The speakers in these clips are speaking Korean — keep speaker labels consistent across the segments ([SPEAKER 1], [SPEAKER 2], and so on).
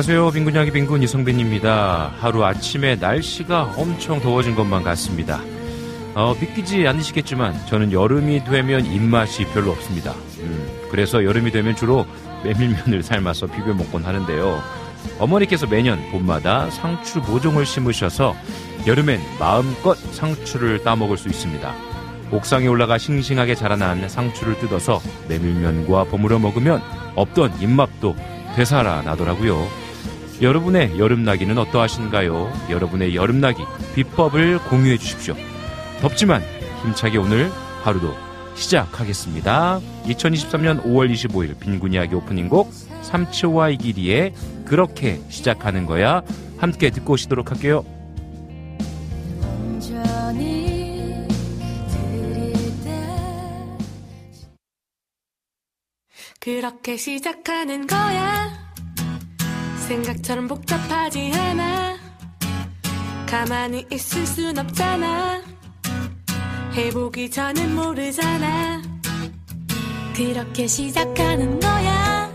[SPEAKER 1] 안녕하세요. 빈군 이야기 빈군 이성빈입니다. 하루 아침에 날씨가 엄청 더워진 것만 같습니다. 어, 믿기지 않으시겠지만 저는 여름이 되면 입맛이 별로 없습니다. 음, 그래서 여름이 되면 주로 메밀면을 삶아서 비벼 먹곤 하는데요. 어머니께서 매년 봄마다 상추 모종을 심으셔서 여름엔 마음껏 상추를 따먹을 수 있습니다. 옥상에 올라가 싱싱하게 자라난 상추를 뜯어서 메밀면과 버무려 먹으면 없던 입맛도 되살아나더라고요. 여러분의 여름나기는 어떠하신가요? 여러분의 여름나기 비법을 공유해 주십시오. 덥지만 힘차게 오늘 하루도 시작하겠습니다. 2023년 5월 25일 빈군 이야기 오프닝곡 삼치와 이기리의 그렇게 시작하는 거야 함께 듣고 오시도록 할게요.
[SPEAKER 2] 그렇게 시작하는 거야. 생각처럼 복잡하지 않아. 가만히 있을 순 없잖아. 해보기 전엔 모르잖아.
[SPEAKER 3] 그렇게 시작하는 거야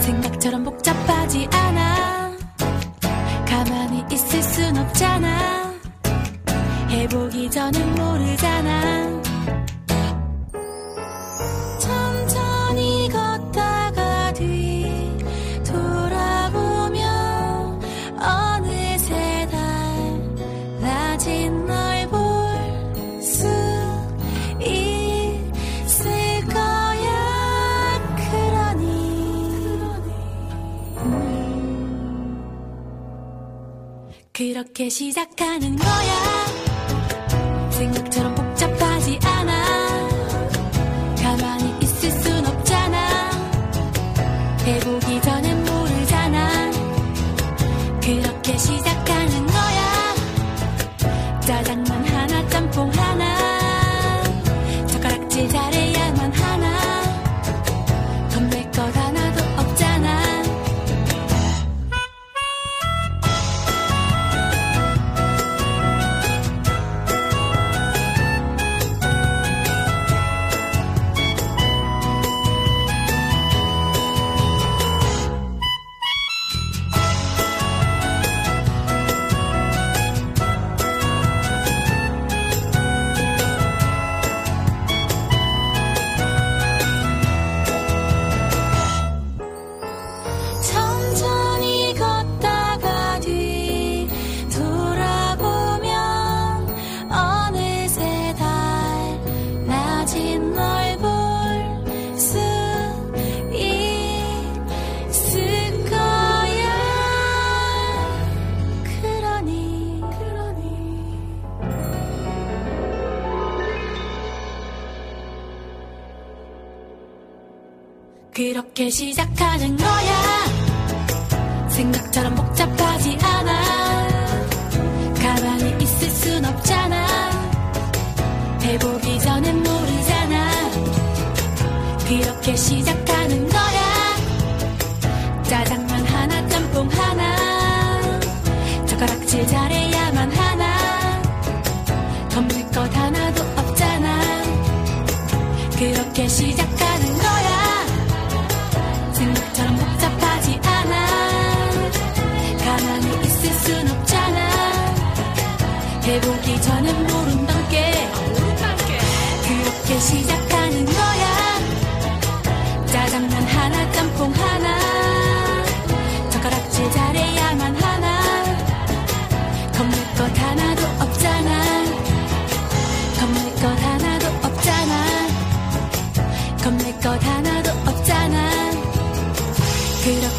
[SPEAKER 3] 생각처럼 복잡하지 않아 가만히 있을 순 없잖아 해보기 전엔 모르잖아 그렇게 시작하는 거야. 생각처럼 복잡하지 않아. 가만히 있을 순 없잖아. 해보기 전엔 시작하는 거야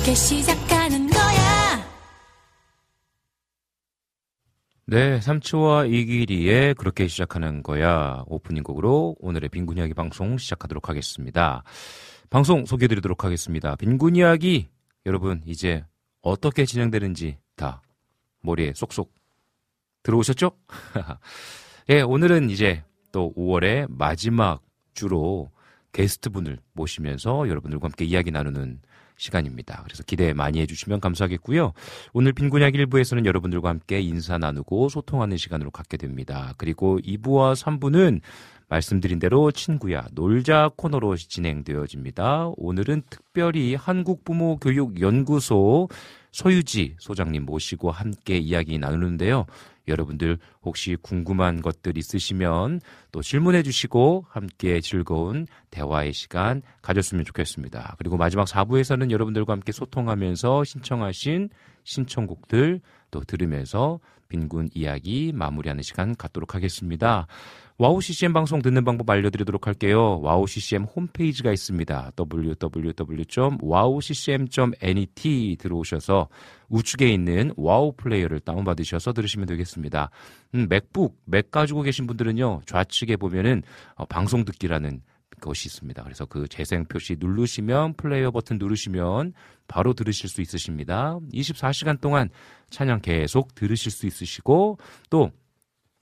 [SPEAKER 3] 그렇게 시작하는 거야
[SPEAKER 1] 네, 삼치와 이기리의 그렇게 시작하는 거야 오프닝 곡으로 오늘의 빈곤 이야기 방송 시작하도록 하겠습니다. 방송 소개해드리도록 하겠습니다. 빈곤 이야기 여러분 이제 어떻게 진행되는지 다 머리에 쏙쏙 들어오셨죠? 예, 오늘은 이제 또 5월의 마지막 주로 게스트분을 모시면서 여러분들과 함께 이야기 나누는 시간입니다. 그래서 기대 많이 해주시면 감사하겠고요. 오늘 빈곤약 1부에서는 여러분들과 함께 인사 나누고 소통하는 시간으로 갖게 됩니다. 그리고 2부와 3부는 말씀드린 대로 친구야 놀자 코너로 진행되어집니다. 오늘은 특별히 한국부모교육연구소 소유지 소장님 모시고 함께 이야기 나누는데요. 여러분들 혹시 궁금한 것들 있으시면 또 질문해 주시고 함께 즐거운 대화의 시간 가졌으면 좋겠습니다. 그리고 마지막 4부에서는 여러분들과 함께 소통하면서 신청하신 신청곡들 또 들으면서 빈군 이야기 마무리하는 시간 갖도록 하겠습니다. 와우 CCM 방송 듣는 방법 알려드리도록 할게요. 와우 CCM 홈페이지가 있습니다. www.wowccm.net 들어오셔서 우측에 있는 와우 플레이어를 다운받으셔서 들으시면 되겠습니다. 음, 맥북, 맥 가지고 계신 분들은요, 좌측에 보면은 어, 방송 듣기라는 것이 있습니다. 그래서 그 재생 표시 누르시면 플레이어 버튼 누르시면 바로 들으실 수 있으십니다. 24시간 동안 찬양 계속 들으실 수 있으시고 또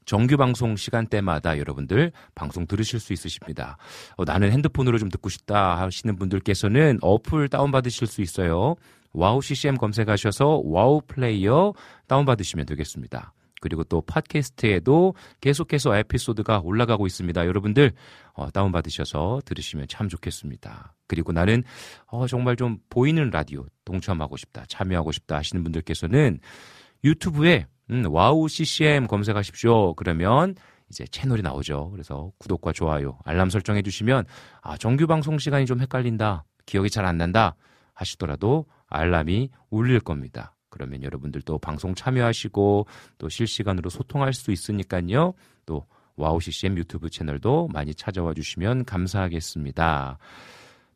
[SPEAKER 1] 정규 방송 시간대마다 여러분들 방송 들으실 수 있으십니다. 어, 나는 핸드폰으로 좀 듣고 싶다 하시는 분들께서는 어플 다운받으실 수 있어요. 와우 CCM 검색하셔서 와우 플레이어 다운받으시면 되겠습니다. 그리고 또 팟캐스트에도 계속해서 에피소드가 올라가고 있습니다. 여러분들 어, 다운받으셔서 들으시면 참 좋겠습니다. 그리고 나는 어, 정말 좀 보이는 라디오 동참하고 싶다, 참여하고 싶다 하시는 분들께서는 유튜브에 음, 와우 CCM 검색하십시오. 그러면 이제 채널이 나오죠. 그래서 구독과 좋아요, 알람 설정해 주시면 아, 정규 방송 시간이 좀 헷갈린다. 기억이 잘 안 난다. 하시더라도 알람이 울릴 겁니다. 그러면 여러분들도 방송 참여하시고 또 실시간으로 소통할 수 있으니까요. 또 와우 CCM 유튜브 채널도 많이 찾아와 주시면 감사하겠습니다.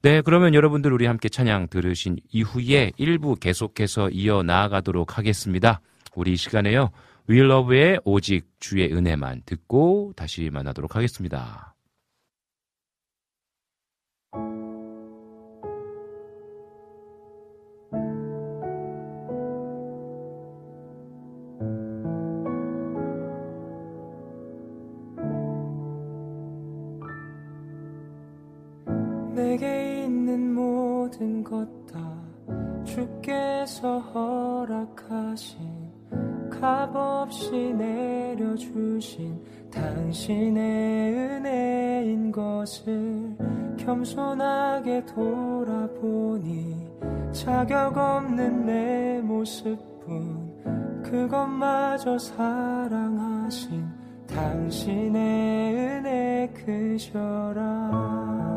[SPEAKER 1] 네, 그러면 여러분들 우리 함께 찬양 들으신 이후에 일부 계속해서 이어 나아가도록 하겠습니다. 우리 시간에요. 위러브의 오직 주의 은혜만 듣고 다시 만나도록 하겠습니다.
[SPEAKER 4] 당신의 은혜인 것을 겸손하게 돌아보니 자격 없는 내 모습뿐 그것마저 사랑하신 당신의 은혜 크셔라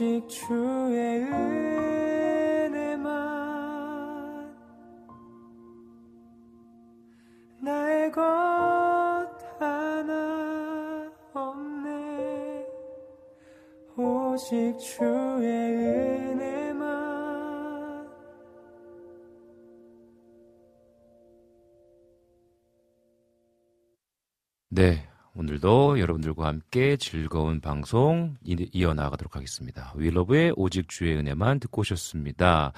[SPEAKER 4] 오직 주의 은혜만 나의 것 하나 없네 오직 주의 은혜만
[SPEAKER 1] 네. 오늘도 여러분들과 함께 즐거운 방송 이- 이어나가도록 하겠습니다. 윌러브의 오직 주의 은혜만 듣고 오셨습니다.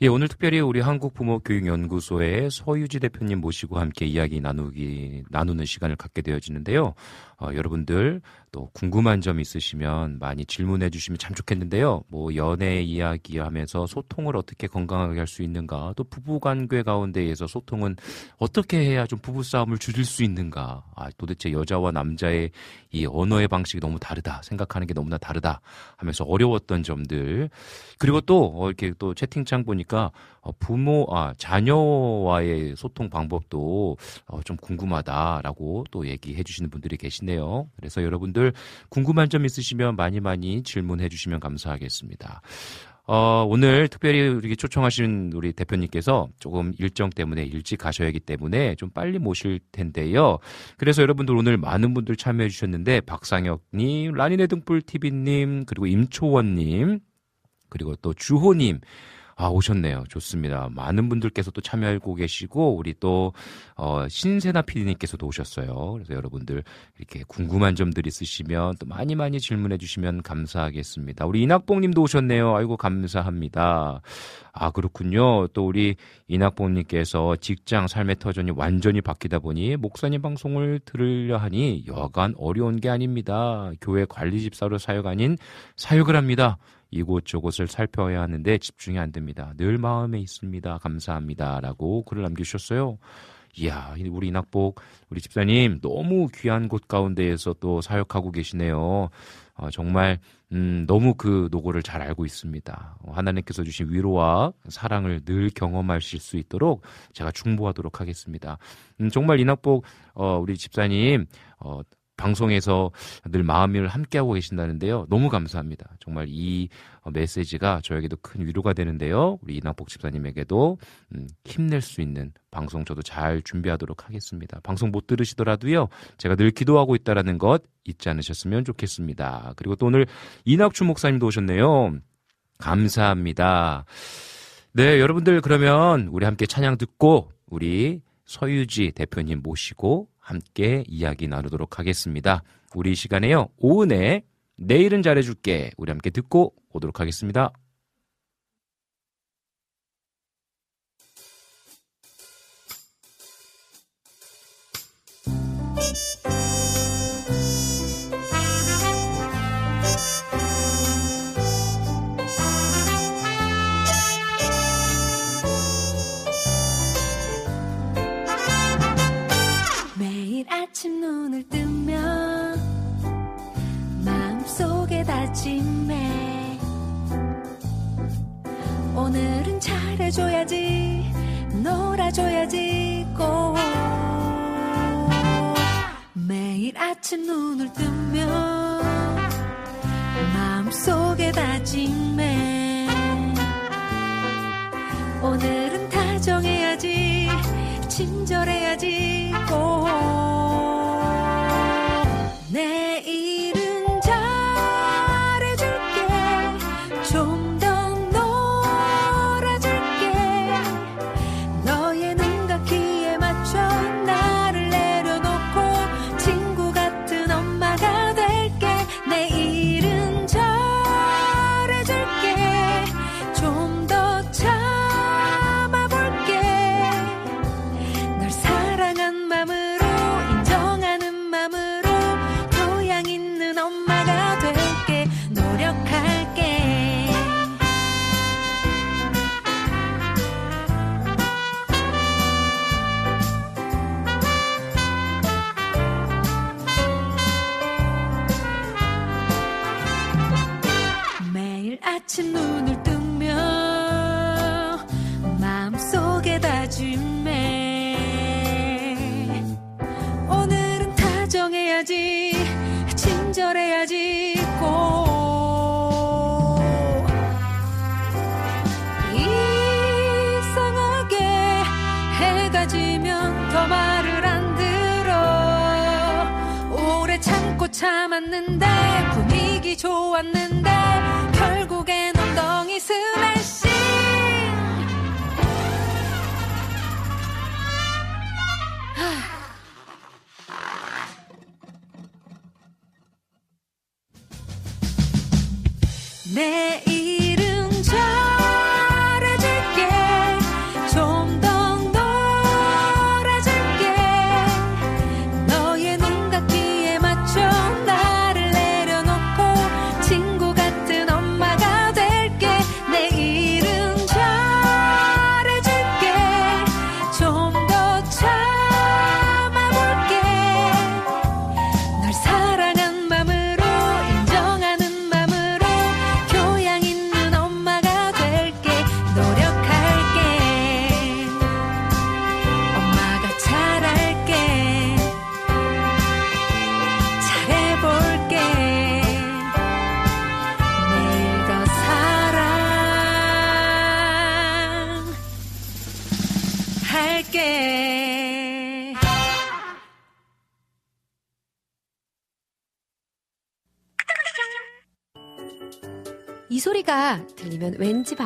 [SPEAKER 1] 예, 오늘 특별히 우리 한국부모교육연구소의 서유지 대표님 모시고 함께 이야기 나누기, 나누는 시간을 갖게 되어지는데요. 어, 여러분들 또 궁금한 점 있으시면 많이 질문해 주시면 참 좋겠는데요. 뭐 연애 이야기 하면서 소통을 어떻게 건강하게 할 수 있는가, 또 부부 관계 가운데에서 소통은 어떻게 해야 좀 부부 싸움을 줄일 수 있는가? 아, 도대체 여자와 남자의 이 언어의 방식이 너무 다르다. 생각하는 게 너무나 다르다. 하면서 어려웠던 점들. 그리고 또 어, 이렇게 또 채팅창 보니까 어, 부모, 아, 자녀와의 소통 방법도 어, 좀 궁금하다라고 또 얘기해 주시는 분들이 계 시네요. 그래서 여러분들 궁금한 점 있으시면 많이 많이 질문해 주시면 감사하겠습니다. 어, 오늘 특별히 우리 초청하신 우리 대표님께서 조금 일정 때문에 일찍 가셔야 하기 때문에 좀 빨리 모실 텐데요. 그래서 여러분들 오늘 많은 분들 참여해 주셨는데 박상혁님, 라니네 등불 TV님, 그리고 임초원님, 그리고 또 주호님, 아, 오셨네요. 좋습니다. 많은 분들께서 또 참여하고 계시고, 우리 또, 어, 신세나 PD님께서도 오셨어요. 그래서 여러분들 이렇게 궁금한 점들 있으시면 또 많이 많이 질문해 주시면 감사하겠습니다. 우리 이낙봉 님도 오셨네요. 아이고, 감사합니다. 아, 그렇군요. 또 우리 이낙봉 님께서 직장 삶의 터전이 완전히 바뀌다 보니 목사님 방송을 들으려 하니 여간 어려운 게 아닙니다. 교회 관리 집사로 사역 아닌 사역을 합니다. 이곳저곳을 살펴야 하는데 집중이 안 됩니다. 늘 마음에 있습니다. 감사합니다. 라고 글을 남겨주셨어요. 이야, 우리 이낙복, 우리 집사님, 너무 귀한 곳 가운데에서 또 사역하고 계시네요. 어, 정말, 음, 너무 그 노고를 잘 알고 있습니다. 어, 하나님께서 주신 위로와 사랑을 늘 경험하실 수 있도록 제가 충보하도록 하겠습니다. 음, 정말 이낙복, 어, 우리 집사님, 어, 방송에서 늘 마음을 함께하고 계신다는데요. 너무 감사합니다. 정말 이 메시지가 저에게도 큰 위로가 되는데요. 우리 이낙복 집사님에게도 음, 힘낼 수 있는 방송 저도 잘 준비하도록 하겠습니다. 방송 못 들으시더라도요. 제가 늘 기도하고 있다라는 것 잊지 않으셨으면 좋겠습니다. 그리고 또 오늘 이낙춘 목사님도 오셨네요. 감사합니다. 네, 여러분들 그러면 우리 함께 찬양 듣고 우리 서유지 대표님 모시고 함께 이야기 나누도록 하겠습니다. 우리 이 시간에요. 오은의 내일은 잘해줄게. 우리 함께 듣고 오도록 하겠습니다.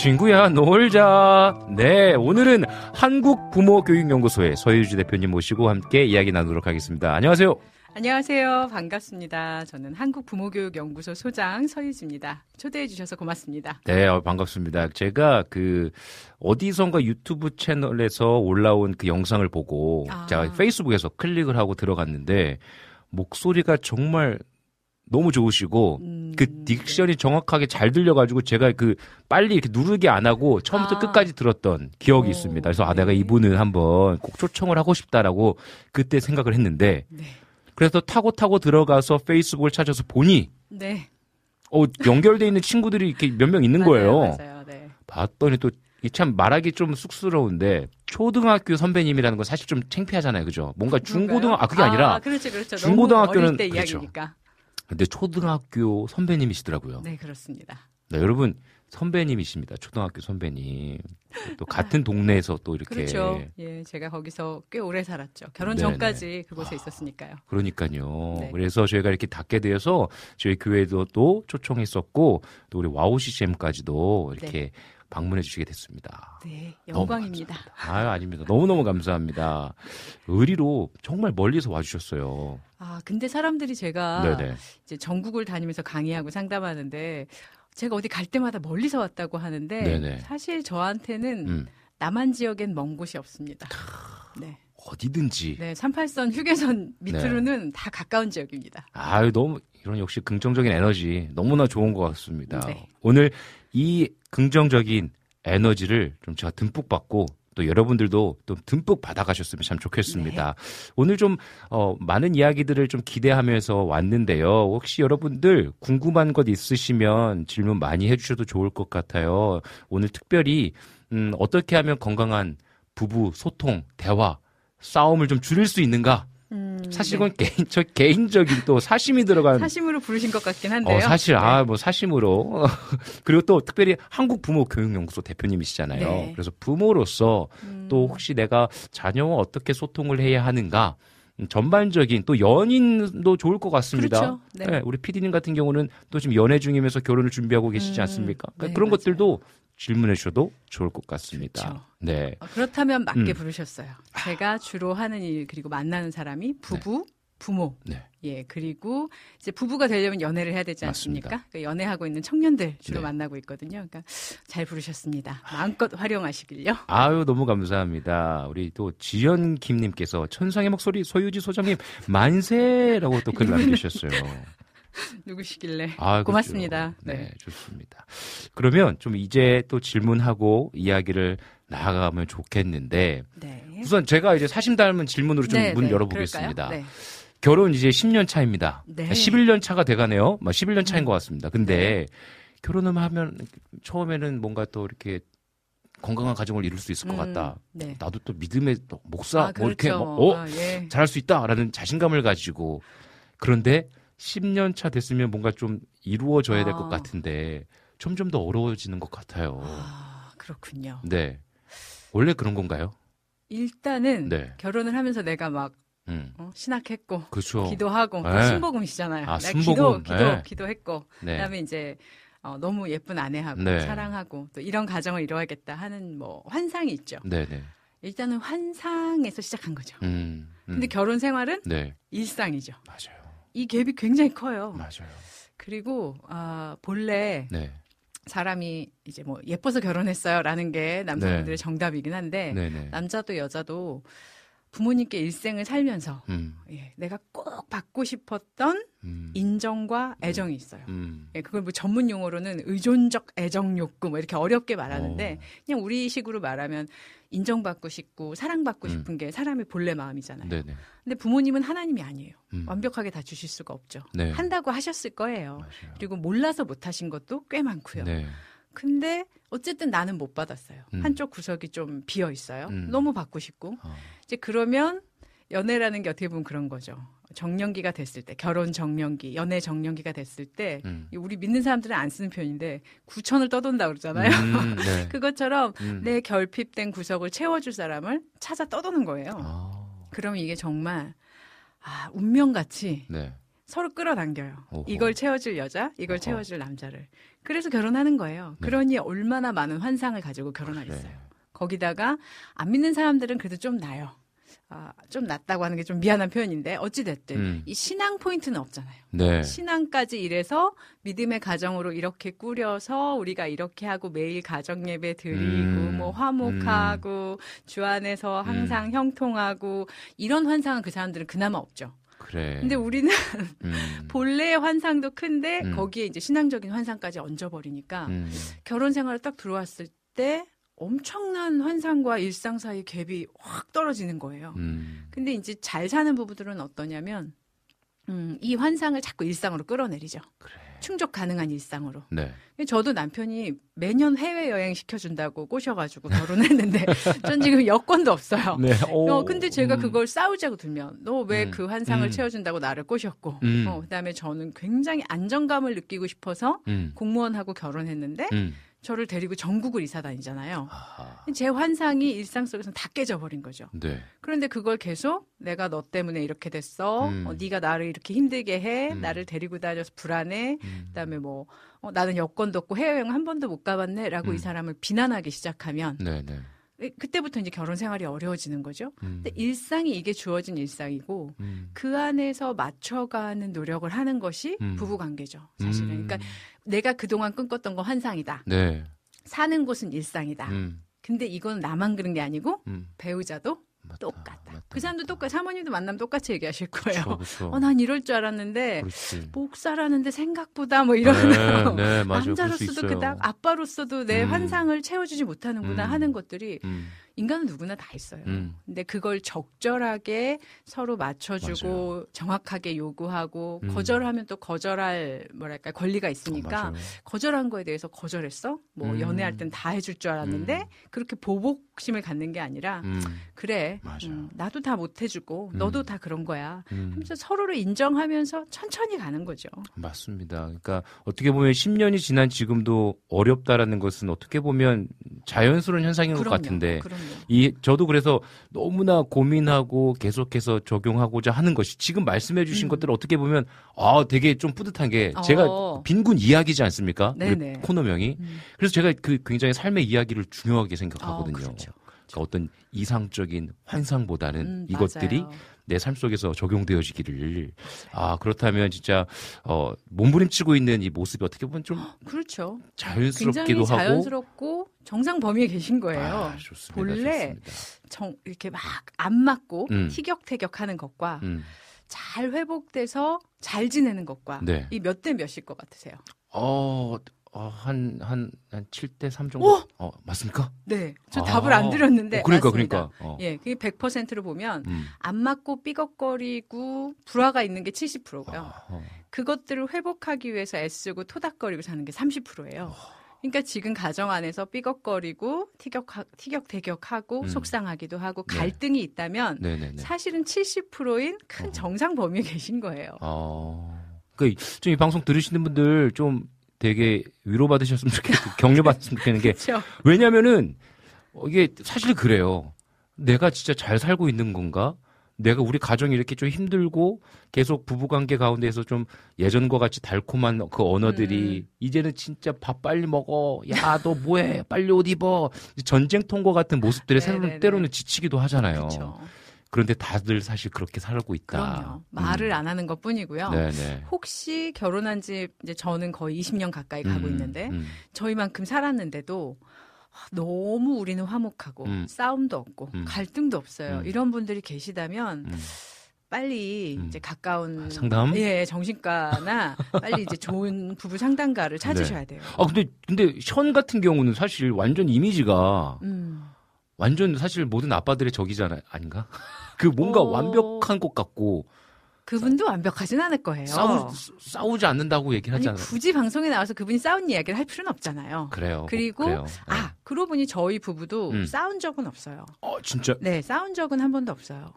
[SPEAKER 1] 친구야 놀자. 네, 오늘은 한국부모교육연구소의 서유주 대표님 모시고 함께 이야기 나누도록 하겠습니다. 안녕하세요.
[SPEAKER 5] 안녕하세요. 반갑습니다. 저는 한국부모교육연구소 소장 서유지입니다. 초대해 주셔서 고맙습니다.
[SPEAKER 1] 네, 어, 반갑습니다. 제가 그 어디선가 유튜브 채널에서 올라온 그 영상을 보고
[SPEAKER 5] 아.
[SPEAKER 1] 제가 페이스북에서 클릭을 하고 들어갔는데 목소리가 정말 너무 좋으시고
[SPEAKER 5] 음,
[SPEAKER 1] 그 딕션이 정확하게 잘 들려가지고 제가 그 빨리 이렇게 누르게 안 하고 처음부터
[SPEAKER 5] 아.
[SPEAKER 1] 끝까지 들었던 기억이
[SPEAKER 5] 오,
[SPEAKER 1] 있습니다. 그래서 아
[SPEAKER 5] 네.
[SPEAKER 1] 내가 이분을 한번 꼭 초청을 하고 싶다라고 그때 생각을 했는데
[SPEAKER 5] 네.
[SPEAKER 1] 그래서 타고 타고 들어가서 페이스북을 찾아서 보니
[SPEAKER 5] 네.
[SPEAKER 1] 어 연결돼 있는 친구들이 이렇게 몇 명 있는
[SPEAKER 5] 맞아요,
[SPEAKER 1] 거예요.
[SPEAKER 5] 맞아요. 네.
[SPEAKER 1] 봤더니 또 이참 말하기 좀 쑥스러운데 초등학교 선배님이라는 건 사실 좀 창피하잖아요, 그죠? 뭔가 중고등 아 그게 아니라
[SPEAKER 5] 그렇죠, 그렇죠.
[SPEAKER 1] 중고등학교는 그렇죠.
[SPEAKER 5] 이야기니까.
[SPEAKER 1] 근데 초등학교 선배님이시더라고요.
[SPEAKER 5] 네, 그렇습니다.
[SPEAKER 1] 네, 여러분 선배님이십니다. 초등학교 선배님. 또 같은 동네에서 또 이렇게
[SPEAKER 5] 그렇죠. 예, 제가 거기서 꽤 오래 살았죠. 결혼
[SPEAKER 1] 네네.
[SPEAKER 5] 전까지 그곳에 있었으니까요.
[SPEAKER 1] 그러니까요.
[SPEAKER 5] 네.
[SPEAKER 1] 그래서 저희가 이렇게 닿게 되어서 저희 교회도 또 초청했었고 또 우리 와우 CCM까지도 이렇게 방문해 주시게 됐습니다.
[SPEAKER 5] 네, 영광입니다.
[SPEAKER 1] 아유, 아닙니다. 너무너무 감사합니다. 의리로 정말 멀리서 와주셨어요.
[SPEAKER 5] 아, 근데 사람들이 제가
[SPEAKER 1] 네네.
[SPEAKER 5] 이제 전국을 다니면서 강의하고 상담하는데 제가 어디 갈 때마다 멀리서 왔다고 하는데
[SPEAKER 1] 네네.
[SPEAKER 5] 사실 저한테는
[SPEAKER 1] 음,
[SPEAKER 5] 남한 지역엔 먼 곳이 없습니다. 네.
[SPEAKER 1] 어디든지.
[SPEAKER 5] 네, 38선 휴게선 밑으로는 다 가까운 지역입니다.
[SPEAKER 1] 아유, 너무, 이런 역시 긍정적인 에너지 너무나 좋은 것 같습니다.
[SPEAKER 5] 네.
[SPEAKER 1] 오늘 이 긍정적인 에너지를 좀 제가 듬뿍 받고 또 여러분들도 또 듬뿍 받아가셨으면 참 좋겠습니다. 오늘 좀, 어, 많은 이야기들을 좀 기대하면서 왔는데요. 혹시 여러분들 궁금한 것 있으시면 질문 많이 해주셔도 좋을 것 같아요. 오늘 특별히, 음, 어떻게 하면 건강한 부부 소통, 대화, 싸움을 좀 줄일 수 있는가?
[SPEAKER 5] 음,
[SPEAKER 1] 사실
[SPEAKER 5] 네.
[SPEAKER 1] 이건 개인, 저 개인적인 또 사심이 들어간
[SPEAKER 5] 사심으로 부르신 것 같긴 한데요.
[SPEAKER 1] 어, 사실,
[SPEAKER 5] 네.
[SPEAKER 1] 아, 뭐, 사심으로. 그리고 또 특별히 한국 부모 교육연구소 대표님이시잖아요.
[SPEAKER 5] 네.
[SPEAKER 1] 그래서 부모로서
[SPEAKER 5] 음,
[SPEAKER 1] 또 혹시 내가 자녀와 어떻게 소통을 해야 하는가. 음, 전반적인 또 연인도 좋을 것 같습니다.
[SPEAKER 5] 그렇죠. 네.
[SPEAKER 1] 우리 피디님 같은 경우는 또 지금 연애 중이면서 결혼을 준비하고 계시지
[SPEAKER 5] 음,
[SPEAKER 1] 않습니까? 그러니까
[SPEAKER 5] 네,
[SPEAKER 1] 그런
[SPEAKER 5] 맞아요.
[SPEAKER 1] 것들도 질문해 주셔도 좋을 것 같습니다.
[SPEAKER 5] 좋죠.
[SPEAKER 1] 네.
[SPEAKER 5] 어, 그렇다면 맞게
[SPEAKER 1] 음.
[SPEAKER 5] 부르셨어요. 제가 주로 하는 일 그리고 만나는 사람이 부부, 부모.
[SPEAKER 1] 네.
[SPEAKER 5] 예, 그리고 이제 부부가 되려면 연애를 해야 되지 않습니까?
[SPEAKER 1] 맞습니다.
[SPEAKER 5] 그 연애하고 있는 청년들 주로
[SPEAKER 1] 네.
[SPEAKER 5] 만나고 있거든요. 그러니까 잘 부르셨습니다. 마음껏 활용하시길요.
[SPEAKER 1] 아유 너무 감사합니다. 우리 또 지연 김님께서 천상의 목소리 소유지 소장님 만세라고 또 글 남기셨어요.
[SPEAKER 5] 누구시길래?
[SPEAKER 1] 아,
[SPEAKER 5] 고맙습니다.
[SPEAKER 1] 그렇죠. 네.
[SPEAKER 5] 네.
[SPEAKER 1] 좋습니다. 그러면 좀 이제 또 질문하고 이야기를 나아가면 좋겠는데
[SPEAKER 5] 네.
[SPEAKER 1] 우선 제가 이제 사심 닮은 질문으로 좀
[SPEAKER 5] 네,
[SPEAKER 1] 문
[SPEAKER 5] 네.
[SPEAKER 1] 열어보겠습니다.
[SPEAKER 5] 네.
[SPEAKER 1] 결혼 이제 10년 차입니다.
[SPEAKER 5] 네.
[SPEAKER 1] 11년 차가 돼가네요. 막 11년 차인
[SPEAKER 5] 음.
[SPEAKER 1] 것 같습니다. 근데 결혼을 하면 처음에는 뭔가 또 이렇게 건강한 가정을 이룰 수 있을 것
[SPEAKER 5] 음,
[SPEAKER 1] 같다.
[SPEAKER 5] 네.
[SPEAKER 1] 나도 또 믿음의 또 목사
[SPEAKER 5] 아,
[SPEAKER 1] 뭐 이렇게
[SPEAKER 5] 그렇죠.
[SPEAKER 1] 뭐, 어
[SPEAKER 5] 아, 예.
[SPEAKER 1] 잘할 수 있다라는 자신감을 가지고 그런데 10년 차 됐으면 뭔가 좀 이루어져야 될것
[SPEAKER 5] 아.
[SPEAKER 1] 같은데 점점 더 어려워지는 것 같아요.
[SPEAKER 5] 아, 그렇군요.
[SPEAKER 1] 네. 원래 그런 건가요?
[SPEAKER 5] 일단은
[SPEAKER 1] 네.
[SPEAKER 5] 결혼을 하면서 내가 막
[SPEAKER 1] 음.
[SPEAKER 5] 어, 신학했고
[SPEAKER 1] 그렇죠.
[SPEAKER 5] 기도하고
[SPEAKER 1] 네.
[SPEAKER 5] 신복음이시잖아요.
[SPEAKER 1] 아,
[SPEAKER 5] 내가
[SPEAKER 1] 순복음.
[SPEAKER 5] 기도, 기도,
[SPEAKER 1] 네.
[SPEAKER 5] 기도했고
[SPEAKER 1] 네.
[SPEAKER 5] 그다음에 이제 어, 너무 예쁜 아내하고
[SPEAKER 1] 네.
[SPEAKER 5] 사랑하고 또 이런 가정을 이루어야겠다 하는 뭐 환상이 있죠.
[SPEAKER 1] 네, 네.
[SPEAKER 5] 일단은 환상에서 시작한 거죠.
[SPEAKER 1] 음. 음.
[SPEAKER 5] 근데 결혼 생활은
[SPEAKER 1] 네.
[SPEAKER 5] 일상이죠.
[SPEAKER 1] 맞아요.
[SPEAKER 5] 이 갭이 굉장히 커요.
[SPEAKER 1] 맞아요.
[SPEAKER 5] 그리고 아, 본래
[SPEAKER 1] 네.
[SPEAKER 5] 사람이 이제 뭐 예뻐서 결혼했어요라는 게 남성분들의
[SPEAKER 1] 네.
[SPEAKER 5] 정답이긴 한데
[SPEAKER 1] 네, 네.
[SPEAKER 5] 남자도 여자도 부모님께 일생을 살면서
[SPEAKER 1] 음.
[SPEAKER 5] 예, 내가 꼭 받고 싶었던
[SPEAKER 1] 음.
[SPEAKER 5] 인정과 애정이 있어요.
[SPEAKER 1] 음.
[SPEAKER 5] 예, 그걸 뭐 전문 용어로는 의존적 애정 욕구 뭐 이렇게 어렵게 말하는데
[SPEAKER 1] 어.
[SPEAKER 5] 그냥 우리식으로 말하면 인정받고 싶고 사랑받고
[SPEAKER 1] 음.
[SPEAKER 5] 싶은 게 사람의 본래 마음이잖아요.
[SPEAKER 1] 네, 네.
[SPEAKER 5] 근데 부모님은 하나님이 아니에요.
[SPEAKER 1] 음.
[SPEAKER 5] 완벽하게 다 주실 수가 없죠.
[SPEAKER 1] 네.
[SPEAKER 5] 한다고 하셨을 거예요.
[SPEAKER 1] 맞아요.
[SPEAKER 5] 그리고 몰라서 못 하신 것도 꽤 많고요.
[SPEAKER 1] 네.
[SPEAKER 5] 근데 어쨌든 나는 못 받았어요.
[SPEAKER 1] 음.
[SPEAKER 5] 한쪽 구석이 좀 비어 있어요.
[SPEAKER 1] 음.
[SPEAKER 5] 너무 받고 싶고.
[SPEAKER 1] 어.
[SPEAKER 5] 이제 그러면 연애라는 게 어떻게 보면 그런 거죠. 정년기가 됐을 때, 결혼 정년기, 연애 정년기가 됐을 때,
[SPEAKER 1] 음.
[SPEAKER 5] 우리 믿는 사람들은 안 쓰는 표현인데 구천을 떠돈다 그러잖아요.
[SPEAKER 1] 음, 네.
[SPEAKER 5] 그것처럼
[SPEAKER 1] 음.
[SPEAKER 5] 내 결핍된 구석을 채워줄 사람을 찾아 떠도는 거예요.
[SPEAKER 1] 아.
[SPEAKER 5] 그럼 이게 정말 아, 운명같이
[SPEAKER 1] 네.
[SPEAKER 5] 서로 끌어당겨요.
[SPEAKER 1] 오호.
[SPEAKER 5] 이걸 채워줄 여자, 이걸
[SPEAKER 1] 어허.
[SPEAKER 5] 채워줄 남자를. 그래서 결혼하는 거예요.
[SPEAKER 1] 네.
[SPEAKER 5] 그러니 얼마나 많은 환상을 가지고
[SPEAKER 1] 그래.
[SPEAKER 5] 결혼하겠어요. 거기다가 안 믿는 사람들은 그래도 좀 나요. 아, 좀 낫다고 하는 게 좀 미안한 표현인데 어찌됐든
[SPEAKER 1] 음.
[SPEAKER 5] 이 신앙 포인트는 없잖아요.
[SPEAKER 1] 네.
[SPEAKER 5] 신앙까지 이래서 믿음의 가정으로 이렇게 꾸려서 우리가 이렇게 하고 매일 가정 예배 드리고
[SPEAKER 1] 음,
[SPEAKER 5] 뭐 화목하고 주 안에서 항상 형통하고 이런 환상은 그 사람들은 그나마 없죠.
[SPEAKER 1] 그래.
[SPEAKER 5] 근데 우리는
[SPEAKER 1] 음.
[SPEAKER 5] 본래의 환상도 큰데
[SPEAKER 1] 음.
[SPEAKER 5] 거기에 이제 신앙적인 환상까지 얹어버리니까
[SPEAKER 1] 음.
[SPEAKER 5] 결혼 생활을 딱 들어왔을 때 엄청난 환상과 일상 사이 갭이 확 떨어지는 거예요.
[SPEAKER 1] 음.
[SPEAKER 5] 근데 이제 잘 사는 부부들은 어떠냐면 음, 이 환상을 자꾸 일상으로 끌어내리죠.
[SPEAKER 1] 그래.
[SPEAKER 5] 충족 가능한 일상으로.
[SPEAKER 1] 네.
[SPEAKER 5] 저도 남편이 매년 해외 여행 시켜준다고 꼬셔가지고 결혼했는데 전 지금 여권도 없어요.
[SPEAKER 1] 네.
[SPEAKER 5] 어, 근데 제가
[SPEAKER 1] 음.
[SPEAKER 5] 그걸 싸우자고 들면 너왜
[SPEAKER 1] 음.
[SPEAKER 5] 그 환상을
[SPEAKER 1] 음.
[SPEAKER 5] 채워준다고 나를 꼬셨고
[SPEAKER 1] 음.
[SPEAKER 5] 어, 그다음에 저는 굉장히 안정감을 느끼고 싶어서
[SPEAKER 1] 음.
[SPEAKER 5] 공무원하고 결혼했는데
[SPEAKER 1] 음.
[SPEAKER 5] 저를 데리고 전국을 이사 다니잖아요.
[SPEAKER 1] 아하.
[SPEAKER 5] 제 환상이 일상 속에서 다 깨져버린 거죠.
[SPEAKER 1] 네.
[SPEAKER 5] 그런데 그걸 계속 내가 너 때문에 이렇게 됐어.
[SPEAKER 1] 음.
[SPEAKER 5] 어, 네가 나를 이렇게 힘들게 해.
[SPEAKER 1] 음.
[SPEAKER 5] 나를 데리고 다녀서 불안해.
[SPEAKER 1] 음.
[SPEAKER 5] 그다음에 뭐 어, 나는 여권도 없고 해외여행 한 번도 못 가봤네라고
[SPEAKER 1] 음.
[SPEAKER 5] 이 사람을 비난하기 시작하면
[SPEAKER 1] 네, 네.
[SPEAKER 5] 에, 그때부터 이제 결혼 생활이 어려워지는 거죠.
[SPEAKER 1] 음.
[SPEAKER 5] 근데 일상이 이게 주어진 일상이고
[SPEAKER 1] 음.
[SPEAKER 5] 그 안에서 맞춰가는 노력을 하는 것이
[SPEAKER 1] 음.
[SPEAKER 5] 부부 관계죠. 사실은.
[SPEAKER 1] 음.
[SPEAKER 5] 그러니까 내가 그동안 꿈꿨던 건 환상이다.
[SPEAKER 1] 네.
[SPEAKER 5] 사는 곳은 일상이다.
[SPEAKER 1] 음.
[SPEAKER 5] 근데 이건 나만 그런 게 아니고
[SPEAKER 1] 음.
[SPEAKER 5] 배우자도
[SPEAKER 1] 맞다,
[SPEAKER 5] 똑같다.
[SPEAKER 1] 맞다,
[SPEAKER 5] 그 사람도. 똑같. 사모님도 만나면 똑같이 얘기하실 거예요.
[SPEAKER 1] 그렇죠, 그렇죠.
[SPEAKER 5] 어, 난 이럴 줄 알았는데
[SPEAKER 1] 그렇지.
[SPEAKER 5] 목사라는데 생각보다 뭐 이런
[SPEAKER 1] 네, 네, 맞아요. 수
[SPEAKER 5] 남자로서도. 그닥 아빠로서도 내
[SPEAKER 1] 음.
[SPEAKER 5] 환상을 채워주지 못하는구나
[SPEAKER 1] 음.
[SPEAKER 5] 하는 것들이
[SPEAKER 1] 음.
[SPEAKER 5] 인간은 누구나 다 있어요.
[SPEAKER 1] 음.
[SPEAKER 5] 근데 그걸 적절하게 서로 맞춰주고 정확하게 요구하고
[SPEAKER 1] 음.
[SPEAKER 5] 거절하면 또 거절할 뭐랄까 권리가 있으니까
[SPEAKER 1] 맞아요.
[SPEAKER 5] 거절한 거에 대해서 거절했어. 뭐
[SPEAKER 1] 음.
[SPEAKER 5] 연애할 땐 다 해줄 줄 알았는데
[SPEAKER 1] 음.
[SPEAKER 5] 그렇게 보복심을 갖는 게 아니라
[SPEAKER 1] 음.
[SPEAKER 5] 그래.
[SPEAKER 1] 맞아요.
[SPEAKER 5] 음, 나도 다 못 해주고
[SPEAKER 1] 음.
[SPEAKER 5] 너도 다 그런 거야.
[SPEAKER 1] 음.
[SPEAKER 5] 하면서 서로를 인정하면서 천천히 가는 거죠.
[SPEAKER 1] 맞습니다. 그러니까 어떻게 보면 10년이 지난 지금도 어렵다라는 것은 어떻게 보면 자연스러운 현상인 것
[SPEAKER 5] 그럼요.
[SPEAKER 1] 같은데
[SPEAKER 5] 그럼요.
[SPEAKER 1] 이 저도 그래서 너무나 고민하고 계속해서 적용하고자 하는 것이 지금 말씀해 주신
[SPEAKER 5] 음.
[SPEAKER 1] 것들을 어떻게 보면 아 되게 좀 뿌듯한 게 제가
[SPEAKER 5] 어.
[SPEAKER 1] 빈군 이야기지 않습니까? 우리. 코너명이.
[SPEAKER 5] 음.
[SPEAKER 1] 그래서 제가 그 굉장히 삶의 이야기를 중요하게 생각하거든요.
[SPEAKER 5] 어, 그렇죠.
[SPEAKER 1] 그러니까 어떤 이상적인 환상보다는
[SPEAKER 5] 음,
[SPEAKER 1] 이것들이
[SPEAKER 5] 맞아요.
[SPEAKER 1] 내 삶 속에서 적용되어지기를 아 그렇다면 진짜 어 몸부림치고 있는 이 모습이 어떻게 보면 좀
[SPEAKER 5] 그렇죠.
[SPEAKER 1] 자연스럽기도
[SPEAKER 5] 굉장히
[SPEAKER 1] 하고
[SPEAKER 5] 자연스럽고 정상 범위에 계신 거예요.
[SPEAKER 1] 아, 좋습니다.
[SPEAKER 5] 본래
[SPEAKER 1] 좋습니다.
[SPEAKER 5] 정, 이렇게 막 안 맞고
[SPEAKER 1] 음.
[SPEAKER 5] 티격태격하는 것과
[SPEAKER 1] 음.
[SPEAKER 5] 잘 회복돼서 잘 지내는 것과
[SPEAKER 1] 네.
[SPEAKER 5] 이몇 대 몇일 것 같으세요?
[SPEAKER 1] 어, 어, 한, 한, 한 7대 3 정도?
[SPEAKER 5] 오!
[SPEAKER 1] 어, 맞습니까?
[SPEAKER 5] 네, 저
[SPEAKER 1] 아.
[SPEAKER 5] 답을 안 드렸는데
[SPEAKER 1] 어, 그러니까,
[SPEAKER 5] 맞습니다.
[SPEAKER 1] 그러니까. 어.
[SPEAKER 5] 예, 그게 100%로 보면
[SPEAKER 1] 음.
[SPEAKER 5] 안 맞고 삐걱거리고 불화가 있는 게 70%고요.
[SPEAKER 1] 아, 어.
[SPEAKER 5] 그것들을 회복하기 위해서 애쓰고 토닥거리고 사는 게 30%예요.
[SPEAKER 1] 어.
[SPEAKER 5] 그러니까 지금 가정 안에서 삐걱거리고 티격 티격태격하고
[SPEAKER 1] 음.
[SPEAKER 5] 속상하기도 하고
[SPEAKER 1] 네.
[SPEAKER 5] 갈등이 있다면
[SPEAKER 1] 네네네.
[SPEAKER 5] 사실은 70%인 큰
[SPEAKER 1] 어.
[SPEAKER 5] 정상 범위에 계신 거예요.
[SPEAKER 1] 어. 그, 좀이 방송 들으시는 분들 좀 되게 위로받으셨으면 좋겠고, 격려받았으면 좋겠는 게,
[SPEAKER 5] 그렇죠.
[SPEAKER 1] 왜냐면은, 어, 이게 사실 그래요. 내가 진짜 잘 살고 있는 건가? 내가 우리 가정이 이렇게 좀 힘들고 계속 부부관계 가운데서 좀 예전과 같이 달콤한 그 언어들이
[SPEAKER 5] 음.
[SPEAKER 1] 이제는 진짜 밥 빨리 먹어. 야, 너 뭐해? 빨리 옷 입어. 전쟁 통과 같은 모습들에
[SPEAKER 5] 네네네.
[SPEAKER 1] 때로는, 때로는 지치기도 하잖아요.
[SPEAKER 5] 그렇죠.
[SPEAKER 1] 그런데 다들 사실 그렇게 살고 있다.
[SPEAKER 5] 그럼요. 말을
[SPEAKER 1] 음.
[SPEAKER 5] 안 하는 것 뿐이고요.
[SPEAKER 1] 네네.
[SPEAKER 5] 혹시 결혼한 지 이제 저는 거의 20년 가까이 가고
[SPEAKER 1] 음,
[SPEAKER 5] 있는데
[SPEAKER 1] 음.
[SPEAKER 5] 저희만큼 살았는데도 아, 너무 우리는 화목하고
[SPEAKER 1] 음.
[SPEAKER 5] 싸움도 없고
[SPEAKER 1] 음.
[SPEAKER 5] 갈등도 없어요.
[SPEAKER 1] 음.
[SPEAKER 5] 이런 분들이 계시다면
[SPEAKER 1] 음.
[SPEAKER 5] 빨리
[SPEAKER 1] 음.
[SPEAKER 5] 이제 가까운
[SPEAKER 1] 아, 상담?
[SPEAKER 5] 예, 정신과나 빨리 이제 좋은 부부 상담가를 찾으셔야 돼요.
[SPEAKER 1] 아 근데 근데 션 같은 경우는 사실 완전 이미지가
[SPEAKER 5] 음.
[SPEAKER 1] 완전 사실 모든 아빠들의 적이잖아요. 아닌가? 그 뭔가
[SPEAKER 5] 어.
[SPEAKER 1] 완벽한 것 같고
[SPEAKER 5] 그분도 완벽하진 않을 거예요.
[SPEAKER 1] 싸우, 싸우지 않는다고 얘기를
[SPEAKER 5] 아니
[SPEAKER 1] 하잖아요.
[SPEAKER 5] 굳이 방송에 나와서 그분이 싸운 이야기를 할 필요는 없잖아요.
[SPEAKER 1] 그래요.
[SPEAKER 5] 그리고
[SPEAKER 1] 그래요.
[SPEAKER 5] 아 그러고 보니 저희 부부도
[SPEAKER 1] 음.
[SPEAKER 5] 싸운 적은 없어요.
[SPEAKER 1] 어, 진짜
[SPEAKER 5] 네, 싸운 적은 한 번도 없어요.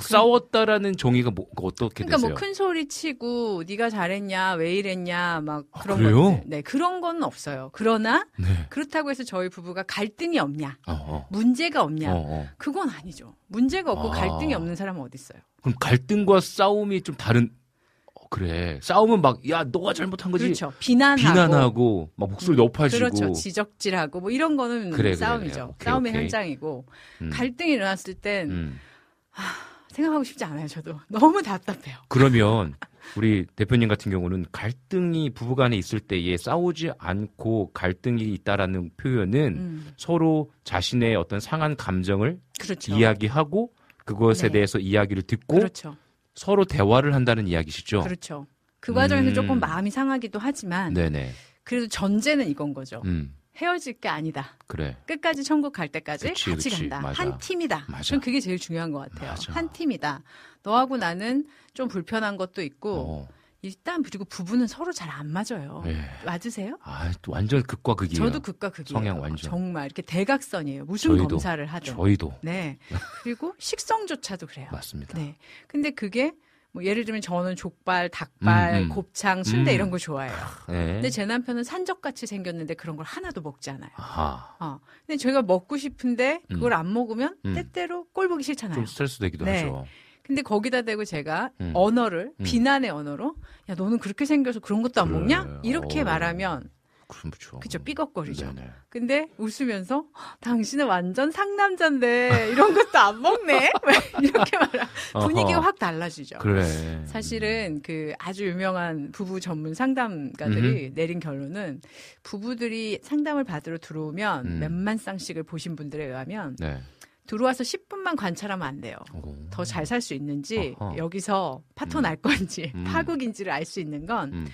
[SPEAKER 1] 싸웠다라는 정의가 뭐 어떻게
[SPEAKER 5] 그러니까
[SPEAKER 1] 되세요?
[SPEAKER 5] 뭐큰 소리 치고 네가 잘했냐 왜 이랬냐 막
[SPEAKER 1] 아,
[SPEAKER 5] 그런
[SPEAKER 1] 그래요?
[SPEAKER 5] 것들. 네 그런 건 없어요. 그러나
[SPEAKER 1] 네.
[SPEAKER 5] 그렇다고 해서 저희 부부가 갈등이 없냐
[SPEAKER 1] 어, 어.
[SPEAKER 5] 문제가 없냐
[SPEAKER 1] 어, 어.
[SPEAKER 5] 그건 아니죠. 문제가 없고
[SPEAKER 1] 아.
[SPEAKER 5] 갈등이 없는 사람은 어디 있어요?
[SPEAKER 1] 그럼 갈등과 싸움이 좀 다른 어, 그래. 싸움은 막 야, 너가 잘못한 거지.
[SPEAKER 5] 그렇죠. 비난하고
[SPEAKER 1] 비난하고 막 목소리
[SPEAKER 5] 음,
[SPEAKER 1] 높아지고
[SPEAKER 5] 그렇죠. 지적질하고 뭐 이런 거는
[SPEAKER 1] 그래, 그래,
[SPEAKER 5] 싸움이죠.
[SPEAKER 1] 그래. 오케이,
[SPEAKER 5] 싸움의
[SPEAKER 1] 오케이.
[SPEAKER 5] 현장이고
[SPEAKER 1] 음.
[SPEAKER 5] 갈등이 일어났을 땐
[SPEAKER 1] 음.
[SPEAKER 5] 생각하고 싶지 않아요. 저도 너무 답답해요.
[SPEAKER 1] 그러면 우리 대표님 같은 경우는 갈등이 부부간에 있을 때에 싸우지 않고 갈등이 있다라는 표현은
[SPEAKER 5] 음,
[SPEAKER 1] 서로 자신의 어떤 상한 감정을
[SPEAKER 5] 그렇죠.
[SPEAKER 1] 이야기하고 그것에
[SPEAKER 5] 네.
[SPEAKER 1] 대해서 이야기를 듣고
[SPEAKER 5] 그렇죠.
[SPEAKER 1] 서로 대화를 한다는 이야기시죠.
[SPEAKER 5] 그렇죠. 그 과정에서
[SPEAKER 1] 음.
[SPEAKER 5] 조금 마음이 상하기도 하지만
[SPEAKER 1] 네네.
[SPEAKER 5] 그래도 전제는 이건 거죠.
[SPEAKER 1] 음
[SPEAKER 5] 헤어질 게 아니다.
[SPEAKER 1] 그래.
[SPEAKER 5] 끝까지 천국 갈 때까지
[SPEAKER 1] 그치,
[SPEAKER 5] 같이
[SPEAKER 1] 그치.
[SPEAKER 5] 간다.
[SPEAKER 1] 맞아.
[SPEAKER 5] 한 팀이다.
[SPEAKER 1] 맞아.
[SPEAKER 5] 전 그게 제일 중요한 것 같아요.
[SPEAKER 1] 맞아.
[SPEAKER 5] 한 팀이다. 너하고 나는 좀 불편한 것도 있고
[SPEAKER 1] 어.
[SPEAKER 5] 일단 그리고 부부는 서로 잘 안 맞아요.
[SPEAKER 1] 예.
[SPEAKER 5] 맞으세요?
[SPEAKER 1] 아, 또 완전 극과 극이에요.
[SPEAKER 5] 저도 극과 극이에요.
[SPEAKER 1] 성향 완전.
[SPEAKER 5] 정말 이렇게 대각선이에요. 무슨
[SPEAKER 1] 저희도.
[SPEAKER 5] 검사를 하든.
[SPEAKER 1] 저희도
[SPEAKER 5] 네. 그리고 식성조차도 그래요.
[SPEAKER 1] 맞습니다.
[SPEAKER 5] 네. 근데 그게 뭐 예를 들면 저는 족발, 닭발,
[SPEAKER 1] 음, 음.
[SPEAKER 5] 곱창, 순대
[SPEAKER 1] 음.
[SPEAKER 5] 이런 거 좋아해요.
[SPEAKER 1] 네.
[SPEAKER 5] 근데 제 남편은 산적같이 생겼는데 그런 걸 하나도 먹지 않아요.
[SPEAKER 1] 아하.
[SPEAKER 5] 어. 근데 저희가 먹고 싶은데 그걸 안 먹으면
[SPEAKER 1] 음.
[SPEAKER 5] 때때로 꼴 보기 싫잖아요.
[SPEAKER 1] 좀 스트레스 되기도
[SPEAKER 5] 네.
[SPEAKER 1] 하죠.
[SPEAKER 5] 근데 거기다 대고 제가
[SPEAKER 1] 음.
[SPEAKER 5] 언어를
[SPEAKER 1] 음.
[SPEAKER 5] 비난의 언어로 야 너는 그렇게 생겨서 그런 것도 안
[SPEAKER 1] 그래.
[SPEAKER 5] 먹냐? 이렇게
[SPEAKER 1] 어.
[SPEAKER 5] 말하면
[SPEAKER 1] 그렇죠.
[SPEAKER 5] 그죠 삐걱거리죠.
[SPEAKER 1] 네네.
[SPEAKER 5] 근데 웃으면서 당신은 완전 상남자인데 이런 것도 안 먹네. 왜 이렇게 말하 분위기가. 확 달라지죠.
[SPEAKER 1] 그래.
[SPEAKER 5] 사실은 그 아주 유명한 부부 전문 상담가들이 내린 결론은 부부들이 상담을 받으러 들어오면
[SPEAKER 1] 음.
[SPEAKER 5] 몇만 쌍씩을 보신 분들에 의하면
[SPEAKER 1] 네.
[SPEAKER 5] 들어와서 10분만 관찰하면 안 돼요.
[SPEAKER 1] 오.
[SPEAKER 5] 더잘 살 수 있는지
[SPEAKER 1] 어허.
[SPEAKER 5] 여기서 파토
[SPEAKER 1] 음.
[SPEAKER 5] 날 건지
[SPEAKER 1] 음.
[SPEAKER 5] 파국인지를 알 수 있는 건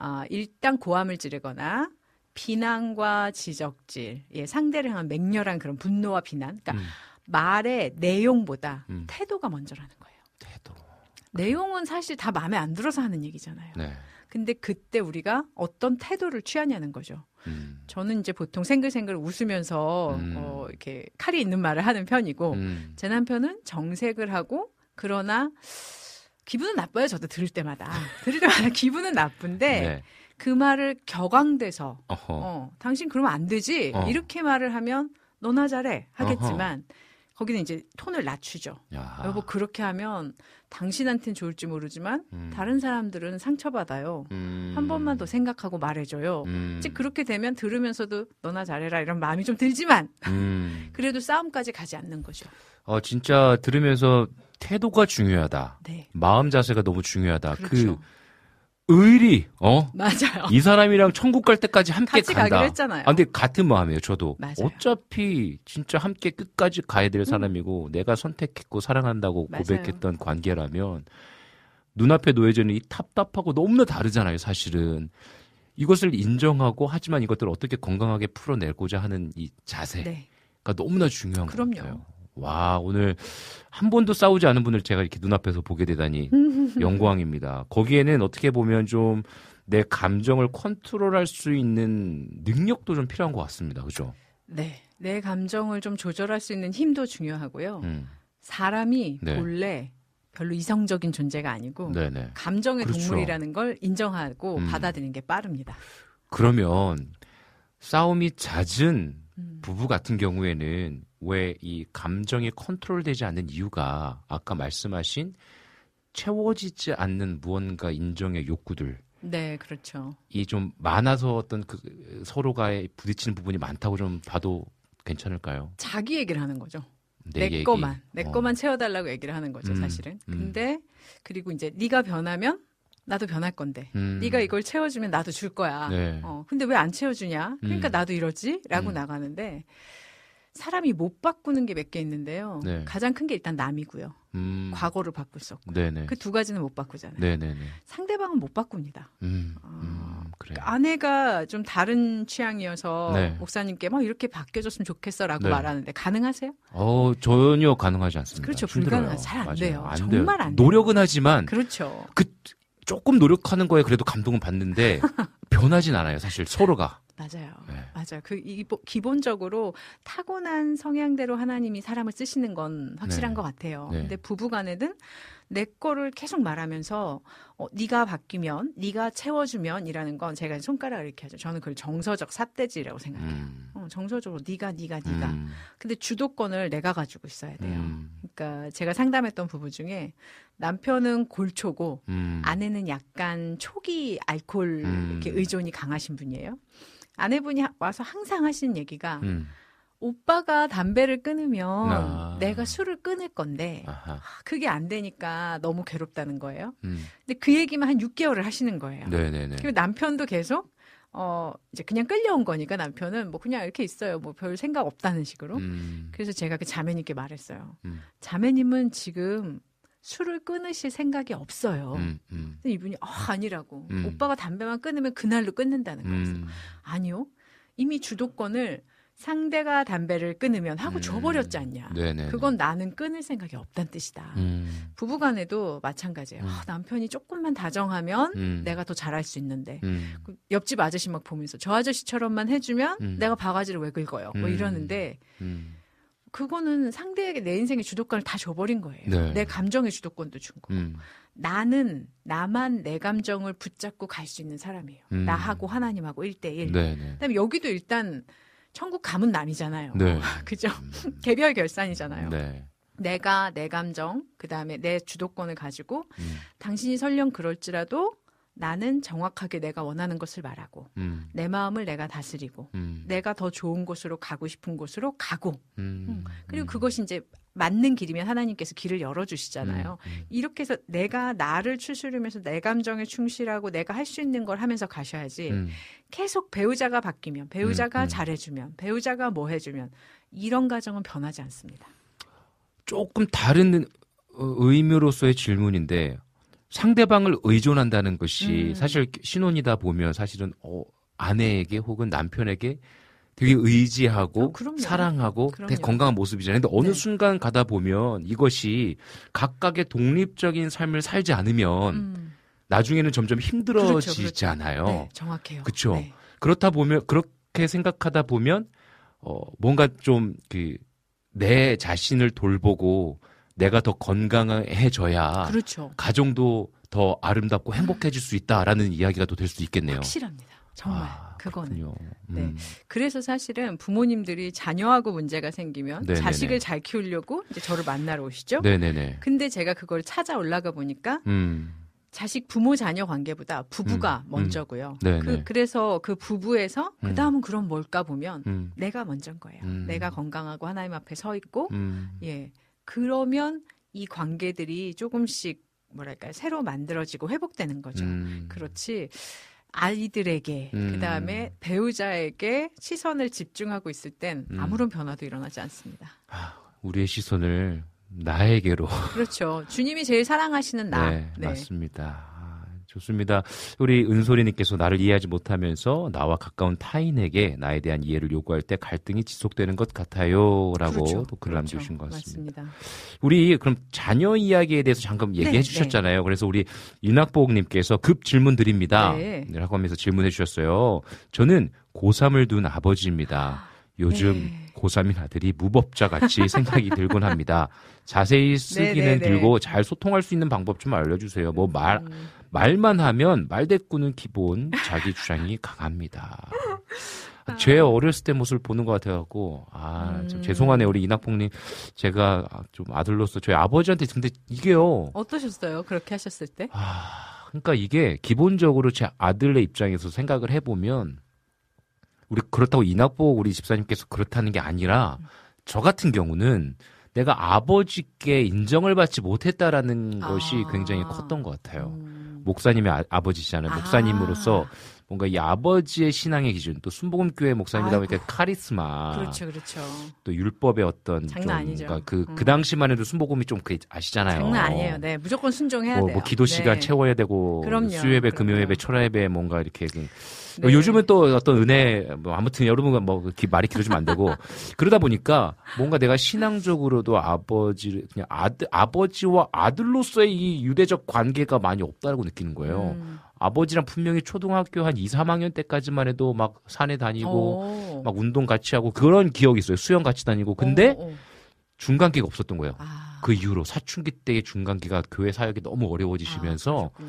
[SPEAKER 1] 음.
[SPEAKER 5] 아, 일단 고함을 지르거나 비난과 지적질, 예, 상대를 향한 맹렬한 그런 분노와 비난, 그러니까
[SPEAKER 1] 음.
[SPEAKER 5] 말의 내용보다
[SPEAKER 1] 음.
[SPEAKER 5] 태도가 먼저라는 거예요.
[SPEAKER 1] 태도.
[SPEAKER 5] 내용은 사실 다 마음에 안 들어서 하는 얘기잖아요.
[SPEAKER 1] 네.
[SPEAKER 5] 근데 그때 우리가 어떤 태도를 취하냐는 거죠.
[SPEAKER 1] 음.
[SPEAKER 5] 저는 이제 보통 생글생글 웃으면서
[SPEAKER 1] 음.
[SPEAKER 5] 어, 이렇게 칼이 있는 말을 하는 편이고
[SPEAKER 1] 음.
[SPEAKER 5] 제 남편은 정색을 하고 그러나 기분은 나빠요. 저도 들을 때마다 들을 때마다 기분은 나쁜데
[SPEAKER 1] 네.
[SPEAKER 5] 그 말을 격앙돼서
[SPEAKER 1] 어허.
[SPEAKER 5] 어, 당신 그러면 안 되지
[SPEAKER 1] 어.
[SPEAKER 5] 이렇게 말을 하면 너나 잘해 하겠지만 거기는 이제 톤을 낮추죠.
[SPEAKER 1] 야.
[SPEAKER 5] 여보 그렇게 하면 당신한테는 좋을지 모르지만
[SPEAKER 1] 음.
[SPEAKER 5] 다른 사람들은 상처받아요.
[SPEAKER 1] 음.
[SPEAKER 5] 한 번만 더 생각하고 말해줘요.
[SPEAKER 1] 음.
[SPEAKER 5] 이제 그렇게 되면 들으면서도 너나 잘해라 이런 마음이 좀 들지만
[SPEAKER 1] 음.
[SPEAKER 5] 그래도 싸움까지 가지 않는 거죠.
[SPEAKER 1] 어, 진짜 들으면서 태도가 중요하다.
[SPEAKER 5] 네.
[SPEAKER 1] 마음 자세가 너무 중요하다.
[SPEAKER 5] 그렇죠.
[SPEAKER 1] 그 의리, 어?
[SPEAKER 5] 맞아요.
[SPEAKER 1] 이 사람이랑 천국 갈 때까지 함께
[SPEAKER 5] 같이
[SPEAKER 1] 간다.
[SPEAKER 5] 가기로 했잖아요.
[SPEAKER 1] 아, 근데 같은 마음이에요, 저도.
[SPEAKER 5] 맞아요.
[SPEAKER 1] 어차피 진짜 함께 끝까지 가야 될 사람이고 내가 선택했고 사랑한다고
[SPEAKER 5] 맞아요.
[SPEAKER 1] 고백했던 관계라면 눈앞에 놓여져 있는 이 답답하고 너무나 다르잖아요, 사실은. 이것을 인정하고 하지만 이것들을 어떻게 건강하게 풀어내고자 하는 이 자세가
[SPEAKER 5] 네.
[SPEAKER 1] 너무나 중요한 것
[SPEAKER 5] 그럼요.
[SPEAKER 1] 같아요. 와, 오늘 한 번도 싸우지 않은 분을 제가 이렇게 눈앞에서 보게 되다니 영광입니다. 거기에는 어떻게 보면 좀 내 감정을 컨트롤할 수 있는 능력도 좀 필요한 것 같습니다. 그죠?
[SPEAKER 5] 네. 내 감정을 좀 조절할 수 있는 힘도 중요하고요.
[SPEAKER 1] 음.
[SPEAKER 5] 사람이
[SPEAKER 1] 네.
[SPEAKER 5] 본래 별로 이성적인 존재가 아니고
[SPEAKER 1] 네네.
[SPEAKER 5] 감정의
[SPEAKER 1] 그렇죠.
[SPEAKER 5] 동물이라는 걸 인정하고
[SPEAKER 1] 음.
[SPEAKER 5] 받아들이는 게 빠릅니다.
[SPEAKER 1] 그러면 싸움이 잦은
[SPEAKER 5] 음.
[SPEAKER 1] 부부 같은 경우에는 왜 이 감정이 컨트롤되지 않는 이유가 아까 말씀하신 채워지지 않는 무언가 인정의 욕구들
[SPEAKER 5] 네, 그렇죠.
[SPEAKER 1] 이 좀 많아서 어떤 그 서로가 부딪히는 부분이 많다고 좀 봐도 괜찮을까요?
[SPEAKER 5] 자기 얘기를 하는 거죠.
[SPEAKER 1] 내,
[SPEAKER 5] 내
[SPEAKER 1] 얘기.
[SPEAKER 5] 거만, 내
[SPEAKER 1] 어.
[SPEAKER 5] 거만 채워달라고 얘기를 하는 거죠,
[SPEAKER 1] 음,
[SPEAKER 5] 사실은.
[SPEAKER 1] 음.
[SPEAKER 5] 근데 그리고 이제 네가 변하면 나도 변할 건데,
[SPEAKER 1] 음.
[SPEAKER 5] 네가 이걸 채워주면 나도 줄 거야.
[SPEAKER 1] 네.
[SPEAKER 5] 어, 근데 왜 안 채워주냐? 그러니까
[SPEAKER 1] 음.
[SPEAKER 5] 나도 이러지?라고
[SPEAKER 1] 음.
[SPEAKER 5] 나가는데 사람이 못 바꾸는 게 몇 개 있는데요.
[SPEAKER 1] 네.
[SPEAKER 5] 가장 큰 게 일단 남이고요.
[SPEAKER 1] 음.
[SPEAKER 5] 과거를 바꿀 수 없고. 그 두 가지는 못 바꾸잖아요.
[SPEAKER 1] 네네네.
[SPEAKER 5] 상대방은 못 바꿉니다.
[SPEAKER 1] 음.
[SPEAKER 5] 아,
[SPEAKER 1] 음.
[SPEAKER 5] 그러니까 아내가 좀 다른 취향이어서
[SPEAKER 1] 네.
[SPEAKER 5] 목사님께 막 이렇게 바뀌어줬으면 좋겠어라고
[SPEAKER 1] 네.
[SPEAKER 5] 말하는데 가능하세요?
[SPEAKER 1] 어 전혀 가능하지 않습니다.
[SPEAKER 5] 그렇죠. 불가능하죠. 잘안. 돼요.
[SPEAKER 1] 안
[SPEAKER 5] 정말
[SPEAKER 1] 돼요.
[SPEAKER 5] 안 돼요.
[SPEAKER 1] 노력은 하지만
[SPEAKER 5] 그렇죠.
[SPEAKER 1] 그 조금 노력하는 거에 그래도 감동은 받는데 변하진 않아요. 사실 서로가.
[SPEAKER 5] 맞아요.
[SPEAKER 1] 네.
[SPEAKER 5] 맞아요. 그 이, 기본적으로 타고난 성향대로 하나님이 사람을 쓰시는 건 확실한
[SPEAKER 1] 네.
[SPEAKER 5] 것 같아요.
[SPEAKER 1] 네.
[SPEAKER 5] 근데 부부간에는 내 거를 계속 말하면서 어, 네가 바뀌면, 네가 채워주면이라는 건 제가 손가락을 이렇게 하죠. 저는 그걸 정서적 삿대질이라고 생각해요.
[SPEAKER 1] 음.
[SPEAKER 5] 어, 정서적으로 네가, 네가, 네가.
[SPEAKER 1] 음.
[SPEAKER 5] 근데 주도권을 내가 가지고 있어야 돼요.
[SPEAKER 1] 음.
[SPEAKER 5] 그러니까 제가 상담했던 부부 중에 남편은 골초고
[SPEAKER 1] 음.
[SPEAKER 5] 아내는 약간 초기 알코올
[SPEAKER 1] 음.
[SPEAKER 5] 이렇게 의존이 강하신 분이에요. 아내분이 하- 와서 항상 하시는 얘기가
[SPEAKER 1] 음.
[SPEAKER 5] 오빠가 담배를 끊으면
[SPEAKER 1] 아.
[SPEAKER 5] 내가 술을 끊을 건데
[SPEAKER 1] 아하.
[SPEAKER 5] 아, 그게 안 되니까 너무 괴롭다는 거예요.
[SPEAKER 1] 음.
[SPEAKER 5] 근데 그 얘기만 한 6개월을 하시는 거예요.
[SPEAKER 1] 네네네.
[SPEAKER 5] 그리고 남편도 계속 어 이제 그냥 끌려온 거니까 남편은 뭐 그냥 이렇게 있어요. 뭐 별 생각 없다는 식으로.
[SPEAKER 1] 음.
[SPEAKER 5] 그래서 제가 그 자매님께 말했어요.
[SPEAKER 1] 음.
[SPEAKER 5] 자매님은 지금 술을 끊으실 생각이 없어요.
[SPEAKER 1] 음. 음.
[SPEAKER 5] 근데 이분이 아, 아니라고.
[SPEAKER 1] 음.
[SPEAKER 5] 오빠가 담배만 끊으면 그날로 끊는다는 거예요.
[SPEAKER 1] 음.
[SPEAKER 5] 아니요. 이미 주도권을 상대가 담배를 끊으면 하고
[SPEAKER 1] 음.
[SPEAKER 5] 줘버렸지 않냐.
[SPEAKER 1] 네네.
[SPEAKER 5] 그건 나는 끊을 생각이 없다는 뜻이다.
[SPEAKER 1] 음.
[SPEAKER 5] 부부간에도 마찬가지예요.
[SPEAKER 1] 음.
[SPEAKER 5] 아, 남편이 조금만 다정하면
[SPEAKER 1] 음.
[SPEAKER 5] 내가 더 잘할 수 있는데
[SPEAKER 1] 음.
[SPEAKER 5] 그 옆집 아저씨 막 보면서 저 아저씨처럼만 해주면
[SPEAKER 1] 음.
[SPEAKER 5] 내가 바가지를 왜 긁어요? 뭐
[SPEAKER 1] 음.
[SPEAKER 5] 이러는데
[SPEAKER 1] 음.
[SPEAKER 5] 그거는 상대에게 내 인생의 주도권을 다 줘버린 거예요.
[SPEAKER 1] 네.
[SPEAKER 5] 내 감정의 주도권도 준 거.
[SPEAKER 1] 음.
[SPEAKER 5] 나는 나만 내 감정을 붙잡고 갈 수 있는 사람이에요.
[SPEAKER 1] 음.
[SPEAKER 5] 나하고 하나님하고 1대1.
[SPEAKER 1] 네 네.
[SPEAKER 5] 그다음에 여기도 일단 천국 가면 남이잖아요.
[SPEAKER 1] 네.
[SPEAKER 5] 그죠? 개별 결산이잖아요.
[SPEAKER 1] 네.
[SPEAKER 5] 내가 내 감정, 그다음에 내 주도권을 가지고
[SPEAKER 1] 음.
[SPEAKER 5] 당신이 설령 그럴지라도 나는 정확하게 내가 원하는 것을 말하고
[SPEAKER 1] 음.
[SPEAKER 5] 내 마음을 내가 다스리고
[SPEAKER 1] 음.
[SPEAKER 5] 내가 더 좋은 곳으로 가고 싶은 곳으로 가고
[SPEAKER 1] 음.
[SPEAKER 5] 그리고
[SPEAKER 1] 음.
[SPEAKER 5] 그것이 이제 맞는 길이면 하나님께서 길을 열어주시잖아요.
[SPEAKER 1] 음. 음.
[SPEAKER 5] 이렇게 해서 내가 나를 추스르면서 내 감정에 충실하고 내가 할 수 있는 걸 하면서 가셔야지
[SPEAKER 1] 음.
[SPEAKER 5] 계속 배우자가 바뀌면 배우자가
[SPEAKER 1] 음, 음.
[SPEAKER 5] 잘해주면 배우자가 뭐 해주면 이런 가정은 변하지 않습니다.
[SPEAKER 1] 조금 다른 어, 의미로서의 질문인데 상대방을 의존한다는 것이
[SPEAKER 5] 음.
[SPEAKER 1] 사실 신혼이다 보면 사실은 어, 아내에게 혹은 남편에게 되게 의지하고
[SPEAKER 5] 어.
[SPEAKER 1] 사랑하고
[SPEAKER 5] 그럼요.
[SPEAKER 1] 되게 건강한 모습이잖아요. 근데 어느
[SPEAKER 5] 네.
[SPEAKER 1] 순간 가다 보면 이것이 각각의 독립적인 삶을 살지 않으면
[SPEAKER 5] 음.
[SPEAKER 1] 나중에는 점점
[SPEAKER 5] 그렇죠,
[SPEAKER 1] 힘들어지잖아요.
[SPEAKER 5] 네, 정확해요.
[SPEAKER 1] 그쵸.
[SPEAKER 5] 네.
[SPEAKER 1] 그렇다 보면 그렇게 생각하다 보면 어 뭔가 좀 그 내 자신을 돌보고 내가 더 건강해져야
[SPEAKER 5] 그렇죠.
[SPEAKER 1] 가정도 더 아름답고 행복해질 수 있다라는 이야기가 또 될 수 있겠네요.
[SPEAKER 5] 확실합니다. 정말
[SPEAKER 1] 아,
[SPEAKER 5] 그거는. 네.
[SPEAKER 1] 음.
[SPEAKER 5] 그래서 사실은 부모님들이 자녀하고 문제가 생기면
[SPEAKER 1] 네네네.
[SPEAKER 5] 자식을 잘 키우려고 이제 저를 만나러 오시죠.
[SPEAKER 1] 네네네.
[SPEAKER 5] 근데 제가 그걸 찾아 올라가 보니까
[SPEAKER 1] 음.
[SPEAKER 5] 자식 부모 자녀 관계보다 부부가
[SPEAKER 1] 음,
[SPEAKER 5] 먼저고요.
[SPEAKER 1] 네네.
[SPEAKER 5] 그, 그래서 그 부부에서 그
[SPEAKER 1] 음.
[SPEAKER 5] 다음은 그럼 뭘까 보면
[SPEAKER 1] 음.
[SPEAKER 5] 내가 먼저인 거예요.
[SPEAKER 1] 음.
[SPEAKER 5] 내가 건강하고 하나님 앞에 서 있고
[SPEAKER 1] 음.
[SPEAKER 5] 예 그러면 이 관계들이 조금씩 뭐랄까요 새로 만들어지고 회복되는 거죠.
[SPEAKER 1] 음.
[SPEAKER 5] 그렇지 아이들에게
[SPEAKER 1] 음.
[SPEAKER 5] 그다음에 배우자에게 시선을 집중하고 있을 땐
[SPEAKER 1] 음.
[SPEAKER 5] 아무런 변화도 일어나지 않습니다.
[SPEAKER 1] 우리의 시선을 나에게로
[SPEAKER 5] 그렇죠. 주님이 제일 사랑하시는 나.
[SPEAKER 1] 네, 맞습니다. 아, 좋습니다. 우리 은솔이님께서 나를 이해하지 못하면서 나와 가까운 타인에게 나에 대한 이해를 요구할 때 갈등이 지속되는 것 같아요. 라고
[SPEAKER 5] 그렇죠.
[SPEAKER 1] 또 글을
[SPEAKER 5] 그렇죠.
[SPEAKER 1] 남겨주신 것 같습니다.
[SPEAKER 5] 맞습니다.
[SPEAKER 1] 우리 그럼 자녀 이야기에 대해서 잠깐 얘기해
[SPEAKER 5] 네,
[SPEAKER 1] 주셨잖아요. 그래서 우리 윤학보님께서 급 질문 드립니다.
[SPEAKER 5] 네.
[SPEAKER 1] 라고 하면서 질문해 주셨어요. 저는 고3을 둔 아버지입니다. 요즘
[SPEAKER 5] 네.
[SPEAKER 1] 고3인 아들이 무법자 같이 생각이 들곤 합니다. 자세히 쓰기는
[SPEAKER 5] 네, 네, 네.
[SPEAKER 1] 들고 잘 소통할 수 있는 방법 좀 알려주세요. 뭐 말,
[SPEAKER 5] 음.
[SPEAKER 1] 말만 하면 말대꾸는 기본 자기 주장이 강합니다. 제 어렸을 때 모습을 보는 것 같아갖고 아, 좀
[SPEAKER 5] 음.
[SPEAKER 1] 죄송하네요. 우리 이낙봉님. 제가 좀 아들로서 저희 아버지한테 근데 이게요.
[SPEAKER 5] 어떠셨어요? 그렇게 하셨을 때?
[SPEAKER 1] 아, 그러니까 이게 기본적으로 제 아들의 입장에서 생각을 해보면 우리 그렇다고 이낙보 우리 집사님께서 그렇다는 게 아니라 저 같은 경우는 내가 아버지께 인정을 받지 못했다라는 것이
[SPEAKER 5] 아.
[SPEAKER 1] 굉장히 컸던 것 같아요.
[SPEAKER 5] 음.
[SPEAKER 1] 목사님의 아, 버지시잖아요
[SPEAKER 5] 아.
[SPEAKER 1] 목사님으로서 뭔가 이 아버지의 신앙의 기준, 또 순복음교회 목사님이다 보니까
[SPEAKER 5] 아이고.
[SPEAKER 1] 카리스마,
[SPEAKER 5] 그렇죠, 그렇죠.
[SPEAKER 1] 또 율법의 어떤
[SPEAKER 5] 장난
[SPEAKER 1] 좀
[SPEAKER 5] 아니죠.
[SPEAKER 1] 뭔가 그,
[SPEAKER 5] 음.
[SPEAKER 1] 그 당시만 해도 순복음이 좀 그 아시잖아요.
[SPEAKER 5] 장난 아니에요. 네, 무조건 순종해야
[SPEAKER 1] 뭐,
[SPEAKER 5] 돼요.
[SPEAKER 1] 뭐 기도 시간
[SPEAKER 5] 네.
[SPEAKER 1] 채워야 되고
[SPEAKER 5] 그럼요,
[SPEAKER 1] 수요예배. 금요예배, 초라예배 뭔가 이렇게 그
[SPEAKER 5] 네.
[SPEAKER 1] 요즘은 또 어떤 은혜 뭐 아무튼 여러분은 뭐 기- 말이 길어지면 안 되고 그러다 보니까 뭔가 내가 신앙적으로도 아버지 그냥 아들 아버지와 아들로서의 이 유대적 관계가 많이 없다고 느끼는 거예요.
[SPEAKER 5] 음.
[SPEAKER 1] 아버지랑 분명히 초등학교 한 2, 3학년 때까지만 해도 막 산에 다니고
[SPEAKER 5] 오.
[SPEAKER 1] 막 운동 같이 하고 그런 기억이 있어요. 수영 같이 다니고 근데
[SPEAKER 5] 오, 오.
[SPEAKER 1] 중간기가 없었던 거예요.
[SPEAKER 5] 아.
[SPEAKER 1] 그 이후로 사춘기 때의 중간기가 교회 사역이 너무 어려워지시면서
[SPEAKER 5] 아,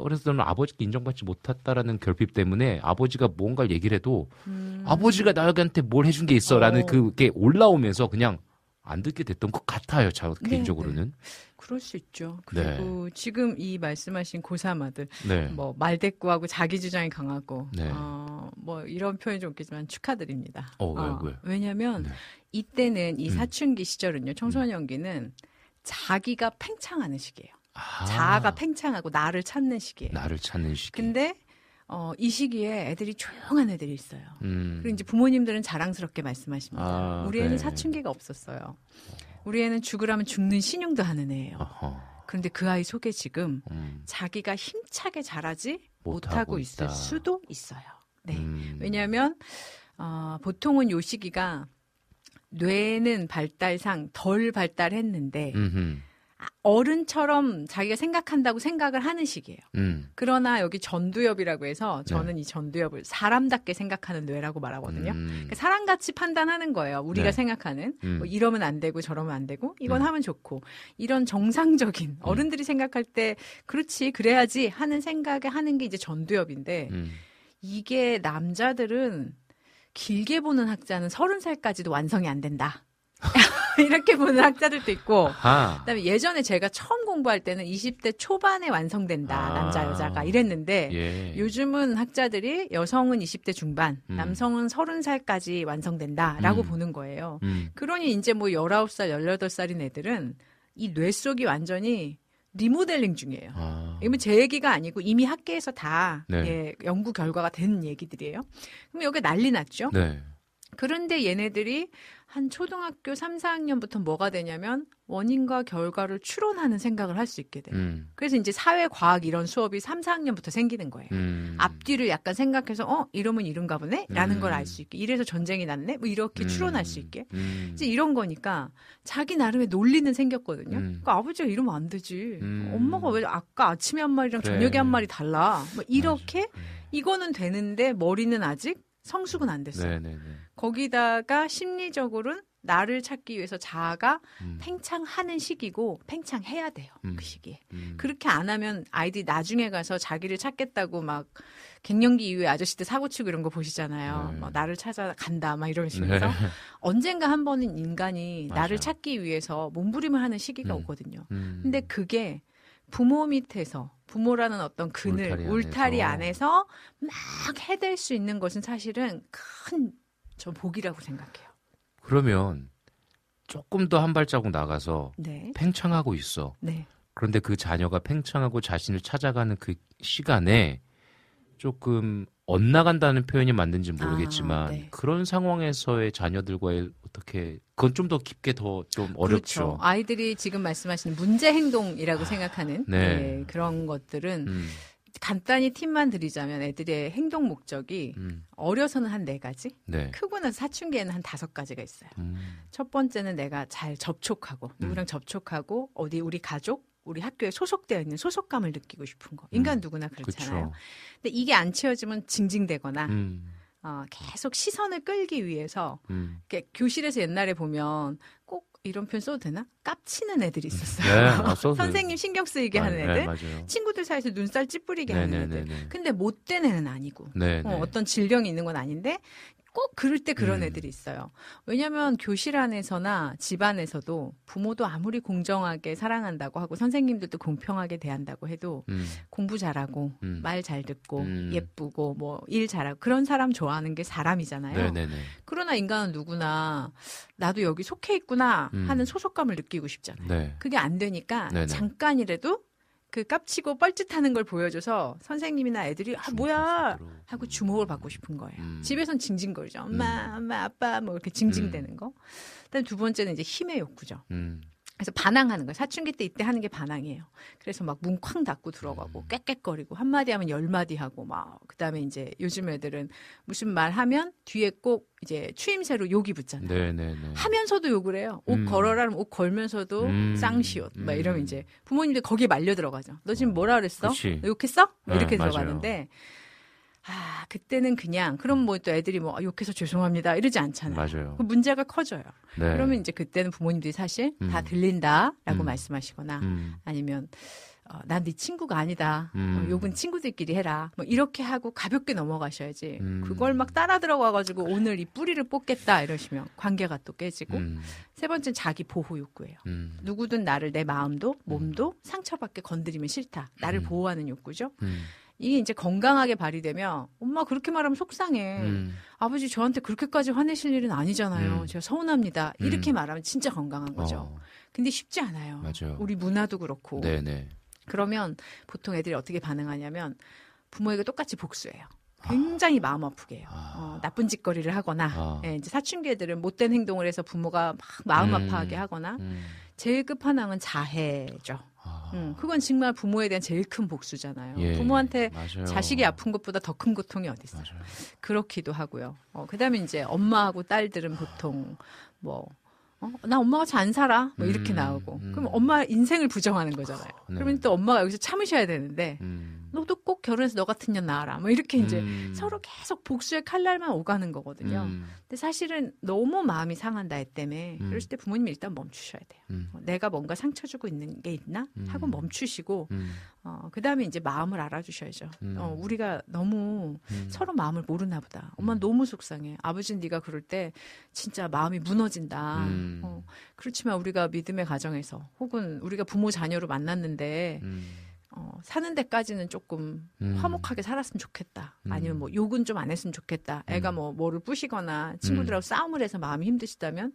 [SPEAKER 1] 어, 그래서 저는 아버지께 인정받지 못했다라는 결핍 때문에 아버지가 뭔가를 얘기를 해도
[SPEAKER 5] 음.
[SPEAKER 1] 아버지가 나한테 뭘 해준 게 있어라는
[SPEAKER 5] 어.
[SPEAKER 1] 그게 올라오면서 그냥 안 듣게 됐던 것 같아요. 저
[SPEAKER 5] 네,
[SPEAKER 1] 개인적으로는.
[SPEAKER 5] 그럴 수 있죠.
[SPEAKER 1] 네.
[SPEAKER 5] 그리고 지금 이 말씀하신 고3 아들,
[SPEAKER 1] 네.
[SPEAKER 5] 뭐 말대꾸하고 자기 주장이 강하고,
[SPEAKER 1] 네.
[SPEAKER 5] 어, 뭐 이런 표현이 좀 웃기지만 축하드립니다.
[SPEAKER 1] 어, 왜, 왜?
[SPEAKER 5] 왜냐하면
[SPEAKER 1] 네.
[SPEAKER 5] 이때는 이
[SPEAKER 1] 음.
[SPEAKER 5] 사춘기 시절은요, 청소년기는 자기가 팽창하는 시기예요.
[SPEAKER 1] 아,
[SPEAKER 5] 자아가 팽창하고 나를 찾는 시기예요.
[SPEAKER 1] 나를 찾는 시기.
[SPEAKER 5] 근데 어, 이 시기에 애들이 조용한 애들이 있어요.
[SPEAKER 1] 음.
[SPEAKER 5] 그리고 이제 부모님들은 자랑스럽게 말씀하십니다.
[SPEAKER 1] 아,
[SPEAKER 5] 우리 애는
[SPEAKER 1] 네.
[SPEAKER 5] 사춘기가 없었어요. 우리 애는 죽으라면 죽는 신용도 하는 애예요.
[SPEAKER 1] 어허.
[SPEAKER 5] 그런데 그 아이 속에 지금
[SPEAKER 1] 음.
[SPEAKER 5] 자기가 힘차게 자라지
[SPEAKER 1] 못하고
[SPEAKER 5] 못하고 있을. 수도 있어요. 네.
[SPEAKER 1] 음.
[SPEAKER 5] 왜냐하면 어, 보통은 요 시기가 뇌는 발달상 덜 발달했는데
[SPEAKER 1] 음흠.
[SPEAKER 5] 아, 어른처럼 자기가 생각한다고 생각을 하는 시기예요.
[SPEAKER 1] 음.
[SPEAKER 5] 그러나 여기 전두엽이라고 해서 저는 이 전두엽을 사람답게 생각하는 뇌라고 말하거든요.
[SPEAKER 1] 음.
[SPEAKER 5] 그러니까 사람같이 판단하는 거예요. 우리가
[SPEAKER 1] 네.
[SPEAKER 5] 생각하는
[SPEAKER 1] 음.
[SPEAKER 5] 뭐 이러면 안 되고 저러면 안 되고 이건
[SPEAKER 1] 음.
[SPEAKER 5] 하면 좋고 이런 정상적인 어른들이 생각할 때 그렇지 그래야지 하는 생각에 하는 게 이제 전두엽인데
[SPEAKER 1] 음.
[SPEAKER 5] 이게 남자들은 길게 보는 학자는 서른 살까지도 완성이 안 된다. 이렇게 보는 학자들도 있고
[SPEAKER 1] 하.
[SPEAKER 5] 그다음에 예전에 제가 처음 공부할 때는 20대 초반에 완성된다
[SPEAKER 1] 아.
[SPEAKER 5] 남자 여자가 이랬는데
[SPEAKER 1] 예.
[SPEAKER 5] 요즘은 학자들이 여성은 20대 중반,
[SPEAKER 1] 음.
[SPEAKER 5] 남성은 30살까지 완성된다라고
[SPEAKER 1] 음.
[SPEAKER 5] 보는 거예요.
[SPEAKER 1] 음.
[SPEAKER 5] 그러니 이제 뭐 19살, 18살인 애들은 이 뇌 속이 완전히 리모델링 중이에요.
[SPEAKER 1] 아.
[SPEAKER 5] 이건 제 얘기가 아니고 이미 학계에서 다
[SPEAKER 1] 네.
[SPEAKER 5] 예, 연구 결과가 된 얘기들이에요. 그럼 여기 난리 났죠.
[SPEAKER 1] 네.
[SPEAKER 5] 그런데 얘네들이 한 초등학교 3, 4학년부터 뭐가 되냐면 원인과 결과를 추론하는 생각을 할 수 있게 돼요.
[SPEAKER 1] 음.
[SPEAKER 5] 그래서 이제 사회 과학 이런 수업이 3, 4학년부터 생기는 거예요.
[SPEAKER 1] 음.
[SPEAKER 5] 앞뒤를 약간 생각해서 어 이러면 이런가 보네 라는
[SPEAKER 1] 음.
[SPEAKER 5] 걸알 수 있게 이래서 전쟁이 났네 뭐 이렇게
[SPEAKER 1] 음.
[SPEAKER 5] 추론할 수 있게
[SPEAKER 1] 음.
[SPEAKER 5] 이제 이런 거니까 자기 나름의 논리는 생겼거든요.
[SPEAKER 1] 음.
[SPEAKER 5] 그러니까 아버지가 이러면 안 되지.
[SPEAKER 1] 음.
[SPEAKER 5] 엄마가 왜 아까 아침에 한 말이랑
[SPEAKER 1] 그래.
[SPEAKER 5] 저녁에 한 말이 달라. 뭐 이렇게
[SPEAKER 1] 맞아. 네.
[SPEAKER 5] 이거는 되는데 머리는 아직 성숙은 안 됐어요.
[SPEAKER 1] 네, 네, 네.
[SPEAKER 5] 거기다가 심리적으로는 나를 찾기 위해서 자아가
[SPEAKER 1] 음.
[SPEAKER 5] 팽창하는 시기고 팽창해야 돼요.
[SPEAKER 1] 음.
[SPEAKER 5] 그 시기에.
[SPEAKER 1] 음.
[SPEAKER 5] 그렇게 안 하면 아이들이 나중에 가서 자기를 찾겠다고 막 갱년기 이후에 아저씨들 사고치고 이런 거 보시잖아요.
[SPEAKER 1] 네.
[SPEAKER 5] 막 나를 찾아간다 막 이러시면서
[SPEAKER 1] 네.
[SPEAKER 5] 언젠가 한 번은 인간이
[SPEAKER 1] 맞아요.
[SPEAKER 5] 나를 찾기 위해서 몸부림을 하는 시기가
[SPEAKER 1] 음.
[SPEAKER 5] 오거든요.
[SPEAKER 1] 음.
[SPEAKER 5] 근데 그게 부모 밑에서 부모라는 어떤 그늘
[SPEAKER 1] 울타리
[SPEAKER 5] 울타리,
[SPEAKER 1] 안에서.
[SPEAKER 5] 안에서 막 해댈 수 있는 것은 사실은 큰 저 복이라고 생각해요.
[SPEAKER 1] 그러면 조금 더 한 발자국 나가서
[SPEAKER 5] 네.
[SPEAKER 1] 팽창하고 있어.
[SPEAKER 5] 네.
[SPEAKER 1] 그런데 그 자녀가 팽창하고 자신을 찾아가는 그 시간에 조금 엇나간다는 표현이 맞는지 모르겠지만
[SPEAKER 5] 아, 네.
[SPEAKER 1] 그런 상황에서의 자녀들과의 어떻게 그건 좀 더 깊게 더 좀 어렵죠.
[SPEAKER 5] 그렇죠. 아이들이 지금 말씀하시는 문제 행동이라고 생각하는
[SPEAKER 1] 네.
[SPEAKER 5] 네, 그런 것들은
[SPEAKER 1] 음,
[SPEAKER 5] 간단히 팁만 드리자면 애들의 행동 목적이
[SPEAKER 1] 음,
[SPEAKER 5] 어려서는 한 네 가지,
[SPEAKER 1] 네.
[SPEAKER 5] 크고 나서 사춘기에는 한 다섯 가지가 있어요.
[SPEAKER 1] 음,
[SPEAKER 5] 첫 번째는 내가 잘 접촉하고 누구랑 접촉하고 어디 우리 가족, 우리 학교에 소속되어 있는 소속감을 느끼고 싶은 거. 인간
[SPEAKER 1] 음,
[SPEAKER 5] 누구나 그렇잖아요.
[SPEAKER 1] 그렇죠.
[SPEAKER 5] 근데 이게 안 채워지면 징징대거나
[SPEAKER 1] 음,
[SPEAKER 5] 어, 계속 시선을 끌기 위해서
[SPEAKER 1] 음.
[SPEAKER 5] 이렇게 교실에서 옛날에 보면 꼭 이런 표현 써도 되나? 깝치는 애들이 있었어요.
[SPEAKER 1] 네, 아,
[SPEAKER 5] 선생님 신경 쓰이게
[SPEAKER 1] 아,
[SPEAKER 5] 하는
[SPEAKER 1] 네,
[SPEAKER 5] 애들.
[SPEAKER 1] 맞아요.
[SPEAKER 5] 친구들 사이에서 눈살 찌푸리게 하는 애들. 근데 못된 애는 아니고.
[SPEAKER 1] 네,
[SPEAKER 5] 어,
[SPEAKER 1] 네.
[SPEAKER 5] 어떤 질병이 있는 건 아닌데 꼭 그럴 때 그런
[SPEAKER 1] 음.
[SPEAKER 5] 애들이 있어요. 왜냐하면 교실 안에서나 집안에서도 부모도 아무리 공정하게 사랑한다고 하고 선생님들도 공평하게 대한다고 해도
[SPEAKER 1] 음,
[SPEAKER 5] 공부 잘하고
[SPEAKER 1] 음.
[SPEAKER 5] 말잘 듣고
[SPEAKER 1] 음.
[SPEAKER 5] 예쁘고 뭐 일 잘하고 그런 사람 좋아하는 게 사람이잖아요.
[SPEAKER 1] 네네네.
[SPEAKER 5] 그러나 인간은 누구나 나도 여기 속해 있구나
[SPEAKER 1] 음.
[SPEAKER 5] 하는 소속감을 느끼고 싶잖아요.
[SPEAKER 1] 네.
[SPEAKER 5] 그게 안 되니까
[SPEAKER 1] 네네.
[SPEAKER 5] 잠깐이라도 그 깝치고 뻘짓하는 걸 보여줘서 선생님이나 애들이 아 뭐야 하고 주목을 받고 싶은 거예요.
[SPEAKER 1] 음.
[SPEAKER 5] 집에선 징징거리죠. 엄마, 엄마, 아빠 뭐 이렇게 징징대는 거. 그다음 두 번째는 이제 힘의 욕구죠.
[SPEAKER 1] 음,
[SPEAKER 5] 그래서 반항하는 거예요. 사춘기 때 이때 하는 게 반항이에요. 그래서 막 문 쾅 닫고 들어가고
[SPEAKER 1] 음.
[SPEAKER 5] 꽥꽥거리고 한마디 하면 열마디 하고 막 그다음에 이제 요즘 애들은 무슨 말 하면 뒤에 꼭 이제 추임새로 욕이 붙잖아요.
[SPEAKER 1] 네네네.
[SPEAKER 5] 하면서도 욕을 해요. 옷
[SPEAKER 1] 음.
[SPEAKER 5] 걸어라 하면 옷 걸면서도
[SPEAKER 1] 음.
[SPEAKER 5] 쌍시옷. 막
[SPEAKER 1] 음.
[SPEAKER 5] 이러면 이제 부모님들 거기에 말려 들어가죠. 너 지금 뭐라 그랬어? 욕했어? 뭐
[SPEAKER 1] 네,
[SPEAKER 5] 이렇게
[SPEAKER 1] 맞아요.
[SPEAKER 5] 들어가는데 아 그때는 그냥 그럼 뭐 또 애들이 뭐 아, 욕해서 죄송합니다 이러지 않잖아요.
[SPEAKER 1] 맞아요.
[SPEAKER 5] 그 문제가 커져요.
[SPEAKER 1] 네.
[SPEAKER 5] 그러면 이제 그때는 부모님들이 사실 다
[SPEAKER 1] 음.
[SPEAKER 5] 들린다 라고
[SPEAKER 1] 음.
[SPEAKER 5] 말씀하시거나
[SPEAKER 1] 음,
[SPEAKER 5] 아니면 어, 난 네 친구가 아니다.
[SPEAKER 1] 음.
[SPEAKER 5] 어, 욕은 친구들끼리 해라. 뭐 이렇게 하고 가볍게 넘어가셔야지.
[SPEAKER 1] 음.
[SPEAKER 5] 그걸 막 따라 들어가가지고 오늘 이 뿌리를 뽑겠다 이러시면 관계가 또 깨지고
[SPEAKER 1] 음,
[SPEAKER 5] 세 번째는 자기 보호 욕구예요.
[SPEAKER 1] 음,
[SPEAKER 5] 누구든 나를 내 마음도 몸도 상처받게 건드리면 싫다. 나를
[SPEAKER 1] 음.
[SPEAKER 5] 보호하는 욕구죠.
[SPEAKER 1] 음,
[SPEAKER 5] 이게 이제 건강하게 발휘되면 엄마 그렇게 말하면 속상해.
[SPEAKER 1] 음.
[SPEAKER 5] 아버지 저한테 그렇게까지 화내실 일은 아니잖아요.
[SPEAKER 1] 음.
[SPEAKER 5] 제가 서운합니다. 이렇게
[SPEAKER 1] 음.
[SPEAKER 5] 말하면 진짜 건강한 거죠.
[SPEAKER 1] 어,
[SPEAKER 5] 근데 쉽지 않아요.
[SPEAKER 1] 맞아요.
[SPEAKER 5] 우리 문화도 그렇고.
[SPEAKER 1] 네네.
[SPEAKER 5] 그러면 보통 애들이 어떻게 반응하냐면 부모에게 똑같이 복수해요. 굉장히 마음 아프게 해요.
[SPEAKER 1] 아.
[SPEAKER 5] 어, 나쁜 짓거리를 하거나,
[SPEAKER 1] 아.
[SPEAKER 5] 예, 이제 사춘기 애들은 못된 행동을 해서 부모가 막 마음
[SPEAKER 1] 음.
[SPEAKER 5] 아파하게 하거나,
[SPEAKER 1] 음.
[SPEAKER 5] 제일 끝판왕은 자해죠.
[SPEAKER 1] 아,
[SPEAKER 5] 음, 그건 정말 부모에 대한 제일 큰 복수잖아요.
[SPEAKER 1] 예,
[SPEAKER 5] 부모한테
[SPEAKER 1] 맞아요.
[SPEAKER 5] 자식이 아픈 것보다 더 큰 고통이 어디 있어요.
[SPEAKER 1] 맞아요.
[SPEAKER 5] 그렇기도 하고요. 어, 그다음에 이제 엄마하고 딸들은 보통 뭐 어? 나 엄마가 잘 안 살아. 뭐 이렇게
[SPEAKER 1] 음,
[SPEAKER 5] 나오고.
[SPEAKER 1] 음.
[SPEAKER 5] 그럼 엄마 인생을 부정하는 거잖아요.
[SPEAKER 1] 네.
[SPEAKER 5] 그러면 또 엄마가 여기서 참으셔야 되는데
[SPEAKER 1] 음.
[SPEAKER 5] 너도 꼭 결혼해서 너 같은 년 낳아라. 뭐 이렇게 이제
[SPEAKER 1] 음.
[SPEAKER 5] 서로 계속 복수의 칼날만 오가는 거거든요.
[SPEAKER 1] 음.
[SPEAKER 5] 근데 사실은 너무 마음이 상한다 애 때문에
[SPEAKER 1] 음.
[SPEAKER 5] 그럴 때 부모님이 일단 멈추셔야 돼요.
[SPEAKER 1] 음.
[SPEAKER 5] 어, 내가 뭔가 상처 주고 있는 게 있나 하고
[SPEAKER 1] 음.
[SPEAKER 5] 멈추시고
[SPEAKER 1] 음.
[SPEAKER 5] 어, 그다음에 이제 마음을 알아주셔야죠.
[SPEAKER 1] 음.
[SPEAKER 5] 어, 우리가 너무
[SPEAKER 1] 음.
[SPEAKER 5] 서로 마음을 모르나 보다. 엄마 는 너무 속상해. 아버지는 네가 그럴 때 진짜 마음이 무너진다.
[SPEAKER 1] 음.
[SPEAKER 5] 어, 그렇지만 우리가 믿음의 가정에서 혹은 우리가 부모 자녀로 만났는데
[SPEAKER 1] 음.
[SPEAKER 5] 어, 사는 데까지는 조금
[SPEAKER 1] 음.
[SPEAKER 5] 화목하게 살았으면 좋겠다.
[SPEAKER 1] 음.
[SPEAKER 5] 아니면 뭐 욕은 좀 안 했으면 좋겠다. 애가
[SPEAKER 1] 음.
[SPEAKER 5] 뭐 뭐를 부시거나 친구들하고 싸움을 해서 마음이 힘드시다면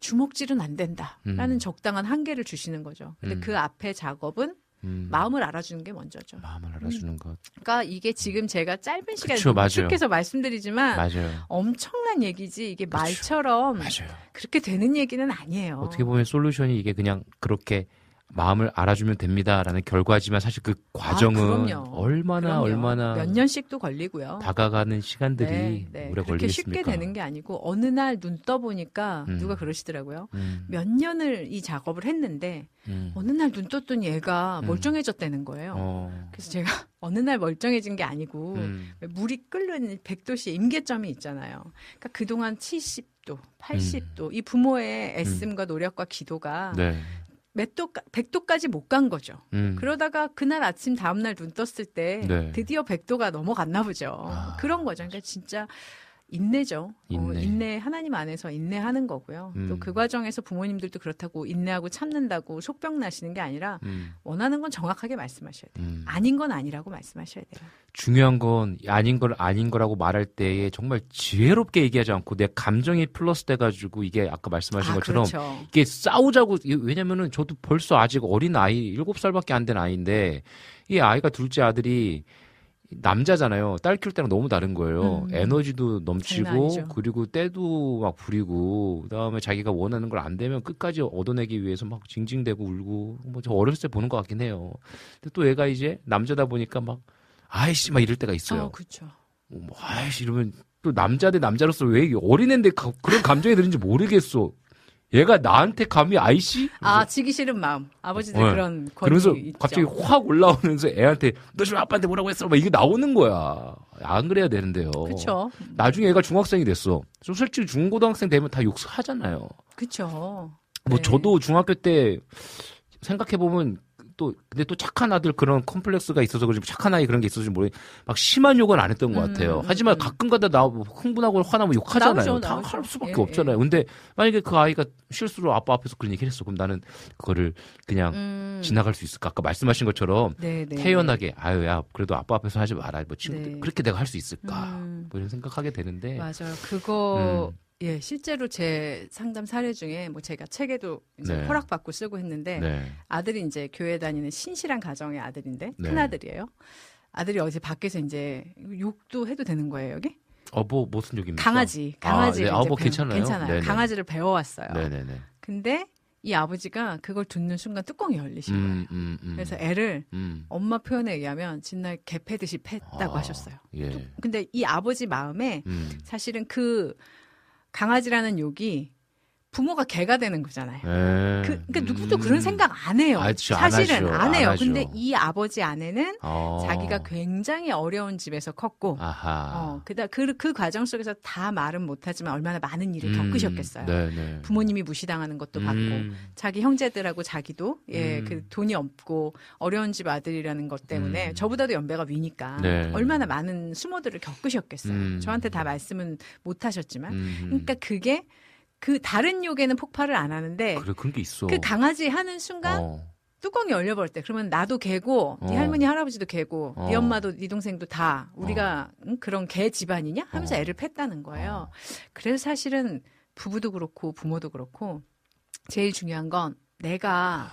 [SPEAKER 5] 주먹질은 안 된다 라는
[SPEAKER 1] 음.
[SPEAKER 5] 적당한 한계를 주시는 거죠. 근데
[SPEAKER 1] 음.
[SPEAKER 5] 그 앞에 작업은
[SPEAKER 1] 음.
[SPEAKER 5] 마음을 알아주는 게 먼저죠.
[SPEAKER 1] 마음을 알아주는 것
[SPEAKER 5] 그러니까 이게 지금 제가 짧은 시간에. 축해서 말씀드리지만
[SPEAKER 1] 맞아요.
[SPEAKER 5] 엄청난 얘기지 이게
[SPEAKER 1] 그쵸.
[SPEAKER 5] 말처럼
[SPEAKER 1] 맞아요.
[SPEAKER 5] 그렇게 되는 얘기는 아니에요.
[SPEAKER 1] 어떻게 보면 솔루션이 이게 그냥 그렇게 마음을 알아주면 됩니다라는 결과지만 사실 그 과정은
[SPEAKER 5] 아.
[SPEAKER 1] 얼마나
[SPEAKER 5] 그럼요.
[SPEAKER 1] 얼마나
[SPEAKER 5] 몇 년씩도 걸리고요.
[SPEAKER 1] 다가가는 시간들이
[SPEAKER 5] 네, 네.
[SPEAKER 1] 오래
[SPEAKER 5] 그렇게
[SPEAKER 1] 걸리겠습니까?
[SPEAKER 5] 쉽게 되는 게 아니고 어느 날 눈 떠 보니까
[SPEAKER 1] 음.
[SPEAKER 5] 누가 그러시더라고요.
[SPEAKER 1] 음,
[SPEAKER 5] 몇 년을 이 작업을 했는데
[SPEAKER 1] 음.
[SPEAKER 5] 어느 날 눈 떴더니 얘가
[SPEAKER 1] 음.
[SPEAKER 5] 멀쩡해졌다는 거예요.
[SPEAKER 1] 어.
[SPEAKER 5] 그래서 제가 어느 날 멀쩡해진 게 아니고
[SPEAKER 1] 음.
[SPEAKER 5] 왜 물이 끓는 100도씨 임계점이 있잖아요. 그러니까 그동안 70도, 80도 이 부모의 애씀과 노력과 기도가
[SPEAKER 1] 음. 네.
[SPEAKER 5] 몇 도, 100도까지 못 간 거죠.
[SPEAKER 1] 음.
[SPEAKER 5] 그러다가 그날 아침 다음날 눈 떴을 때
[SPEAKER 1] 네.
[SPEAKER 5] 드디어 100도가 넘어갔나 보죠.
[SPEAKER 1] 아.
[SPEAKER 5] 그런 거죠. 그러니까 진짜 인내죠.
[SPEAKER 1] 인내.
[SPEAKER 5] 어, 인내 하나님 안에서 인내하는 거고요.
[SPEAKER 1] 음.
[SPEAKER 5] 또그 과정에서 부모님들도 그렇다고 인내하고 참는다고 속병 나시는 게 아니라
[SPEAKER 1] 음.
[SPEAKER 5] 원하는 건 정확하게 말씀하셔야 돼요.
[SPEAKER 1] 음.
[SPEAKER 5] 아닌 건 아니라고 말씀하셔야 돼요.
[SPEAKER 1] 중요한 건 아닌 걸 아닌 거라고 말할 때에 정말 지혜롭게 얘기하지 않고 내 감정이 플러스 돼 가지고 이게 아까 말씀하신
[SPEAKER 5] 아,
[SPEAKER 1] 것처럼
[SPEAKER 5] 그렇죠.
[SPEAKER 1] 이게 싸우자고 왜냐면은 저도 벌써 아직 어린 아이 일곱 살밖에 안 된 아이인데 이 아이가 둘째 아들이 남자잖아요. 딸 키울 때랑 너무 다른 거예요.
[SPEAKER 5] 음.
[SPEAKER 1] 에너지도
[SPEAKER 5] 장난
[SPEAKER 1] 넘치고. 그리고 때도 막 부리고 그다음에 자기가 원하는 걸 안 되면 끝까지 얻어내기 위해서 막 징징대고 울고 뭐 저 어렸을 때 보는 것 같긴 해요. 근데 또 얘가 이제 남자다 보니까 막 아이씨 막 이럴 때가 있어요.
[SPEAKER 5] 어, 그렇죠.
[SPEAKER 1] 뭐 아이씨 이러면 또 남자 대 남자로서 왜 어린애인데 가- 그런 감정이 드는지 모르겠어. 얘가 나한테 감히 아이씨?
[SPEAKER 5] 아, 지기 싫은 마음. 아버지들
[SPEAKER 1] 네.
[SPEAKER 5] 그런
[SPEAKER 1] 그러면서
[SPEAKER 5] 있죠.
[SPEAKER 1] 갑자기 확 올라오면서 애한테 너 지금 아빠한테 뭐라고 했어? 막 이게 나오는 거야. 안 그래야 되는데요.
[SPEAKER 5] 그렇죠.
[SPEAKER 1] 나중에 애가 중학생이 됐어. 좀 솔직히 중고등학생 되면 다 욕하잖아요.
[SPEAKER 5] 그렇죠.
[SPEAKER 1] 뭐
[SPEAKER 5] 네.
[SPEAKER 1] 저도 중학교 때 생각해 보면 또 근데 또 착한 아들 그런 컴플렉스가 있어서 그런지 착한 아이 그런 게 있어서 모르 막 심한 욕은 안 했던 것
[SPEAKER 5] 음,
[SPEAKER 1] 같아요.
[SPEAKER 5] 음,
[SPEAKER 1] 하지만
[SPEAKER 5] 음.
[SPEAKER 1] 가끔가다 나 흥분하고 화나면 욕하잖아요.
[SPEAKER 5] 나오죠,
[SPEAKER 1] 다
[SPEAKER 5] 나오죠.
[SPEAKER 1] 할 수밖에
[SPEAKER 5] 예,
[SPEAKER 1] 없잖아요. 근데 만약에 그 아이가 실수로 아빠 앞에서 그런 얘기를 했어. 그럼 나는 그거를 그냥
[SPEAKER 5] 음.
[SPEAKER 1] 지나갈 수 있을까? 아까 말씀하신 것처럼
[SPEAKER 5] 네, 네.
[SPEAKER 1] 태연하게 아유 야 그래도 아빠 앞에서 하지 마라. 뭐 친구들
[SPEAKER 5] 네.
[SPEAKER 1] 그렇게 내가 할 수 있을까?
[SPEAKER 5] 음.
[SPEAKER 1] 뭐 이런 생각하게 되는데
[SPEAKER 5] 맞아요. 그거
[SPEAKER 1] 음.
[SPEAKER 5] 예 실제로 제 상담 사례 중에 뭐 제가 책에도 이제
[SPEAKER 1] 네.
[SPEAKER 5] 허락받고 쓰고 했는데
[SPEAKER 1] 네.
[SPEAKER 5] 아들이 이제 교회 다니는 신실한 가정의 아들인데
[SPEAKER 1] 네.
[SPEAKER 5] 큰 아들이에요. 아들이 어제 밖에서 이제 욕도 해도 되는 거예요 여기?
[SPEAKER 1] 어 뭐 무슨 욕입니까?
[SPEAKER 5] 강아지
[SPEAKER 1] 아,
[SPEAKER 5] 강아지를
[SPEAKER 1] 네. 아, 뭐 괜찮아요.
[SPEAKER 5] 괜찮아요.
[SPEAKER 1] 네네.
[SPEAKER 5] 강아지를 배워왔어요.
[SPEAKER 1] 네네네.
[SPEAKER 5] 근데 이 아버지가 그걸 듣는 순간 뚜껑이 열리신 거예요.
[SPEAKER 1] 음, 음, 음.
[SPEAKER 5] 그래서 애를
[SPEAKER 1] 음.
[SPEAKER 5] 엄마 표현에 의하면 진날 개 패듯이 팼다고
[SPEAKER 1] 아,
[SPEAKER 5] 하셨어요.
[SPEAKER 1] 예.
[SPEAKER 5] 근데 이 아버지 마음에
[SPEAKER 1] 음.
[SPEAKER 5] 사실은 그 강아지라는 욕이 부모가 개가 되는 거잖아요.
[SPEAKER 1] 예.
[SPEAKER 5] 그, 그러니까 누구도
[SPEAKER 1] 음.
[SPEAKER 5] 그런 생각 안 해요.
[SPEAKER 1] 아, 안
[SPEAKER 5] 사실은
[SPEAKER 1] 하죠.
[SPEAKER 5] 안 해요.
[SPEAKER 1] 안.
[SPEAKER 5] 근데 이 아버지 안에는
[SPEAKER 1] 어.
[SPEAKER 5] 자기가 굉장히 어려운 집에서 컸고,
[SPEAKER 1] 아하.
[SPEAKER 5] 어, 그다 그, 그 과정 속에서 다 말은 못하지만 얼마나 많은 일을
[SPEAKER 1] 음,
[SPEAKER 5] 겪으셨겠어요.
[SPEAKER 1] 네네.
[SPEAKER 5] 부모님이 무시당하는 것도 받고,
[SPEAKER 1] 음.
[SPEAKER 5] 자기 형제들하고 자기도 예,
[SPEAKER 1] 음.
[SPEAKER 5] 그 돈이 없고 어려운 집 아들이라는 것 때문에
[SPEAKER 1] 음.
[SPEAKER 5] 저보다도 연배가 위니까
[SPEAKER 1] 네.
[SPEAKER 5] 얼마나 많은 수모들을 겪으셨겠어요.
[SPEAKER 1] 음.
[SPEAKER 5] 저한테 다 말씀은 못 하셨지만,
[SPEAKER 1] 음.
[SPEAKER 5] 그러니까 그게 그 다른 욕에는 폭발을 안 하는데
[SPEAKER 1] 그래 그런 게 있어.
[SPEAKER 5] 그 강아지 하는 순간
[SPEAKER 1] 어.
[SPEAKER 5] 뚜껑이 열려버릴 때 그러면 나도 개고 네
[SPEAKER 1] 어.
[SPEAKER 5] 할머니 할아버지도 개고
[SPEAKER 1] 어.
[SPEAKER 5] 네 엄마도 네 동생도 다 우리가 응? 그런 개 집안이냐 하면서
[SPEAKER 1] 어.
[SPEAKER 5] 애를 팼다는 거예요.
[SPEAKER 1] 어.
[SPEAKER 5] 그래서 사실은 부부도 그렇고 부모도 그렇고 제일 중요한 건 내가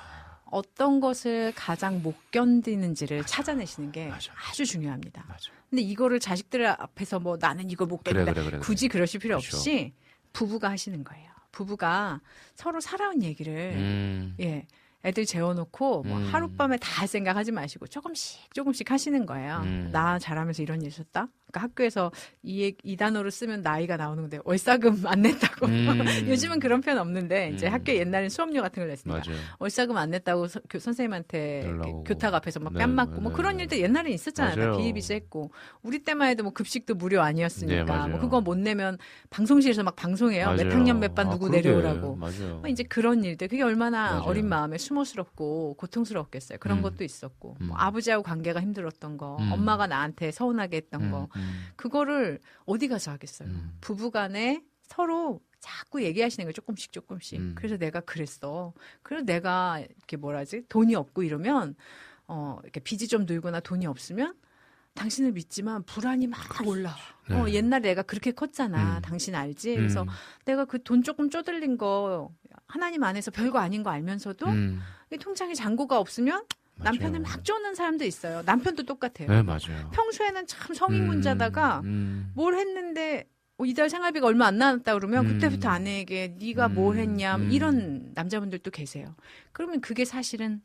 [SPEAKER 5] 어떤 것을 가장 못 견디는지를 찾아내시는 게
[SPEAKER 1] 맞아.
[SPEAKER 5] 아주 중요합니다.
[SPEAKER 1] 맞아.
[SPEAKER 5] 근데 이거를 자식들 앞에서 뭐 나는 이걸 못
[SPEAKER 1] 그래
[SPEAKER 5] 견딘다
[SPEAKER 1] 그래 그래.
[SPEAKER 5] 굳이 그러실 필요
[SPEAKER 1] 그렇죠.
[SPEAKER 5] 없이 부부가 하시는 거예요. 부부가 서로 살아온 얘기를
[SPEAKER 1] 음.
[SPEAKER 5] 예. 애들 재워놓고 뭐
[SPEAKER 1] 음.
[SPEAKER 5] 하룻밤에 다할 생각하지 마시고 조금씩 조금씩 하시는 거예요.
[SPEAKER 1] 음.
[SPEAKER 5] 나 잘하면서 이런 일 있었다. 그러니까 학교에서 이, 얘- 이 단어를 쓰면 나이가 나오는데 월사금 안 냈다고.
[SPEAKER 1] 음.
[SPEAKER 5] 요즘은 그런 표현 없는데 이제
[SPEAKER 1] 음.
[SPEAKER 5] 학교 옛날엔 수업료 같은 걸 냈으니까
[SPEAKER 1] 맞아요.
[SPEAKER 5] 월사금 안 냈다고 서- 교- 선생님한테. 교탁 앞에서 막
[SPEAKER 1] 네,
[SPEAKER 5] 뺨 맞고 뭐
[SPEAKER 1] 네,
[SPEAKER 5] 그런
[SPEAKER 1] 네.
[SPEAKER 5] 일들 옛날에 있었잖아요. 비일비재했고 우리 때만 해도 뭐 급식도 무료 아니었으니까
[SPEAKER 1] 네.
[SPEAKER 5] 뭐 그거 못 내면 방송실에서 막 방송해요. 몇
[SPEAKER 1] 맞아요.
[SPEAKER 5] 학년 몇반
[SPEAKER 1] 아,
[SPEAKER 5] 누구
[SPEAKER 1] 그러게.
[SPEAKER 5] 내려오라고.
[SPEAKER 1] 맞아요.
[SPEAKER 5] 뭐 이제 그런 일들 그게 얼마나
[SPEAKER 1] 맞아요.
[SPEAKER 5] 어린 마음에 수모스럽고 고통스럽겠어요. 그런
[SPEAKER 1] 음.
[SPEAKER 5] 것도 있었고
[SPEAKER 1] 음.
[SPEAKER 5] 뭐 아버지하고 관계가 힘들었던 거,
[SPEAKER 1] 음.
[SPEAKER 5] 엄마가 나한테 서운하게 했던 거
[SPEAKER 1] 음,
[SPEAKER 5] 그거를 어디 가서 하겠어요.
[SPEAKER 1] 음.
[SPEAKER 5] 부부간에 서로 자꾸 얘기하시는 거 조금씩 조금씩.
[SPEAKER 1] 음.
[SPEAKER 5] 그래서 내가 그랬어. 그래서 내가 이렇게 뭐라지 돈이 없고 이러면 어 이렇게 빚이 좀 늘거나 돈이 없으면 당신을 믿지만 불안이 막 올라와.
[SPEAKER 1] 네.
[SPEAKER 5] 어, 옛날에 내가 그렇게 컸잖아.
[SPEAKER 1] 음.
[SPEAKER 5] 당신 알지? 그래서
[SPEAKER 1] 음.
[SPEAKER 5] 내가 그 돈 조금 쪼들린 거 하나님 안에서 별거 아닌 거 알면서도
[SPEAKER 1] 음.
[SPEAKER 5] 이 통장에 잔고가 없으면 남편을
[SPEAKER 1] 맞아요.
[SPEAKER 5] 막 쪼는 사람도 있어요. 남편도 똑같아요.
[SPEAKER 1] 네, 맞아요.
[SPEAKER 5] 평소에는 참 성인군자다가
[SPEAKER 1] 음,
[SPEAKER 5] 뭘 했는데 어, 이달 생활비가 얼마 안 나왔다 그러면
[SPEAKER 1] 음.
[SPEAKER 5] 그때부터 아내에게 네가
[SPEAKER 1] 음.
[SPEAKER 5] 뭘 했냐
[SPEAKER 1] 음.
[SPEAKER 5] 이런 남자분들도 계세요. 그러면 그게 사실은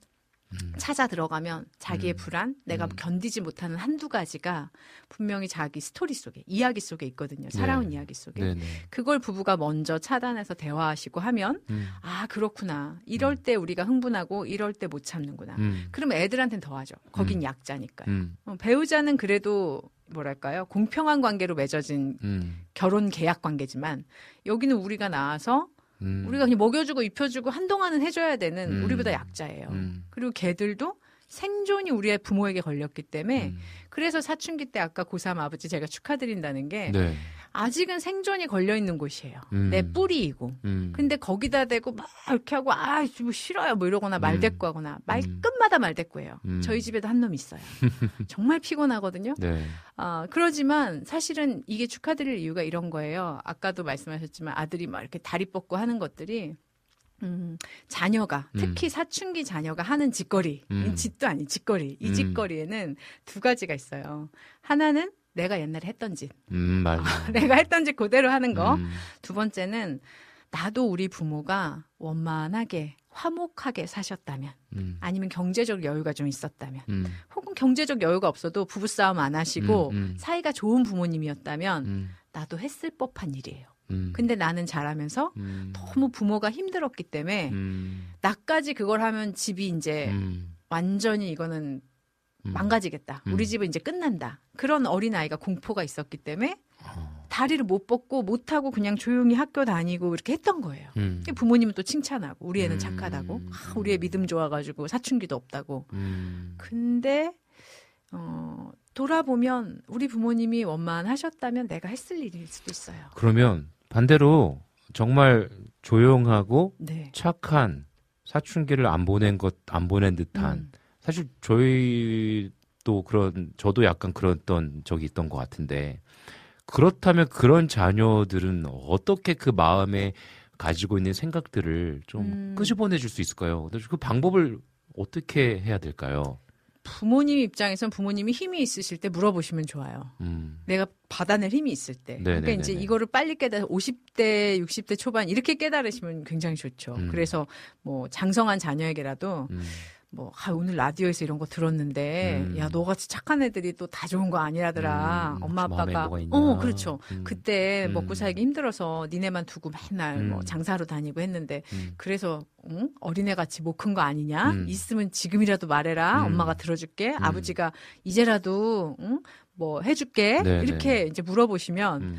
[SPEAKER 1] 음.
[SPEAKER 5] 찾아 들어가면 자기의
[SPEAKER 1] 음.
[SPEAKER 5] 불안, 내가
[SPEAKER 1] 음.
[SPEAKER 5] 견디지 못하는 한두 가지가 분명히 자기 스토리 속에, 이야기 속에 있거든요. 살아온
[SPEAKER 1] 네.
[SPEAKER 5] 이야기 속에.
[SPEAKER 1] 네네.
[SPEAKER 5] 그걸 부부가 먼저 차단해서 대화하시고 하면
[SPEAKER 1] 음.
[SPEAKER 5] 아 그렇구나. 이럴 때 우리가 흥분하고 이럴 때 못 참는구나.
[SPEAKER 1] 음.
[SPEAKER 5] 그럼 애들한테는 더 하죠. 거긴
[SPEAKER 1] 음.
[SPEAKER 5] 약자니까요.
[SPEAKER 1] 음.
[SPEAKER 5] 어, 배우자는 그래도 뭐랄까요 공평한 관계로 맺어진
[SPEAKER 1] 음.
[SPEAKER 5] 결혼 계약 관계지만 여기는 우리가 나와서
[SPEAKER 1] 음.
[SPEAKER 5] 우리가 그냥 먹여주고 입혀주고 한동안은 해줘야 되는
[SPEAKER 1] 음.
[SPEAKER 5] 우리보다 약자예요.
[SPEAKER 1] 음.
[SPEAKER 5] 그리고 걔들도 생존이 우리의 부모에게 걸렸기 때문에
[SPEAKER 1] 음.
[SPEAKER 5] 그래서 사춘기 때 아까 고3 아버지 제가 축하드린다는 게
[SPEAKER 1] 네.
[SPEAKER 5] 아직은 생존이 걸려 있는 곳이에요.
[SPEAKER 1] 음.
[SPEAKER 5] 내 뿌리이고.
[SPEAKER 1] 음.
[SPEAKER 5] 근데 거기다 대고 막 이렇게 하고 아, 뭐 싫어요 뭐 이러거나 말대꾸하거나 말끝마다 말대꾸해요.
[SPEAKER 1] 음.
[SPEAKER 5] 저희 집에도 한 놈 있어요. 정말 피곤하거든요.
[SPEAKER 1] 네.
[SPEAKER 5] 아, 그러지만 사실은 이게 축하드릴 이유가 이런 거예요. 아까도 말씀하셨지만 아들이 막 이렇게 다리 뻗고 하는 것들이 음, 자녀가
[SPEAKER 1] 음.
[SPEAKER 5] 특히 사춘기 자녀가 하는 짓거리,
[SPEAKER 1] 음.
[SPEAKER 5] 이 짓도 아닌 짓거리. 이
[SPEAKER 1] 음.
[SPEAKER 5] 짓거리에는 두 가지가 있어요. 하나는 내가 옛날에 했던 짓,
[SPEAKER 1] 음, 맞아요.
[SPEAKER 5] 내가 했던 짓 그대로 하는 거.
[SPEAKER 1] 음.
[SPEAKER 5] 두 번째는 나도 우리 부모가 원만하게 화목하게 사셨다면,
[SPEAKER 1] 음.
[SPEAKER 5] 아니면 경제적 여유가 좀 있었다면,
[SPEAKER 1] 음.
[SPEAKER 5] 혹은 경제적 여유가 없어도 부부싸움 안 하시고
[SPEAKER 1] 음, 음.
[SPEAKER 5] 사이가 좋은 부모님이었다면
[SPEAKER 1] 음.
[SPEAKER 5] 나도 했을 법한 일이에요.
[SPEAKER 1] 음.
[SPEAKER 5] 근데 나는
[SPEAKER 1] 음.
[SPEAKER 5] 너무 부모가 힘들었기 때문에
[SPEAKER 1] 음.
[SPEAKER 5] 나까지 그걸 하면 집이 이제
[SPEAKER 1] 음.
[SPEAKER 5] 완전히 이거는
[SPEAKER 1] 음.
[SPEAKER 5] 망가지겠다.
[SPEAKER 1] 음.
[SPEAKER 5] 우리 집은 이제 끝난다. 그런 어린 아이가 공포가 있었기 때문에
[SPEAKER 1] 어.
[SPEAKER 5] 다리를 못 뻗고 못 하고 그냥 조용히 학교 다니고 이렇게 했던 거예요.
[SPEAKER 1] 음.
[SPEAKER 5] 부모님은 또 칭찬하고 우리 애는
[SPEAKER 1] 음.
[SPEAKER 5] 착하다고 아, 우리 애 믿음 좋아가지고 사춘기도 없다고
[SPEAKER 1] 음.
[SPEAKER 5] 근데 어, 돌아보면 우리 부모님이 원만하셨다면 내가 했을 일일 수도 있어요.
[SPEAKER 1] 그러면 반대로 정말 조용하고
[SPEAKER 5] 네.
[SPEAKER 1] 착한 사춘기를 안 보낸 것 안 보낸 듯한
[SPEAKER 5] 음.
[SPEAKER 1] 사실 저희도 그런 저도 약간 그랬던 적이 있던 것 같은데 그렇다면 그런 자녀들은 어떻게 그 마음에 가지고 있는 생각들을 좀
[SPEAKER 5] 음.
[SPEAKER 1] 끄집어내 줄 수 있을까요? 그 방법을 어떻게 해야 될까요?
[SPEAKER 5] 부모님 입장에선 부모님이 힘이 있으실 때 물어보시면 좋아요.
[SPEAKER 1] 음.
[SPEAKER 5] 내가 받아낼 힘이 있을 때. 그러니까
[SPEAKER 1] 네네네네.
[SPEAKER 5] 이제 이거를 빨리 깨달아 50대, 60대 초반 이렇게 깨달으시면 굉장히 좋죠.
[SPEAKER 1] 음.
[SPEAKER 5] 그래서 뭐 장성한 자녀에게라도
[SPEAKER 1] 음.
[SPEAKER 5] 뭐 아, 오늘 라디오에서 이런 거 들었는데
[SPEAKER 1] 음.
[SPEAKER 5] 야 너같이 착한 애들이 또 다 좋은 거 아니라더라.
[SPEAKER 1] 음,
[SPEAKER 5] 엄마
[SPEAKER 1] 마음에
[SPEAKER 5] 아빠가. 어 그렇죠.
[SPEAKER 1] 음.
[SPEAKER 5] 그때
[SPEAKER 1] 음.
[SPEAKER 5] 먹고 살기 힘들어서 니네만 두고 맨날 뭐
[SPEAKER 1] 음.
[SPEAKER 5] 장사로 다니고 했는데
[SPEAKER 1] 음.
[SPEAKER 5] 그래서 응? 어린애 같이 못 큰 거 아니냐?
[SPEAKER 1] 음.
[SPEAKER 5] 있으면 지금이라도 말해라.
[SPEAKER 1] 음.
[SPEAKER 5] 엄마가 들어줄게. 아버지가 이제라도 응? 뭐 해줄게.
[SPEAKER 1] 네네.
[SPEAKER 5] 이렇게 이제 물어보시면
[SPEAKER 1] 음.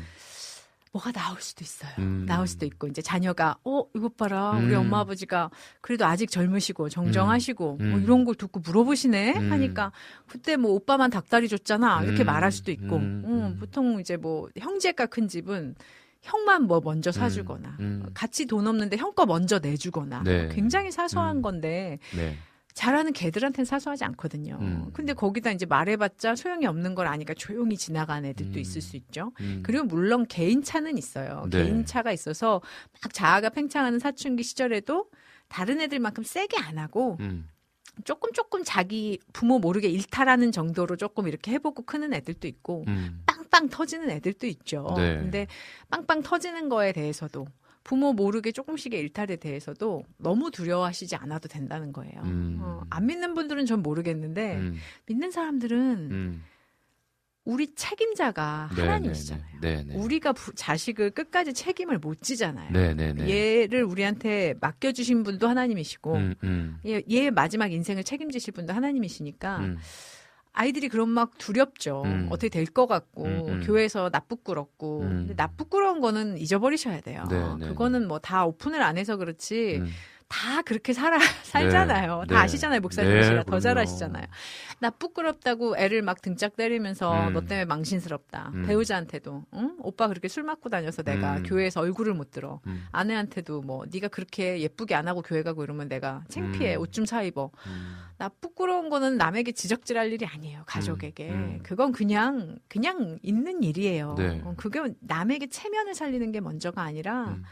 [SPEAKER 5] 뭐가 나올 수도 있어요.
[SPEAKER 1] 음.
[SPEAKER 5] 나올 수도 있고 이제 자녀가 어 이것 봐라 우리
[SPEAKER 1] 음.
[SPEAKER 5] 엄마 아버지가 그래도 아직 젊으시고 정정하시고
[SPEAKER 1] 음.
[SPEAKER 5] 뭐
[SPEAKER 1] 음.
[SPEAKER 5] 이런 걸 듣고 물어보시네
[SPEAKER 1] 음.
[SPEAKER 5] 하니까 그때 뭐 오빠만 닭다리 줬잖아 이렇게
[SPEAKER 1] 음.
[SPEAKER 5] 말할 수도 있고
[SPEAKER 1] 음.
[SPEAKER 5] 보통 이제 뭐 형제가 큰 집은 형만 뭐 먼저 사주거나
[SPEAKER 1] 음.
[SPEAKER 5] 같이 돈 없는데 형 거 먼저 내주거나
[SPEAKER 1] 네.
[SPEAKER 5] 굉장히 사소한
[SPEAKER 1] 음.
[SPEAKER 5] 건데
[SPEAKER 1] 네.
[SPEAKER 5] 잘하는 개들한테는 사소하지 않거든요.
[SPEAKER 1] 음.
[SPEAKER 5] 근데 거기다 이제 말해봤자 소용이 없는 걸 아니까 조용히 지나가는 애들도
[SPEAKER 1] 음.
[SPEAKER 5] 있을 수 있죠.
[SPEAKER 1] 음.
[SPEAKER 5] 그리고 물론 개인차는 있어요.
[SPEAKER 1] 네.
[SPEAKER 5] 개인차가 있어서 막 자아가 팽창하는 사춘기 시절에도 다른 애들만큼 세게 안 하고
[SPEAKER 1] 음.
[SPEAKER 5] 조금 조금 자기 부모 모르게 일탈하는 정도로 조금 이렇게 해보고 크는 애들도 있고
[SPEAKER 1] 음.
[SPEAKER 5] 빵빵 터지는 애들도 있죠.
[SPEAKER 1] 네.
[SPEAKER 5] 근데 빵빵 터지는 거에 대해서도 부모 모르게 조금씩의 일탈에 대해서도 너무 두려워하시지 않아도 된다는 거예요.
[SPEAKER 1] 음.
[SPEAKER 5] 어, 안 믿는 분들은 전 모르겠는데
[SPEAKER 1] 음,
[SPEAKER 5] 믿는 사람들은
[SPEAKER 1] 음.
[SPEAKER 5] 우리 책임자가
[SPEAKER 1] 네,
[SPEAKER 5] 하나님이시잖아요.
[SPEAKER 1] 네, 네, 네.
[SPEAKER 5] 우리가 부- 자식을 끝까지 책임을 못 지잖아요.
[SPEAKER 1] 네, 네, 네.
[SPEAKER 5] 얘를 우리한테 맡겨주신 분도 하나님이시고
[SPEAKER 1] 음, 음,
[SPEAKER 5] 얘, 얘 마지막 인생을 책임지실 분도 하나님이시니까
[SPEAKER 1] 음.
[SPEAKER 5] 아이들이 그런 막 두렵죠.
[SPEAKER 1] 음.
[SPEAKER 5] 어떻게 될 것 같고
[SPEAKER 1] 음, 음.
[SPEAKER 5] 교회에서 나쁘꾸럽고
[SPEAKER 1] 음.
[SPEAKER 5] 근데 나쁘꾸러운 거는 잊어버리셔야 돼요.
[SPEAKER 1] 네, 네,
[SPEAKER 5] 그거는 뭐 다 오픈을 안 해서 그렇지
[SPEAKER 1] 음.
[SPEAKER 5] 다 그렇게 살아 살잖아요.
[SPEAKER 1] 네.
[SPEAKER 5] 다 아시잖아요. 목사님이시라
[SPEAKER 1] 네,
[SPEAKER 5] 더잘
[SPEAKER 1] 그럼요.
[SPEAKER 5] 아시잖아요. 나 부끄럽다고 애를 막 등짝 때리면서
[SPEAKER 1] 음.
[SPEAKER 5] 너 때문에 망신스럽다.
[SPEAKER 1] 음.
[SPEAKER 5] 배우자한테도 응? 오빠 그렇게 술 맞고 다녀서 내가
[SPEAKER 1] 음.
[SPEAKER 5] 교회에서 얼굴을 못 들어.
[SPEAKER 1] 음.
[SPEAKER 5] 아내한테도 뭐 네가 그렇게 예쁘게 안 하고 교회 가고 이러면 내가 창피해.
[SPEAKER 1] 음.
[SPEAKER 5] 옷좀 사 입어.
[SPEAKER 1] 음.
[SPEAKER 5] 나 부끄러운 거는 남에게 지적질할 일이 아니에요. 가족에게.
[SPEAKER 1] 음.
[SPEAKER 5] 그건 그냥 그냥 있는 일이에요.
[SPEAKER 1] 네.
[SPEAKER 5] 어, 그게 남에게 체면을 살리는 게 먼저가 아니라
[SPEAKER 1] 음.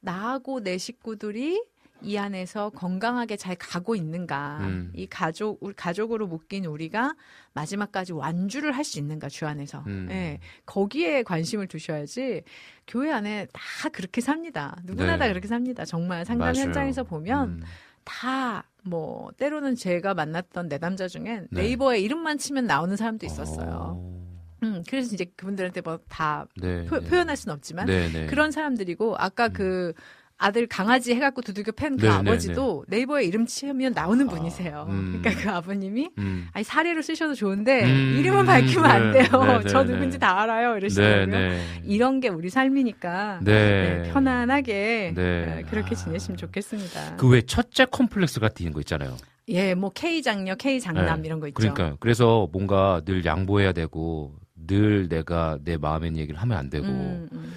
[SPEAKER 5] 나하고 내 식구들이 이 안에서 건강하게 잘 가고 있는가.
[SPEAKER 1] 음.
[SPEAKER 5] 이 가족 우리 가족으로 묶인 우리가 마지막까지 완주를 할 수 있는가 주 안에서.
[SPEAKER 1] 음.
[SPEAKER 5] 예. 거기에 관심을 두셔야지 교회 안에 다 그렇게 삽니다. 누구나
[SPEAKER 1] 네.
[SPEAKER 5] 다 그렇게 삽니다. 정말 상담
[SPEAKER 1] 맞아요.
[SPEAKER 5] 현장에서 보면
[SPEAKER 1] 음.
[SPEAKER 5] 다 뭐 때로는 제가 만났던 내담자 중엔
[SPEAKER 1] 네.
[SPEAKER 5] 네이버에 이름만 치면 나오는 사람도 있었어요.
[SPEAKER 1] 어.
[SPEAKER 5] 음, 그래서 이제 그분들한테 뭐다
[SPEAKER 1] 네,
[SPEAKER 5] 표,
[SPEAKER 1] 네.
[SPEAKER 5] 현할 수는 없지만
[SPEAKER 1] 네, 네.
[SPEAKER 5] 그런 사람들이고 아까 그 아들 강아지 해갖고 두들겨 팬그
[SPEAKER 1] 네, 네,
[SPEAKER 5] 아버지도 네이버에 이름 치면 나오는 분이세요.
[SPEAKER 1] 음.
[SPEAKER 5] 그러니까 그 아버님이
[SPEAKER 1] 음.
[SPEAKER 5] 아니 사례로 쓰셔도 좋은데
[SPEAKER 1] 음,
[SPEAKER 5] 이름은 밝히면 안
[SPEAKER 1] 네,
[SPEAKER 5] 돼요.
[SPEAKER 1] 네, 네,
[SPEAKER 5] 저
[SPEAKER 1] 네.
[SPEAKER 5] 누군지 다 알아요. 이러시더라고요.
[SPEAKER 1] 네, 네.
[SPEAKER 5] 이런 게 우리 삶이니까
[SPEAKER 1] 네.
[SPEAKER 5] 네, 편안하게
[SPEAKER 1] 네.
[SPEAKER 5] 네, 그렇게 지내시면 좋겠습니다.
[SPEAKER 1] 그 왜 첫째 컴플렉스 같은 거 있잖아요.
[SPEAKER 5] 예, 뭐 K 장녀, K 장남
[SPEAKER 1] 네.
[SPEAKER 5] 이런 거 있죠.
[SPEAKER 1] 그러니까 그래서 뭔가 늘 양보해야 되고 늘 내가 내 마음의 얘기를 하면 안 되고
[SPEAKER 5] 음, 음,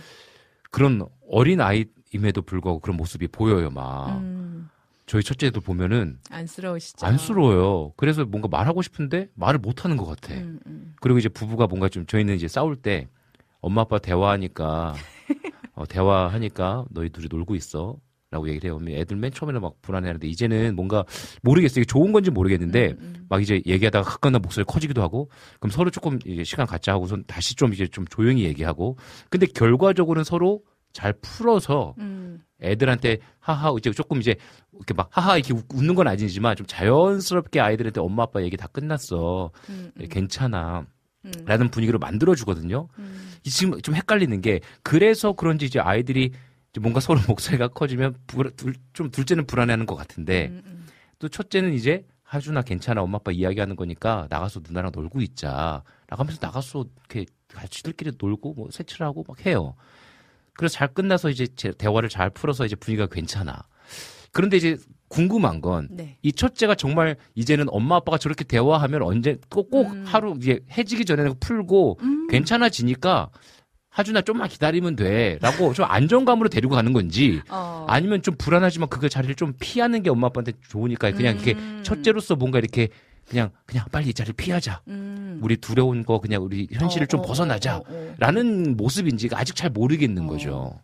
[SPEAKER 1] 그런 어린 아이 임에도 불구하고 그런 모습이 보여요 막
[SPEAKER 5] 음,
[SPEAKER 1] 저희 첫째도 보면은
[SPEAKER 5] 안쓰러우시죠.
[SPEAKER 1] 안쓰러워요. 그래서 뭔가 말하고 싶은데 말을 못 하는 것 같아.
[SPEAKER 5] 음, 음.
[SPEAKER 1] 그리고 이제 부부가 뭔가 좀 저희는 이제 싸울 때 엄마 아빠 대화하니까 어, 대화하니까 너희 둘이 놀고 있어. 라고 얘기를 해요. 애들 맨 처음에는 막 불안해하는데 이제는 뭔가 모르겠어요. 이게 좋은 건지 모르겠는데
[SPEAKER 5] 음, 음.
[SPEAKER 1] 막 이제 얘기하다가 가끔나 목소리 커지기도 하고 그럼 서로 조금 이제 시간 갖자 하고선 다시 좀 이제 좀 조용히 얘기하고 근데 결과적으로는 서로 잘 풀어서
[SPEAKER 5] 음,
[SPEAKER 1] 애들한테 하하 이제 조금 이제 이렇게 막 하하 이렇게 웃- 웃는 건 아니지만 좀 자연스럽게 아이들한테 엄마 아빠 얘기 다 끝났어
[SPEAKER 5] 음, 음,
[SPEAKER 1] 괜찮아
[SPEAKER 5] 음,
[SPEAKER 1] 라는 분위기로 만들어 주거든요.
[SPEAKER 5] 음.
[SPEAKER 1] 지금 좀 헷갈리는 게 그래서 그런지 이제 아이들이 이제 뭔가 서로 목소리가 커지면 불- 둘- 좀 둘째는 불안해하는 것 같은데
[SPEAKER 5] 음, 음.
[SPEAKER 1] 또 첫째는 이제 하준아 괜찮아 엄마 아빠 이야기하는 거니까 나가서 누나랑 놀고 있자 나가면서 나가서 이렇게 같이들끼리 놀고 뭐 세칠하고 막 해요. 그래서 잘 끝나서 이제 제 대화를 잘 풀어서 이제 분위기가 괜찮아. 그런데 이제 궁금한 건
[SPEAKER 5] 네.
[SPEAKER 1] 이 첫째가 정말 이제는 엄마 아빠가 저렇게 대화하면 언제 꼭, 꼭
[SPEAKER 5] 음.
[SPEAKER 1] 하루 이제 해지기 전에는 풀고
[SPEAKER 5] 음.
[SPEAKER 1] 괜찮아지니까 하준아 좀만 기다리면 돼라고 좀 안정감으로 데리고 가는 건지
[SPEAKER 5] 어.
[SPEAKER 1] 아니면 좀 불안하지만 그 자리를 좀 피하는 게 엄마 아빠한테 좋으니까 그냥 이렇게
[SPEAKER 5] 음.
[SPEAKER 1] 첫째로서 뭔가 이렇게 그냥 그냥 빨리 이 자리를 피하자
[SPEAKER 5] 음.
[SPEAKER 1] 우리 두려운 거 그냥 우리 현실을
[SPEAKER 5] 어,
[SPEAKER 1] 좀
[SPEAKER 5] 어,
[SPEAKER 1] 벗어나자
[SPEAKER 5] 어, 어, 어.
[SPEAKER 1] 라는 모습인지가 아직 잘 모르겠는
[SPEAKER 5] 어.
[SPEAKER 1] 거죠.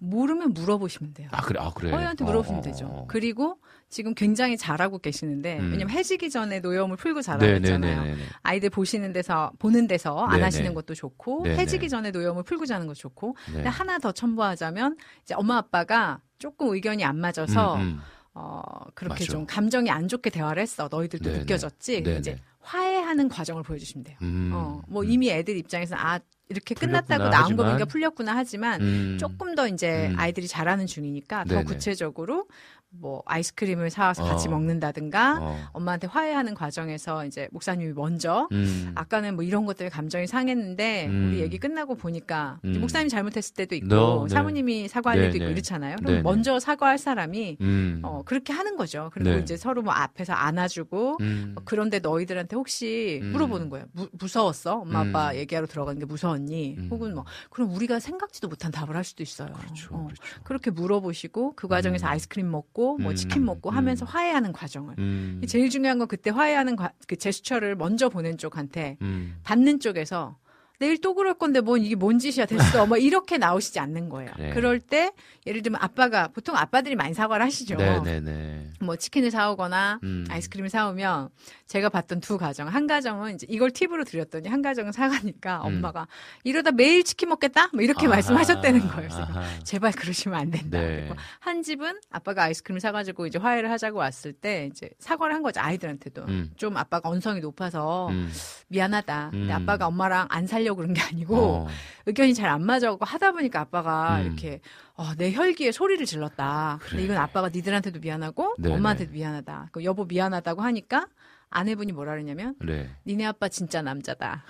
[SPEAKER 5] 모르면 물어보시면 돼요.
[SPEAKER 1] 아 그래 아 그래.
[SPEAKER 5] 허이한테
[SPEAKER 1] 어,
[SPEAKER 5] 물어보시면
[SPEAKER 1] 어,
[SPEAKER 5] 되죠.
[SPEAKER 1] 어.
[SPEAKER 5] 그리고 지금 굉장히 잘하고 계시는데
[SPEAKER 1] 음.
[SPEAKER 5] 왜냐면 해지기 전에 노여움을 풀고 잘하고
[SPEAKER 1] 네, 네. 네.
[SPEAKER 5] 아이들 보시는 데서 보는 데서 안
[SPEAKER 1] 네네.
[SPEAKER 5] 하시는 것도 좋고
[SPEAKER 1] 네네.
[SPEAKER 5] 해지기 전에 노여움을 풀고 자는 것도 좋고
[SPEAKER 1] 네.
[SPEAKER 5] 근데 하나 더 첨부하자면 이제 엄마 아빠가 조금 의견이 안 맞아서
[SPEAKER 1] 음, 음.
[SPEAKER 5] 어 그렇게
[SPEAKER 1] 맞아.
[SPEAKER 5] 좀 감정이 안 좋게 대화를 했어 너희들도
[SPEAKER 1] 네네.
[SPEAKER 5] 느껴졌지
[SPEAKER 1] 네네.
[SPEAKER 5] 이제 화해하는 과정을 보여주시면 돼요.
[SPEAKER 1] 음.
[SPEAKER 5] 어, 뭐
[SPEAKER 1] 음.
[SPEAKER 5] 이미 애들 입장에서는 아 이렇게 끝났다고 나온 거
[SPEAKER 1] 하지만,
[SPEAKER 5] 보니까 풀렸구나 하지만
[SPEAKER 1] 음.
[SPEAKER 5] 조금 더 이제
[SPEAKER 1] 음.
[SPEAKER 5] 아이들이 잘하는 중이니까 더
[SPEAKER 1] 네네.
[SPEAKER 5] 구체적으로 뭐 아이스크림을 사와서 같이
[SPEAKER 1] 어.
[SPEAKER 5] 먹는다든가
[SPEAKER 1] 어.
[SPEAKER 5] 엄마한테 화해하는 과정에서 이제 목사님이 먼저
[SPEAKER 1] 음.
[SPEAKER 5] 아까는 뭐 이런 것 때문에 감정이 상했는데
[SPEAKER 1] 음.
[SPEAKER 5] 우리 얘기 끝나고 보니까
[SPEAKER 1] 음.
[SPEAKER 5] 목사님이 잘못했을 때도 있고
[SPEAKER 1] 너, 네.
[SPEAKER 5] 사모님이 사과할
[SPEAKER 1] 네,
[SPEAKER 5] 일도 있고
[SPEAKER 1] 네.
[SPEAKER 5] 이렇잖아요.
[SPEAKER 1] 네,
[SPEAKER 5] 그럼
[SPEAKER 1] 네.
[SPEAKER 5] 먼저 사과할 사람이
[SPEAKER 1] 음.
[SPEAKER 5] 어 그렇게 하는 거죠. 그리고
[SPEAKER 1] 네.
[SPEAKER 5] 이제 서로 뭐 앞에서 안아주고
[SPEAKER 1] 음.
[SPEAKER 5] 어, 그런데 너희들한테 혹시
[SPEAKER 1] 음.
[SPEAKER 5] 물어보는 거예요. 무, 무서웠어? 엄마
[SPEAKER 1] 음.
[SPEAKER 5] 아빠 얘기하러 들어가는 게 무서웠니?
[SPEAKER 1] 음.
[SPEAKER 5] 혹은 뭐 그럼 우리가 생각지도 못한 답을 할 수도 있어요.
[SPEAKER 1] 그렇죠,
[SPEAKER 5] 어.
[SPEAKER 1] 그렇죠.
[SPEAKER 5] 그렇게 물어보시고 그 과정에서
[SPEAKER 1] 음.
[SPEAKER 5] 아이스크림 먹고 뭐
[SPEAKER 1] 음.
[SPEAKER 5] 치킨 먹고 하면서
[SPEAKER 1] 음.
[SPEAKER 5] 화해하는 과정을
[SPEAKER 1] 음.
[SPEAKER 5] 제일 중요한 건 그때 화해하는 과- 그 제스처를 먼저 보낸 쪽한테
[SPEAKER 1] 음.
[SPEAKER 5] 받는 쪽에서 내일 또 그럴 건데 뭔 이게 뭔 짓이야 됐어. 뭐 이렇게 나오시지 않는 거예요.
[SPEAKER 1] 그래.
[SPEAKER 5] 그럴 때 예를 들면 아빠가 보통 아빠들이 많이 사과를 하시죠.
[SPEAKER 1] 네네네.
[SPEAKER 5] 뭐 치킨을 사오거나
[SPEAKER 1] 음.
[SPEAKER 5] 아이스크림을 사오면 제가 봤던 두 가정 한 가정은 이제 이걸 팁으로 드렸더니 한 가정은 사가니까
[SPEAKER 1] 음.
[SPEAKER 5] 엄마가 이러다 매일 치킨 먹겠다 뭐 이렇게
[SPEAKER 1] 아하,
[SPEAKER 5] 말씀하셨다는 거예요. 그래서
[SPEAKER 1] 아하.
[SPEAKER 5] 제발 그러시면 안 된다.
[SPEAKER 1] 네.
[SPEAKER 5] 한 집은 아빠가 아이스크림 사가지고 이제 화해를 하자고 왔을 때 이제 사과를 한 거죠 아이들한테도
[SPEAKER 1] 음.
[SPEAKER 5] 좀 아빠가 언성이 높아서
[SPEAKER 1] 음.
[SPEAKER 5] 미안하다. 근데
[SPEAKER 1] 음.
[SPEAKER 5] 아빠가 엄마랑 안 살려고 그런 게 아니고
[SPEAKER 1] 어.
[SPEAKER 5] 의견이 잘 안 맞아갖고 하다 보니까 아빠가
[SPEAKER 1] 음.
[SPEAKER 5] 이렇게 어, 내 혈기에 소리를 질렀다. 근데
[SPEAKER 1] 그래.
[SPEAKER 5] 이건 아빠가 니들한테도 미안하고
[SPEAKER 1] 네네.
[SPEAKER 5] 엄마한테도 미안하다. 그 여보 미안하다고 하니까 아내분이 뭐라 그러냐면
[SPEAKER 1] 네.
[SPEAKER 5] 니네 아빠 진짜 남자다.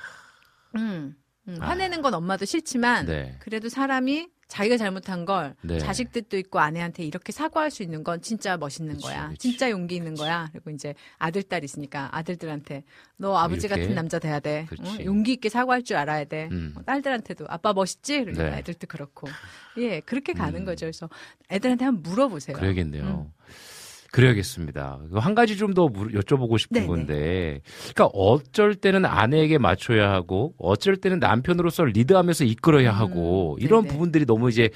[SPEAKER 5] 음, 음,
[SPEAKER 1] 아.
[SPEAKER 5] 화내는 건 엄마도 싫지만
[SPEAKER 1] 네.
[SPEAKER 5] 그래도 사람이 자기가 잘못한 걸
[SPEAKER 1] 네.
[SPEAKER 5] 자식 뜻도 있고 아내한테 이렇게 사과할 수 있는 건 진짜 멋있는
[SPEAKER 1] 그치,
[SPEAKER 5] 거야.
[SPEAKER 1] 그치.
[SPEAKER 5] 진짜 용기 있는 거야. 그리고 이제 아들, 딸 있으니까 아들들한테 너 아버지
[SPEAKER 1] 이렇게?
[SPEAKER 5] 같은 남자 돼야 돼.
[SPEAKER 1] 그치.
[SPEAKER 5] 응? 용기 있게 사과할 줄 알아야 돼.
[SPEAKER 1] 음.
[SPEAKER 5] 어, 딸들한테도 아빠 멋있지? 그러니까
[SPEAKER 1] 네.
[SPEAKER 5] 애들도 그렇고. 예, 그렇게 가는
[SPEAKER 1] 음.
[SPEAKER 5] 거죠. 그래서 애들한테 한번 물어보세요.
[SPEAKER 1] 그래야겠네요.
[SPEAKER 5] 음.
[SPEAKER 1] 그래야겠습니다. 그한 가지 좀 더 여쭤보고 싶은
[SPEAKER 5] 네네.
[SPEAKER 1] 건데, 그러니까 어쩔 때는 아내에게 맞춰야 하고, 어쩔 때는 남편으로서 리드하면서 이끌어야 하고,
[SPEAKER 5] 음,
[SPEAKER 1] 이런. 부분들이 너무 이제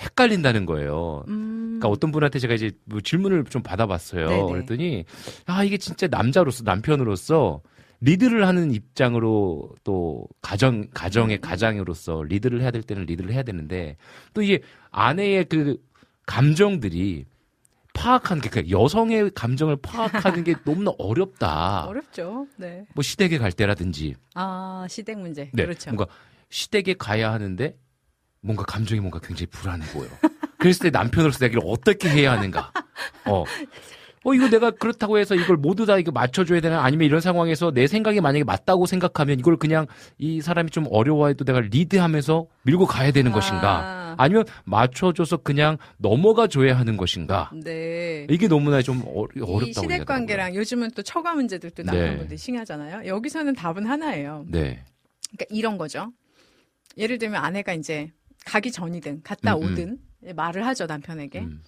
[SPEAKER 1] 헷갈린다는 거예요.
[SPEAKER 5] 음.
[SPEAKER 1] 그러니까 어떤 분한테 제가 이제 뭐 질문을 좀 받아봤어요.
[SPEAKER 5] 네네.
[SPEAKER 1] 그랬더니 아 이게 진짜 남자로서 남편으로서 리드를 하는 입장으로 또 가정
[SPEAKER 5] 음.
[SPEAKER 1] 가정의 가장으로서 리드를 해야 될 때는 리드를 해야 되는데 또 이게 아내의 그 감정들이 파악하는 게 그러니까 여성의 감정을 파악하는 게 너무나 어렵다.
[SPEAKER 5] 어렵죠. 네.
[SPEAKER 1] 뭐 시댁에 갈 때라든지
[SPEAKER 5] 아, 시댁 문제.
[SPEAKER 1] 네,
[SPEAKER 5] 그렇죠.
[SPEAKER 1] 뭔가 시댁에 가야 하는데 뭔가 감정이 뭔가 굉장히 불안해 보여. 그랬을 때 남편으로서 내가 이걸 어떻게 해야 하는가? 어. 어, 이거 내가 그렇다고 해서 이걸 모두 다 이거 맞춰줘야 되나? 아니면 이런 상황에서 내 생각이 만약에 맞다고 생각하면 이걸 그냥 이 사람이 좀 어려워해도 내가 리드하면서 밀고 가야 되는 것인가?
[SPEAKER 5] 아,
[SPEAKER 1] 아니면 맞춰줘서 그냥 넘어가 줘야 하는 것인가?
[SPEAKER 5] 네.
[SPEAKER 1] 이게 너무나 좀 어, 어렵다고
[SPEAKER 5] 이 시댁. 관계랑 요즘은 또 처가 문제들도
[SPEAKER 1] 네.
[SPEAKER 5] 남편분들이 심하잖아요. 여기서는 답은 하나예요.
[SPEAKER 1] 네.
[SPEAKER 5] 그러니까 이런 거죠. 예를 들면 아내가 이제 가기 전이든 갔다
[SPEAKER 1] 음, 음.
[SPEAKER 5] 오든 말을 하죠 남편에게.
[SPEAKER 1] 음.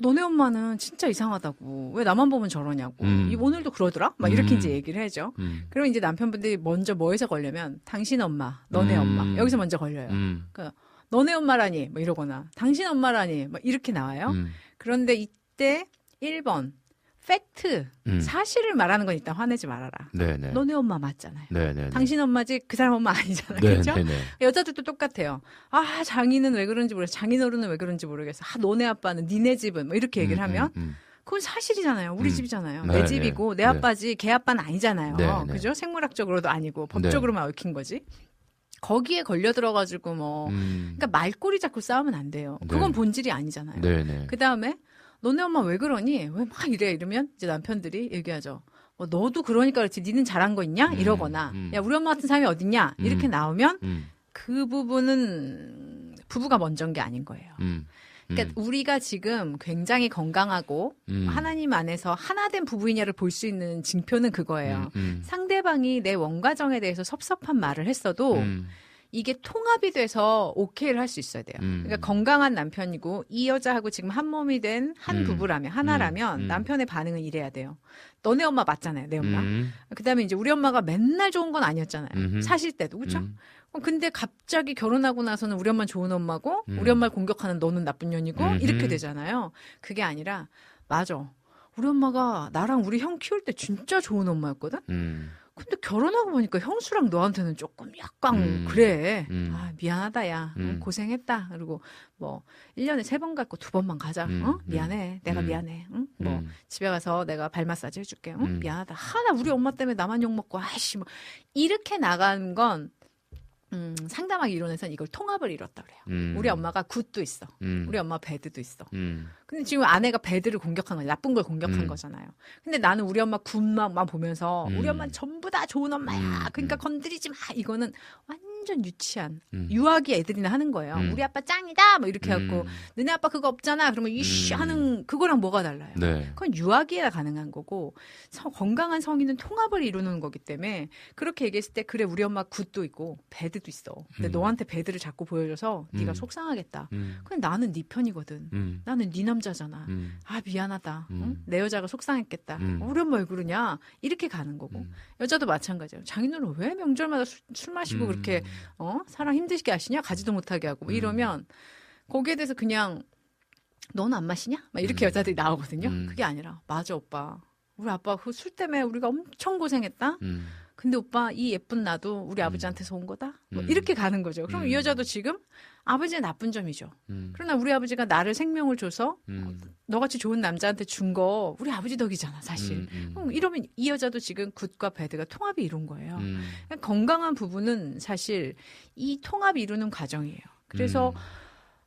[SPEAKER 5] 너네 엄마는 진짜 이상하다고. 왜 나만 보면 저러냐고.
[SPEAKER 1] 음.
[SPEAKER 5] 이 오늘도 그러더라? 막 이렇게
[SPEAKER 1] 음.
[SPEAKER 5] 이제 얘기를 해죠.
[SPEAKER 1] 음.
[SPEAKER 5] 그러면 이제 남편분들이 먼저 뭐에서 걸려면 당신 엄마, 너네
[SPEAKER 1] 음.
[SPEAKER 5] 엄마. 여기서 먼저 걸려요.
[SPEAKER 1] 음.
[SPEAKER 5] 너네 엄마라니 뭐 이러거나 당신 엄마라니 뭐 이렇게 나와요.
[SPEAKER 1] 음.
[SPEAKER 5] 그런데 이때 1번 팩트
[SPEAKER 1] 음.
[SPEAKER 5] 사실을 말하는 건 일단 화내지 말아라.
[SPEAKER 1] 네네.
[SPEAKER 5] 너네 엄마 맞잖아요.
[SPEAKER 1] 네네.
[SPEAKER 5] 당신 엄마지 그 사람 엄마 아니잖아요.
[SPEAKER 1] 네,
[SPEAKER 5] 그렇죠?
[SPEAKER 1] 네네.
[SPEAKER 5] 여자들도 똑같아요. 아 장인은 왜 그런지 모르겠어. 장인어른은 왜 그런지 모르겠어. 아 너네 아빠는 니네 집은 뭐 이렇게 얘기를
[SPEAKER 1] 음,
[SPEAKER 5] 하면
[SPEAKER 1] 음, 음.
[SPEAKER 5] 그건 사실이잖아요. 우리
[SPEAKER 1] 음.
[SPEAKER 5] 집이잖아요.
[SPEAKER 1] 네,
[SPEAKER 5] 내
[SPEAKER 1] 네.
[SPEAKER 5] 집이고 내
[SPEAKER 1] 네.
[SPEAKER 5] 아빠지 걔 아빠는 아니잖아요.
[SPEAKER 1] 네, 네.
[SPEAKER 5] 그죠? 생물학적으로도 아니고 법적으로만 얽힌 거지. 거기에 걸려 들어가지고 뭐
[SPEAKER 1] 음.
[SPEAKER 5] 그러니까 말꼬리 잡고 싸우면 안 돼요. 그건
[SPEAKER 1] 네.
[SPEAKER 5] 본질이 아니잖아요.
[SPEAKER 1] 네네.
[SPEAKER 5] 그 다음에 너네 엄마 왜 그러니? 왜 막 이래? 이러면 이제 남편들이 얘기하죠. 어, 너도 그러니까 그렇지. 니는 잘한 거 있냐?
[SPEAKER 1] 음,
[SPEAKER 5] 이러거나
[SPEAKER 1] 음.
[SPEAKER 5] 야 우리 엄마 같은 사람이 어딨냐? 이렇게
[SPEAKER 1] 음.
[SPEAKER 5] 나오면
[SPEAKER 1] 음,
[SPEAKER 5] 그 부분은 부부가 먼저인 게 아닌 거예요.
[SPEAKER 1] 음.
[SPEAKER 5] 그러니까 우리가 지금 굉장히 건강하고
[SPEAKER 1] 음.
[SPEAKER 5] 하나님 안에서 하나 된 부부이냐를 볼 수 있는 징표는 그거예요.
[SPEAKER 1] 음, 음.
[SPEAKER 5] 상대방이 내 원가정에 대해서 섭섭한 말을 했어도
[SPEAKER 1] 음,
[SPEAKER 5] 이게 통합이 돼서 오케이를 할 수 있어야 돼요.
[SPEAKER 1] 음.
[SPEAKER 5] 그러니까 건강한 남편이고 이 여자하고 지금 한 몸이 된한
[SPEAKER 1] 음.
[SPEAKER 5] 부부라면 하나라면
[SPEAKER 1] 음. 음.
[SPEAKER 5] 남편의 반응은 이래야 돼요. 너네 엄마 맞잖아요, 내 엄마.
[SPEAKER 1] 음,
[SPEAKER 5] 그다음에 이제 우리 엄마가 맨날 좋은 건 아니었잖아요. 사실 때도 그렇죠. 근데 갑자기 결혼하고 나서는 우리 엄마는 좋은 엄마고
[SPEAKER 1] 음.
[SPEAKER 5] 우리 엄마를 공격하는 너는 나쁜 년이고. 이렇게 되잖아요. 그게 아니라 맞아. 우리 엄마가 나랑 우리 형 키울 때 진짜 좋은 엄마였거든.
[SPEAKER 1] 음.
[SPEAKER 5] 근데 결혼하고 보니까 형수랑 너한테는 조금 약간
[SPEAKER 1] 음.
[SPEAKER 5] 그래.
[SPEAKER 1] 음.
[SPEAKER 5] 아, 미안하다, 야. 응,
[SPEAKER 1] 음.
[SPEAKER 5] 고생했다. 그리고 뭐, 1년에 세번 갔고 두 번만 가자.
[SPEAKER 1] 음.
[SPEAKER 5] 어? 미안해. 내가
[SPEAKER 1] 음.
[SPEAKER 5] 미안해. 응? 뭐,
[SPEAKER 1] 음.
[SPEAKER 5] 집에 가서 내가 발 마사지 해줄게. 응?
[SPEAKER 1] 음.
[SPEAKER 5] 미안하다. 하나 우리 엄마 때문에 나만 욕먹고, 아이씨, 뭐. 이렇게 나간 건, 음, 상담학 이론에서는 이걸 통합을 이뤘다 그래요.
[SPEAKER 1] 음.
[SPEAKER 5] 우리 엄마가 굿도 있어.
[SPEAKER 1] 음.
[SPEAKER 5] 우리 엄마 배드도 있어.
[SPEAKER 1] 음.
[SPEAKER 5] 근데 지금 아내가 배드를 공격한 거지. 나쁜 걸 공격한
[SPEAKER 1] 음.
[SPEAKER 5] 거잖아요. 근데 나는 우리 엄마 굿만 보면서
[SPEAKER 1] 음.
[SPEAKER 5] 우리 엄마는 전부 다 좋은 엄마야.
[SPEAKER 1] 음.
[SPEAKER 5] 그러니까
[SPEAKER 1] 음.
[SPEAKER 5] 건드리지 마. 이거는 완전 유치한
[SPEAKER 1] 음.
[SPEAKER 5] 유아기 애들이나 하는 거예요.
[SPEAKER 1] 음.
[SPEAKER 5] 우리 아빠 짱이다. 뭐 이렇게
[SPEAKER 1] 음.
[SPEAKER 5] 해갖고 너네 아빠 그거 없잖아. 그러면 이씨
[SPEAKER 1] 음.
[SPEAKER 5] 하는 그거랑 뭐가 달라요?
[SPEAKER 1] 네.
[SPEAKER 5] 그건 유아기에 가능한 거고 성- 건강한 성인은 통합을 이루는 거기 때문에 그렇게 얘기했을 때 그래 우리 엄마 굿도 있고 배드도 있어. 근데
[SPEAKER 1] 음.
[SPEAKER 5] 너한테 배드를 자꾸 보여줘서 네가
[SPEAKER 1] 음.
[SPEAKER 5] 속상하겠다.
[SPEAKER 1] 음.
[SPEAKER 5] 근데 나는 네 편이거든.
[SPEAKER 1] 음.
[SPEAKER 5] 나는 네 남자잖아.
[SPEAKER 1] 음.
[SPEAKER 5] 아 미안하다.
[SPEAKER 1] 음.
[SPEAKER 5] 응? 내 여자가 속상했겠다.
[SPEAKER 1] 음.
[SPEAKER 5] 어, 우리 엄마 왜 그러냐? 이렇게 가는 거고
[SPEAKER 1] 음.
[SPEAKER 5] 여자도 마찬가지예요. 장인어른 왜 명절마다 술, 술 마시고
[SPEAKER 1] 음.
[SPEAKER 5] 그렇게 어 사람 힘드시게 하시냐 가지도 못하게 하고 뭐
[SPEAKER 1] 음.
[SPEAKER 5] 이러면 거기에 대해서 그냥 너는 안 마시냐? 막 이렇게
[SPEAKER 1] 음.
[SPEAKER 5] 여자들이 나오거든요.
[SPEAKER 1] 음.
[SPEAKER 5] 그게 아니라 맞아 오빠. 우리 아빠 그 술 때문에 우리가 엄청 고생했다.
[SPEAKER 1] 음.
[SPEAKER 5] 근데 오빠 이 예쁜 나도 우리 아버지한테서 온 거다. 뭐
[SPEAKER 1] 음.
[SPEAKER 5] 이렇게 가는 거죠. 그럼
[SPEAKER 1] 음.
[SPEAKER 5] 이 여자도 지금 아버지의 나쁜 점이죠.
[SPEAKER 1] 음.
[SPEAKER 5] 그러나 우리 아버지가 나를 생명을 줘서
[SPEAKER 1] 음.
[SPEAKER 5] 너같이 좋은 남자한테 준 거 우리 아버지 덕이잖아 사실.
[SPEAKER 1] 음. 음.
[SPEAKER 5] 그럼 이러면 이 여자도 지금 굿과 배드가 통합이 이룬 거예요.
[SPEAKER 1] 음.
[SPEAKER 5] 그러니까 건강한 부부는 사실 이 통합이 이루는 과정이에요. 그래서
[SPEAKER 1] 음.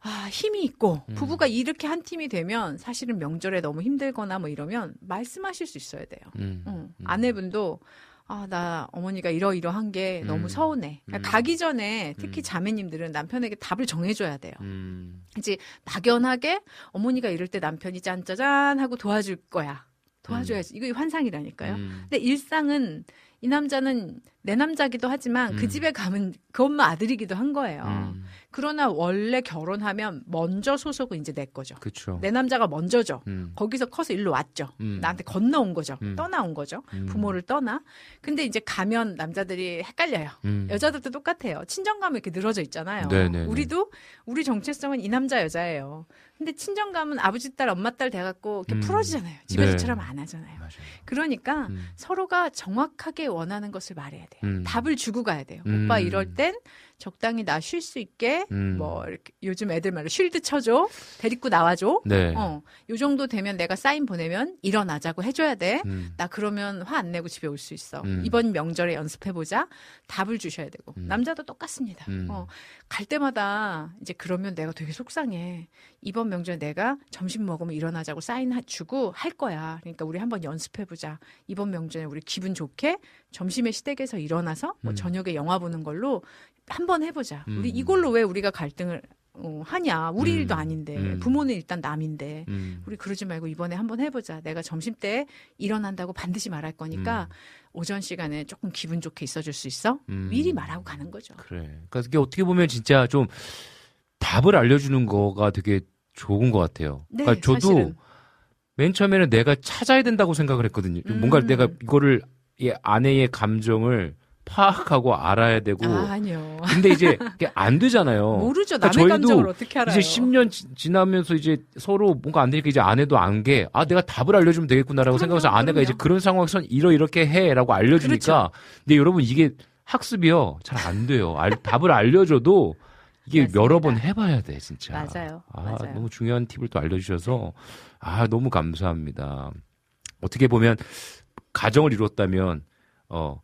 [SPEAKER 5] 아, 힘이 있고
[SPEAKER 1] 음.
[SPEAKER 5] 부부가 이렇게 한 팀이 되면 사실은 명절에 너무 힘들거나 뭐 이러면 말씀하실 수 있어야 돼요.
[SPEAKER 1] 음.
[SPEAKER 5] 응.
[SPEAKER 1] 음.
[SPEAKER 5] 아내분도 아, 나 어머니가 이러이러한 게
[SPEAKER 1] 음.
[SPEAKER 5] 너무 서운해. 그러니까
[SPEAKER 1] 음.
[SPEAKER 5] 가기 전에 특히
[SPEAKER 1] 음.
[SPEAKER 5] 자매님들은 남편에게 답을 정해줘야 돼요.
[SPEAKER 1] 음.
[SPEAKER 5] 이제 막연하게 어머니가 이럴 때 남편이 짠짜잔 하고 도와줄 거야. 도와줘야지. 이거 환상이라니까요.
[SPEAKER 1] 음.
[SPEAKER 5] 근데 일상은 이 남자는 내 남자기도 하지만 그
[SPEAKER 1] 음.
[SPEAKER 5] 집에 가면 그 엄마 아들이기도 한 거예요.
[SPEAKER 1] 음.
[SPEAKER 5] 그러나 원래 결혼하면 먼저 소속은 이제 내 거죠.
[SPEAKER 1] 그쵸.
[SPEAKER 5] 내 남자가 먼저죠.
[SPEAKER 1] 음.
[SPEAKER 5] 거기서 커서 일로 왔죠.
[SPEAKER 1] 음.
[SPEAKER 5] 나한테 건너온 거죠.
[SPEAKER 1] 음.
[SPEAKER 5] 떠나온 거죠.
[SPEAKER 1] 음.
[SPEAKER 5] 부모를 떠나. 근데 이제 가면 남자들이 헷갈려요.
[SPEAKER 1] 음.
[SPEAKER 5] 여자들도 똑같아요. 친정감이 이렇게 늘어져 있잖아요.
[SPEAKER 1] 네네네.
[SPEAKER 5] 우리도 우리 정체성은 이 남자 여자예요. 근데 친정감은 아버지 딸, 엄마 딸 돼갖고 이렇게
[SPEAKER 1] 음.
[SPEAKER 5] 풀어지잖아요. 집에 서처럼
[SPEAKER 1] 네.
[SPEAKER 5] 안 하잖아요.
[SPEAKER 1] 맞아요.
[SPEAKER 5] 그러니까
[SPEAKER 1] 음.
[SPEAKER 5] 서로가 정확하게 원하는 것을 말해야 돼요.
[SPEAKER 1] 음.
[SPEAKER 5] 답을 주고 가야 돼요.
[SPEAKER 1] 음.
[SPEAKER 5] 오빠 이럴 땐 적당히 나 쉴 수 있게
[SPEAKER 1] 음.
[SPEAKER 5] 뭐 이렇게 요즘 애들 말로 쉴드 쳐줘, 데리고 나와줘.
[SPEAKER 1] 네.
[SPEAKER 5] 어, 요 정도 되면 내가 사인 보내면 일어나자고 해줘야 돼.
[SPEAKER 1] 음.
[SPEAKER 5] 나 그러면 화 안 내고 집에 올 수 있어.
[SPEAKER 1] 음.
[SPEAKER 5] 이번 명절에 연습해 보자. 답을 주셔야 되고.
[SPEAKER 1] 음.
[SPEAKER 5] 남자도 똑같습니다.
[SPEAKER 1] 음.
[SPEAKER 5] 어, 갈 때마다 이제 그러면 내가 되게 속상해. 이번 명절에 내가 점심 먹으면 일어나자고 사인 하- 주고 할 거야. 그러니까 우리 한번 연습해 보자. 이번 명절에 우리 기분 좋게 점심에 시댁에서 일어나서 뭐
[SPEAKER 1] 음.
[SPEAKER 5] 저녁에 영화 보는 걸로 한번 해보자. 우리
[SPEAKER 1] 음.
[SPEAKER 5] 이걸로 왜 우리가 갈등을 어, 하냐. 우리
[SPEAKER 1] 음.
[SPEAKER 5] 일도 아닌데.
[SPEAKER 1] 음.
[SPEAKER 5] 부모는 일단 남인데.
[SPEAKER 1] 음.
[SPEAKER 5] 우리 그러지 말고 이번에 한번 해보자. 내가 점심 때 일어난다고 반드시 말할 거니까 오전 시간에 조금 기분 좋게 있어줄 수 있어?
[SPEAKER 1] 음.
[SPEAKER 5] 미리 말하고 가는 거죠.
[SPEAKER 1] 그래. 그러니까 그게 어떻게 보면 진짜 좀 답을 알려주는 거가 되게 좋은 것 같아요.
[SPEAKER 5] 네,
[SPEAKER 1] 그러니까 저도
[SPEAKER 5] 사실은.
[SPEAKER 1] 맨 처음에는 내가 찾아야 된다고 생각을 했거든요.
[SPEAKER 5] 음.
[SPEAKER 1] 뭔가 내가 이거를 이 아내의 감정을 파악하고 알아야 되고.
[SPEAKER 5] 아, 아니요.
[SPEAKER 1] 근데 이제 그게 안 되잖아요.
[SPEAKER 5] 모르죠.
[SPEAKER 1] 그러니까
[SPEAKER 5] 남의
[SPEAKER 1] 저희도
[SPEAKER 5] 감정을 어떻게 알아요?
[SPEAKER 1] 이제 10년 지, 지나면서 이제 서로 뭔가 안 되니까 이제 아내도 안 게, 아, 내가 답을 알려주면 되겠구나라고
[SPEAKER 5] 그럼요,
[SPEAKER 1] 생각해서 아내가
[SPEAKER 5] 그럼요.
[SPEAKER 1] 이제 그런 상황에선 이러 이렇게 해라고 알려주니까.
[SPEAKER 5] 그렇죠.
[SPEAKER 1] 근데 여러분 이게 학습이요. 잘 안 돼요. 알- 답을 알려줘도 이게
[SPEAKER 5] 맞습니다.
[SPEAKER 1] 여러 번 해봐야 돼, 진짜.
[SPEAKER 5] 맞아요.
[SPEAKER 1] 아,
[SPEAKER 5] 맞아요.
[SPEAKER 1] 너무 중요한 팁을 또 알려주셔서, 아, 너무 감사합니다. 어떻게 보면, 가정을 이뤘다면, 어,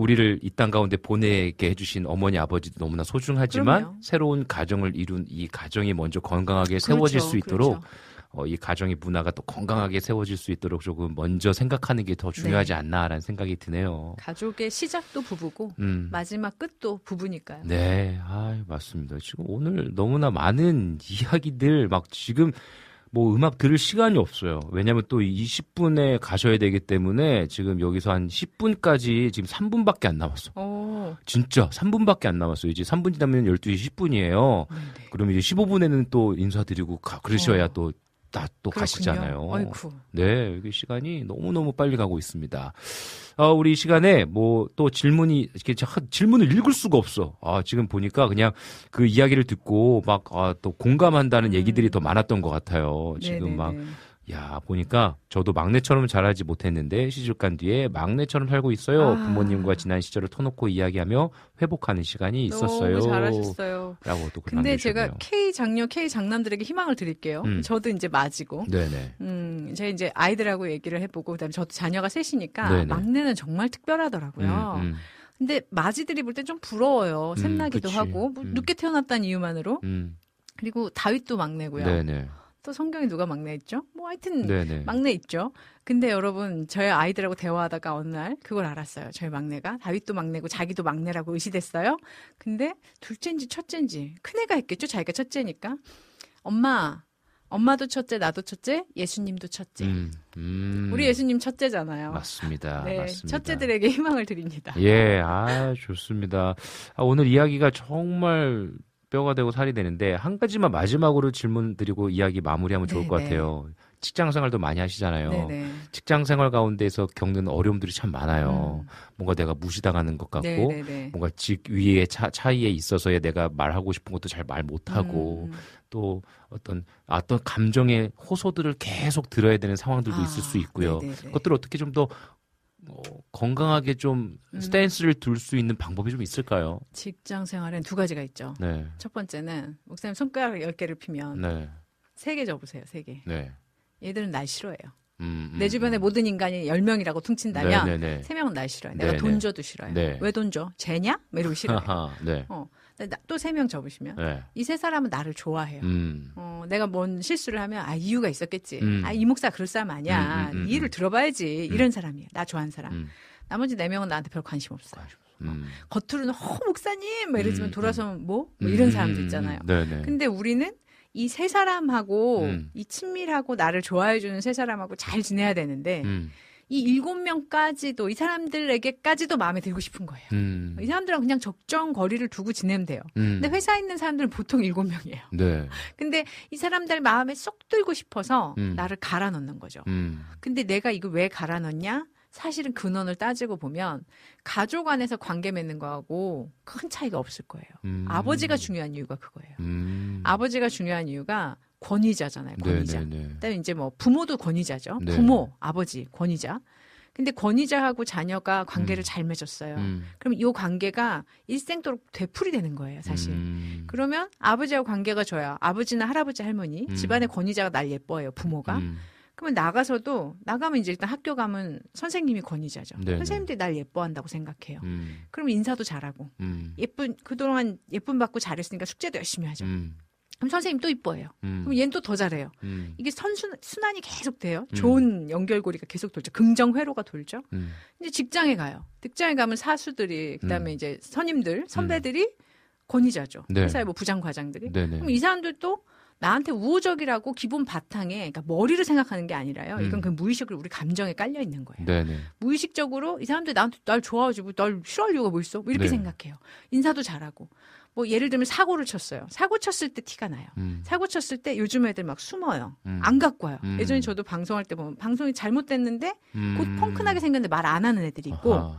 [SPEAKER 1] 우리를 이 땅 가운데 보내게 해주신 어머니, 아버지도 너무나 소중하지만,
[SPEAKER 5] 그럼요.
[SPEAKER 1] 새로운 가정을 이룬 이 가정이 먼저 건강하게 세워질
[SPEAKER 5] 그렇죠,
[SPEAKER 1] 수 있도록,
[SPEAKER 5] 그렇죠.
[SPEAKER 1] 어, 이 가정의 문화가 또 건강하게 세워질 수 있도록 조금 먼저 생각하는 게 더 중요하지
[SPEAKER 5] 네.
[SPEAKER 1] 않나라는 생각이 드네요.
[SPEAKER 5] 가족의 시작도 부부고
[SPEAKER 1] 음.
[SPEAKER 5] 마지막 끝도 부부니까요.
[SPEAKER 1] 네, 아 맞습니다. 지금 오늘 너무나 많은 이야기들 막 지금 뭐 음악 들을 시간이 없어요. 왜냐면 또 20분에 가셔야 되기 때문에 지금 여기서 한 10분까지 지금 3분밖에 안 남았어.
[SPEAKER 5] 오,
[SPEAKER 1] 진짜 3분밖에 안 남았어요. 이제 3분 지나면 12시 10분이에요.
[SPEAKER 5] 네네.
[SPEAKER 1] 그러면 이제 15분에는 또 인사드리고 가, 그러셔야
[SPEAKER 5] 어.
[SPEAKER 1] 또, 다 또 가시잖아요.
[SPEAKER 5] 아이쿠.
[SPEAKER 1] 네, 여기 시간이 너무너무 빨리 가고 있습니다. 어, 우리 이 시간에 뭐 또 질문이, 이렇게 자- 질문을 읽을 수가 없어. 아, 지금 보니까 그냥 그 이야기를 듣고 막, 아, 또 공감한다는
[SPEAKER 5] 음.
[SPEAKER 1] 얘기들이 더 많았던 것 같아요. 지금 막,
[SPEAKER 5] 네네네.
[SPEAKER 1] 야, 보니까 저도 막내처럼 자라지 못했는데 시집 간 뒤에 막내처럼 살고 있어요.
[SPEAKER 5] 아.
[SPEAKER 1] 부모님과 지난 시절을 터놓고 이야기하며 회복하는 시간이 있었어요.
[SPEAKER 5] 너무 잘하셨어요.
[SPEAKER 1] 라고 또글
[SPEAKER 5] 근데
[SPEAKER 1] 남겨주셨네요.
[SPEAKER 5] 제가 K 장녀, K 장남들에게 희망을 드릴게요.
[SPEAKER 1] 음.
[SPEAKER 5] 저도 이제 맞이고.
[SPEAKER 1] 네네.
[SPEAKER 5] 음, 제가 이제 아이들하고 얘기를 해보고, 그다음에 저도 자녀가 셋이니까
[SPEAKER 1] 네네.
[SPEAKER 5] 막내는 정말 특별하더라고요.
[SPEAKER 1] 음, 음,
[SPEAKER 5] 근데 마지들이 볼 땐 좀 부러워요.
[SPEAKER 1] 음,
[SPEAKER 5] 샘나기도. 하고 뭐
[SPEAKER 1] 음.
[SPEAKER 5] 늦게 태어났다는 이유만으로.
[SPEAKER 1] 음.
[SPEAKER 5] 그리고 다윗도 막내고요.
[SPEAKER 1] 네네.
[SPEAKER 5] 또 성경에 누가 막내 있죠? 뭐 하여튼
[SPEAKER 1] 네네.
[SPEAKER 5] 막내 있죠. 근데 여러분 저희 아이들하고 대화하다가 어느 날 그걸 알았어요. 저희 막내가 다윗도 막내고 자기도 막내라고 의시됐어요. 근데 둘째인지 첫째인지 큰애가 했겠죠. 자기가 첫째니까. 엄마, 엄마도 첫째, 나도 첫째, 예수님도 첫째.
[SPEAKER 1] 음, 음.
[SPEAKER 5] 우리 예수님 첫째잖아요.
[SPEAKER 1] 맞습니다.
[SPEAKER 5] 네,
[SPEAKER 1] 맞습니다.
[SPEAKER 5] 첫째들에게 희망을 드립니다.
[SPEAKER 1] 예, 아, 좋습니다. 아, 오늘 이야기가 정말 뼈가 되고 살이 되는데, 한 가지만 마지막으로 질문 드리고 이야기 마무리하면 좋을
[SPEAKER 5] 네,
[SPEAKER 1] 것
[SPEAKER 5] 네.
[SPEAKER 1] 같아요. 직장 생활도 많이 하시잖아요.
[SPEAKER 5] 네네.
[SPEAKER 1] 직장 생활 가운데서 겪는 어려움들이 참 많아요. 뭔가 내가 무시당하는 것 같고,
[SPEAKER 5] 음. 네네네.
[SPEAKER 1] 뭔가 직 위의 차, 차이에 있어서의 내가 말하고 싶은 것도 잘 말 못하고,
[SPEAKER 5] 음.
[SPEAKER 1] 또 어떤 어떤 감정의 호소들을 계속 들어야 되는 상황들도
[SPEAKER 5] 아,
[SPEAKER 1] 있을 수 있고요.
[SPEAKER 5] 네네네.
[SPEAKER 1] 그것들을 어떻게 좀 더 어, 건강하게 좀
[SPEAKER 5] 음.
[SPEAKER 1] 스탠스를 둘 수 있는 방법이 좀 있을까요?
[SPEAKER 5] 직장 생활엔 두 가지가 있죠.
[SPEAKER 1] 네,
[SPEAKER 5] 첫 번째는 목사님 손가락 10개를 피면
[SPEAKER 1] 네,
[SPEAKER 5] 세개 접으세요. 세 개.
[SPEAKER 1] 네.
[SPEAKER 5] 얘들은 날 싫어해요.
[SPEAKER 1] 음, 음,
[SPEAKER 5] 내 주변의
[SPEAKER 1] 음.
[SPEAKER 5] 모든 인간이 10명이라고 퉁친다면
[SPEAKER 1] 네, 네, 네.
[SPEAKER 5] 세 명은 날 싫어해. 내가
[SPEAKER 1] 네,
[SPEAKER 5] 돈
[SPEAKER 1] 네.
[SPEAKER 5] 줘도 싫어요.
[SPEAKER 1] 네.
[SPEAKER 5] 왜돈 줘? 쟤냐? 뭐 이러고 싫어해.
[SPEAKER 1] 하하, 네,
[SPEAKER 5] 또 세 명 접으시면
[SPEAKER 1] 네.
[SPEAKER 5] 이세 사람은 나를 좋아해요.
[SPEAKER 1] 음,
[SPEAKER 5] 어, 내가 뭔 실수를 하면 아 이유가 있었겠지.
[SPEAKER 1] 음.
[SPEAKER 5] 아이 목사 그럴 사람 아니야.
[SPEAKER 1] 음, 음, 음,
[SPEAKER 5] 이 일을
[SPEAKER 1] 음.
[SPEAKER 5] 들어봐야지. 이런 사람이에요. 나 좋아하는 사람.
[SPEAKER 1] 음,
[SPEAKER 5] 나머지 네 명은 나한테 별 관심 없어요.
[SPEAKER 1] 음.
[SPEAKER 5] 겉으로는 어 목사님 막 이러지만
[SPEAKER 1] 음,
[SPEAKER 5] 돌아서 뭐, 뭐 이런
[SPEAKER 1] 음,
[SPEAKER 5] 사람도
[SPEAKER 1] 음,
[SPEAKER 5] 있잖아요.
[SPEAKER 1] 네, 네.
[SPEAKER 5] 근데 우리는 이 세 사람하고
[SPEAKER 1] 음.
[SPEAKER 5] 이 친밀하고 나를 좋아해 주는 세 사람하고 잘 지내야 되는데
[SPEAKER 1] 음,
[SPEAKER 5] 이 일곱 명까지도 이 사람들에게까지도 마음에 들고 싶은 거예요.
[SPEAKER 1] 음,
[SPEAKER 5] 이 사람들은 그냥 적정 거리를 두고 지내면 돼요.
[SPEAKER 1] 음.
[SPEAKER 5] 근데 회사에 있는 사람들은 보통 일곱 명이에요.
[SPEAKER 1] 네,
[SPEAKER 5] 근데 이 사람들 마음에 쏙 들고 싶어서
[SPEAKER 1] 음.
[SPEAKER 5] 나를 갈아 넣는 거죠.
[SPEAKER 1] 음,
[SPEAKER 5] 근데 내가 이거 왜 갈아 넣냐? 사실은 근원을 따지고 보면 가족 안에서 관계 맺는 거하고 큰 차이가 없을 거예요.
[SPEAKER 1] 음.
[SPEAKER 5] 아버지가 중요한 이유가 그거예요.
[SPEAKER 1] 음.
[SPEAKER 5] 아버지가 중요한 이유가 권위자잖아요.
[SPEAKER 1] 네,
[SPEAKER 5] 권위자.
[SPEAKER 1] 네, 네.
[SPEAKER 5] 그다음에 이제 뭐 부모도 권위자죠.
[SPEAKER 1] 네.
[SPEAKER 5] 부모, 아버지 권위자. 근데 권위자하고 자녀가 관계를
[SPEAKER 1] 음.
[SPEAKER 5] 잘 맺었어요.
[SPEAKER 1] 음,
[SPEAKER 5] 그럼 이 관계가 일생도록 되풀이 되는 거예요, 사실.
[SPEAKER 1] 음.
[SPEAKER 5] 그러면 아버지하고 관계가 좋아요. 아버지나 할아버지, 할머니,
[SPEAKER 1] 음.
[SPEAKER 5] 집안의 권위자가 날 예뻐해요, 부모가.
[SPEAKER 1] 음.
[SPEAKER 5] 그러면 나가서도 나가면 이제 일단 학교 가면 선생님이 권위자죠.
[SPEAKER 1] 네네.
[SPEAKER 5] 선생님들이 날 예뻐한다고 생각해요.
[SPEAKER 1] 음,
[SPEAKER 5] 그럼 인사도 잘하고
[SPEAKER 1] 음,
[SPEAKER 5] 예쁜 그동안 예쁨 받고 잘했으니까 숙제도 열심히 하죠.
[SPEAKER 1] 음,
[SPEAKER 5] 그럼 선생님 또 이뻐해요.
[SPEAKER 1] 음,
[SPEAKER 5] 그럼 얘는 또 더 잘해요.
[SPEAKER 1] 음,
[SPEAKER 5] 이게 선순 순환이 계속 돼요.
[SPEAKER 1] 음.
[SPEAKER 5] 좋은 연결고리가 계속 돌죠. 긍정 회로가 돌죠.
[SPEAKER 1] 음,
[SPEAKER 5] 이제 직장에 가요. 직장에 가면 사수들이 그다음에
[SPEAKER 1] 음.
[SPEAKER 5] 이제 선임들, 선배들이 권위자죠.
[SPEAKER 1] 네.
[SPEAKER 5] 회사의 뭐 부장 과장들이.
[SPEAKER 1] 네네.
[SPEAKER 5] 그럼 이 사람들도 나한테 우호적이라고 기본 바탕에 그러니까 머리를 생각하는 게 아니라요. 이건
[SPEAKER 1] 음.
[SPEAKER 5] 그 무의식으로 우리 감정에 깔려 있는 거예요.
[SPEAKER 1] 네네.
[SPEAKER 5] 무의식적으로 이 사람들이 나한테 날 좋아하지 뭐날 싫어할 이유가 뭐 있어? 뭐 이렇게
[SPEAKER 1] 네.
[SPEAKER 5] 생각해요. 인사도 잘하고. 뭐 예를 들면 사고를 쳤어요. 사고 쳤을 때 티가 나요.
[SPEAKER 1] 음,
[SPEAKER 5] 사고 쳤을 때 요즘 애들 막 숨어요.
[SPEAKER 1] 음.
[SPEAKER 5] 안 갖고 와요.
[SPEAKER 1] 음.
[SPEAKER 5] 예전에 저도 방송할 때 보면 방송이 잘못됐는데
[SPEAKER 1] 음.
[SPEAKER 5] 곧 펑크나게 생겼는데 말 안 하는 애들이 있고
[SPEAKER 1] 아하.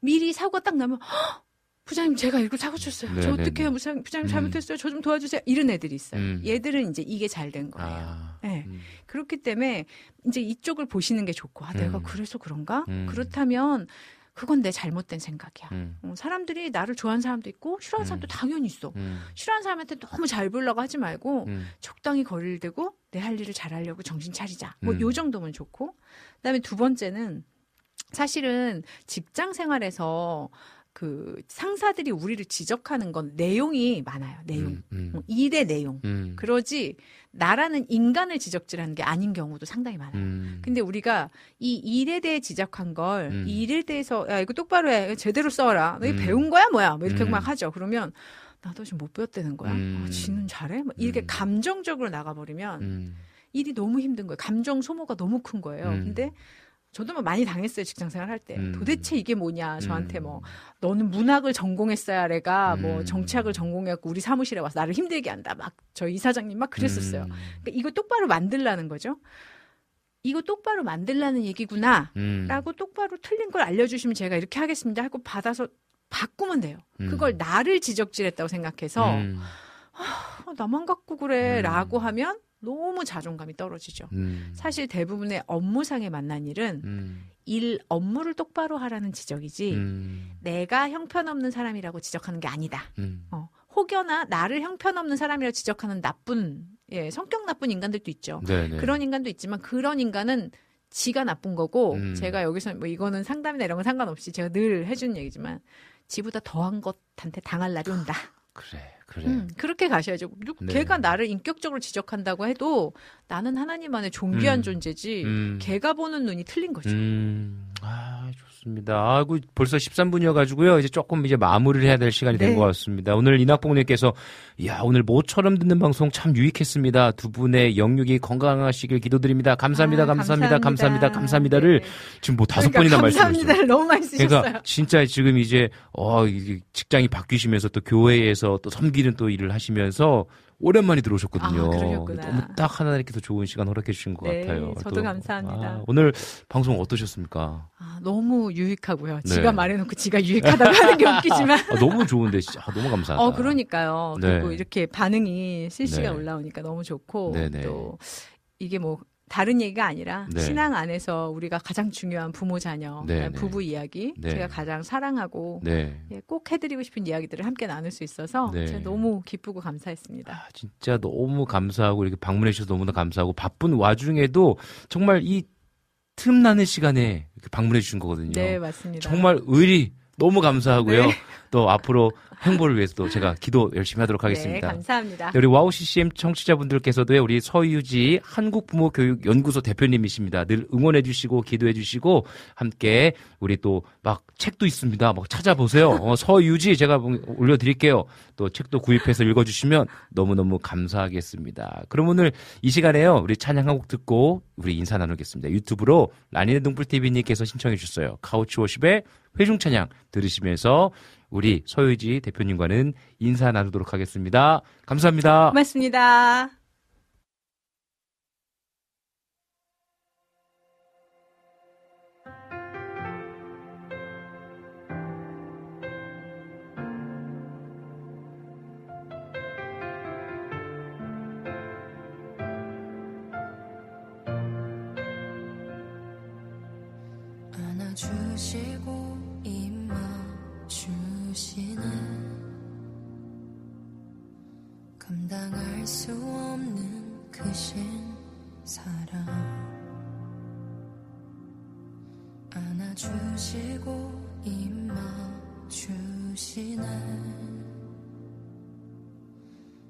[SPEAKER 5] 미리 사고가 딱 나면 "헉! 부장님 제가 이거 사고 쳤어요.
[SPEAKER 1] 네,
[SPEAKER 5] 저
[SPEAKER 1] 네,
[SPEAKER 5] 어떻게 해요?
[SPEAKER 1] 네.
[SPEAKER 5] 부장님, 부장님
[SPEAKER 1] 음.
[SPEAKER 5] 잘못했어요. 저 좀 도와주세요. 이런 애들이 있어요.
[SPEAKER 1] 음.
[SPEAKER 5] 얘들은 이제 이게 잘 된 거예요.
[SPEAKER 1] 아,
[SPEAKER 5] 네.
[SPEAKER 1] 음.
[SPEAKER 5] 그렇기 때문에 이제 이쪽을 보시는 게 좋고 아 내가
[SPEAKER 1] 음.
[SPEAKER 5] 그래서 그런가?
[SPEAKER 1] 음.
[SPEAKER 5] 그렇다면 그건 내 잘못된 생각이야.
[SPEAKER 1] 음,
[SPEAKER 5] 어, 사람들이 나를 좋아하는 사람도 있고 싫어하는 사람도
[SPEAKER 1] 음.
[SPEAKER 5] 당연히 있어.
[SPEAKER 1] 음,
[SPEAKER 5] 싫어하는 사람한테 너무 잘 보려고 하지 말고
[SPEAKER 1] 음,
[SPEAKER 5] 적당히 거리를 두고 내 할 일을 잘하려고 정신 차리자. 뭐
[SPEAKER 1] 음.
[SPEAKER 5] 요 정도면 좋고. 그다음에 두 번째는 사실은 직장 생활에서 그 상사들이 우리를 지적하는 건 내용이 많아요. 내용.
[SPEAKER 1] 음, 음,
[SPEAKER 5] 어, 일의 내용.
[SPEAKER 1] 음,
[SPEAKER 5] 그러지 나라는 인간을 지적질하는 게 아닌 경우도 상당히 많아요.
[SPEAKER 1] 음.
[SPEAKER 5] 근데 우리가 이 일에 대해 지적한 걸,
[SPEAKER 1] 음.
[SPEAKER 5] 이 일에 대해서, 야, 이거 똑바로 해. 제대로 써라. 너 이거
[SPEAKER 1] 음.
[SPEAKER 5] 배운 거야? 뭐야? 뭐 이렇게
[SPEAKER 1] 음.
[SPEAKER 5] 막 하죠. 그러면, 나도 지금 못 배웠다는 거야.
[SPEAKER 1] 음.
[SPEAKER 5] 아, 지는 잘해? 막 이렇게
[SPEAKER 1] 음.
[SPEAKER 5] 감정적으로 나가 버리면
[SPEAKER 1] 음,
[SPEAKER 5] 일이 너무 힘든 거예요. 감정 소모가 너무 큰 거예요.
[SPEAKER 1] 음.
[SPEAKER 5] 근데 저도 뭐 많이 당했어요. 직장 생활 할 때.
[SPEAKER 1] 음.
[SPEAKER 5] 도대체 이게 뭐냐. 저한테
[SPEAKER 1] 음.
[SPEAKER 5] 뭐, 너는 문학을 전공했어야 내가 뭐
[SPEAKER 1] 음.
[SPEAKER 5] 정치학을 전공해갖고 우리 사무실에 와서 나를 힘들게 한다. 막 저희 이사장님 막 그랬었어요.
[SPEAKER 1] 음,
[SPEAKER 5] 그러니까 이거 똑바로 만들라는 거죠. 이거 똑바로 만들라는 얘기구나.
[SPEAKER 1] 음,
[SPEAKER 5] 라고 똑바로 틀린 걸 알려주시면 제가 이렇게 하겠습니다 하고 받아서 바꾸면 돼요.
[SPEAKER 1] 음.
[SPEAKER 5] 그걸 나를 지적질했다고 생각해서
[SPEAKER 1] 음,
[SPEAKER 5] 어, 나만 갖고 그래
[SPEAKER 1] 음.
[SPEAKER 5] 라고 하면 너무 자존감이 떨어지죠.
[SPEAKER 1] 음,
[SPEAKER 5] 사실 대부분의 업무상에 만난 일은
[SPEAKER 1] 음,
[SPEAKER 5] 일 업무를 똑바로 하라는 지적이지
[SPEAKER 1] 음,
[SPEAKER 5] 내가 형편없는 사람이라고 지적하는 게 아니다.
[SPEAKER 1] 음,
[SPEAKER 5] 어, 혹여나 나를 형편없는 사람이라고 지적하는 나쁜 예, 성격 나쁜 인간들도 있죠.
[SPEAKER 1] 네네.
[SPEAKER 5] 그런 인간도 있지만 그런 인간은 지가 나쁜 거고
[SPEAKER 1] 음.
[SPEAKER 5] 제가 여기서 뭐 이거는 상담이나 이런 건 상관없이 제가 늘 해주는 얘기지만 지보다 더한 것한테 당할 날이 온다.
[SPEAKER 1] 그래, 그래.
[SPEAKER 5] 음, 그렇게 가셔야죠. 누-
[SPEAKER 1] 네.
[SPEAKER 5] 걔가 나를 인격적으로 지적한다고 해도 나는 하나님 안에 존귀한
[SPEAKER 1] 음.
[SPEAKER 5] 존재지
[SPEAKER 1] 음.
[SPEAKER 5] 걔가 보는 눈이 틀린 거죠.
[SPEAKER 1] 음, 아, 좋습니다. 아이고, 벌써 13분이어 가지고요. 이제 조금 이제 마무리를 해야 될 시간이 된
[SPEAKER 5] 네.
[SPEAKER 1] 것 같습니다. 오늘 이낙봉님께서, 야, 오늘 모처럼 듣는 방송 참 유익했습니다. 두 분의 영육이 건강하시길 기도드립니다. 감사합니다,
[SPEAKER 5] 아,
[SPEAKER 1] 감사합니다, 감사합니다, 감사합니다,를
[SPEAKER 5] 네.
[SPEAKER 1] 지금 뭐 다섯
[SPEAKER 5] 그러니까
[SPEAKER 1] 번이나 말씀하셨어요.
[SPEAKER 5] 감사합니다를 너무 많이 쓰셨어요.
[SPEAKER 1] 그러니까 진짜 지금 이제 어 직장이 바뀌시면서 또 교회에서 또 섬기는 또 일을 하시면서 오랜만에 들어오셨거든요.
[SPEAKER 5] 아.
[SPEAKER 1] 너무 딱 하나님께서 좋은 시간 허락해 주신 것
[SPEAKER 5] 네,
[SPEAKER 1] 같아요.
[SPEAKER 5] 저도 감사합니다.
[SPEAKER 1] 아, 오늘 방송 어떠셨습니까?
[SPEAKER 5] 아, 너무 유익하고요.
[SPEAKER 1] 네.
[SPEAKER 5] 지가 말해놓고 지가 유익하다고 하는 게 웃기지만.
[SPEAKER 1] 아, 너무 좋은데 진짜 아, 너무 감사하다.
[SPEAKER 5] 어, 그러니까요.
[SPEAKER 1] 네.
[SPEAKER 5] 그리고 이렇게 반응이 실시간
[SPEAKER 1] 네.
[SPEAKER 5] 올라오니까 너무 좋고
[SPEAKER 1] 네네.
[SPEAKER 5] 또 이게 뭐 다른 얘기가 아니라
[SPEAKER 1] 네.
[SPEAKER 5] 신앙 안에서 우리가 가장 중요한 부모 자녀,
[SPEAKER 1] 네, 네.
[SPEAKER 5] 부부 이야기,
[SPEAKER 1] 네.
[SPEAKER 5] 제가 가장 사랑하고
[SPEAKER 1] 네.
[SPEAKER 5] 예, 꼭 해드리고 싶은 이야기들을 함께 나눌 수 있어서
[SPEAKER 1] 네.
[SPEAKER 5] 제가 너무 기쁘고 감사했습니다.
[SPEAKER 1] 아, 진짜 너무 감사하고 이렇게 방문해 주셔서 너무나 감사하고 바쁜 와중에도 정말 이 틈나는 시간에 방문해 주신 거거든요.
[SPEAKER 5] 네, 맞습니다.
[SPEAKER 1] 정말 의리 너무 감사하고요.
[SPEAKER 5] 네.
[SPEAKER 1] 또 앞으로 행보를 위해서 또 제가 기도 열심히 하도록
[SPEAKER 5] 네,
[SPEAKER 1] 하겠습니다.
[SPEAKER 5] 감사합니다.
[SPEAKER 1] 네, 우리 와우 CCM 청취자분들께서도 우리 서유지 한국부모교육연구소 대표님이십니다. 늘 응원해 주시고 기도해 주시고 함께 우리 또 막 책도 있습니다. 막 찾아보세요. 어, 서유지 제가 올려 드릴게요. 또 책도 구입해서 읽어 주시면 너무너무 감사하겠습니다. 그럼 오늘 이 시간에요. 우리 찬양 한 곡 듣고 우리 인사 나누겠습니다. 유튜브로 라니네 동풀TV님께서 신청해 주셨어요. 카우치 워십의 회중 찬양 들으시면서 우리 서유지 대표님과는 인사 나누도록 하겠습니다. 감사합니다.
[SPEAKER 5] 고맙습니다.
[SPEAKER 2] 안아주시고 감당할 수 없는 크신 사랑. 안아주시고 입맞추시네.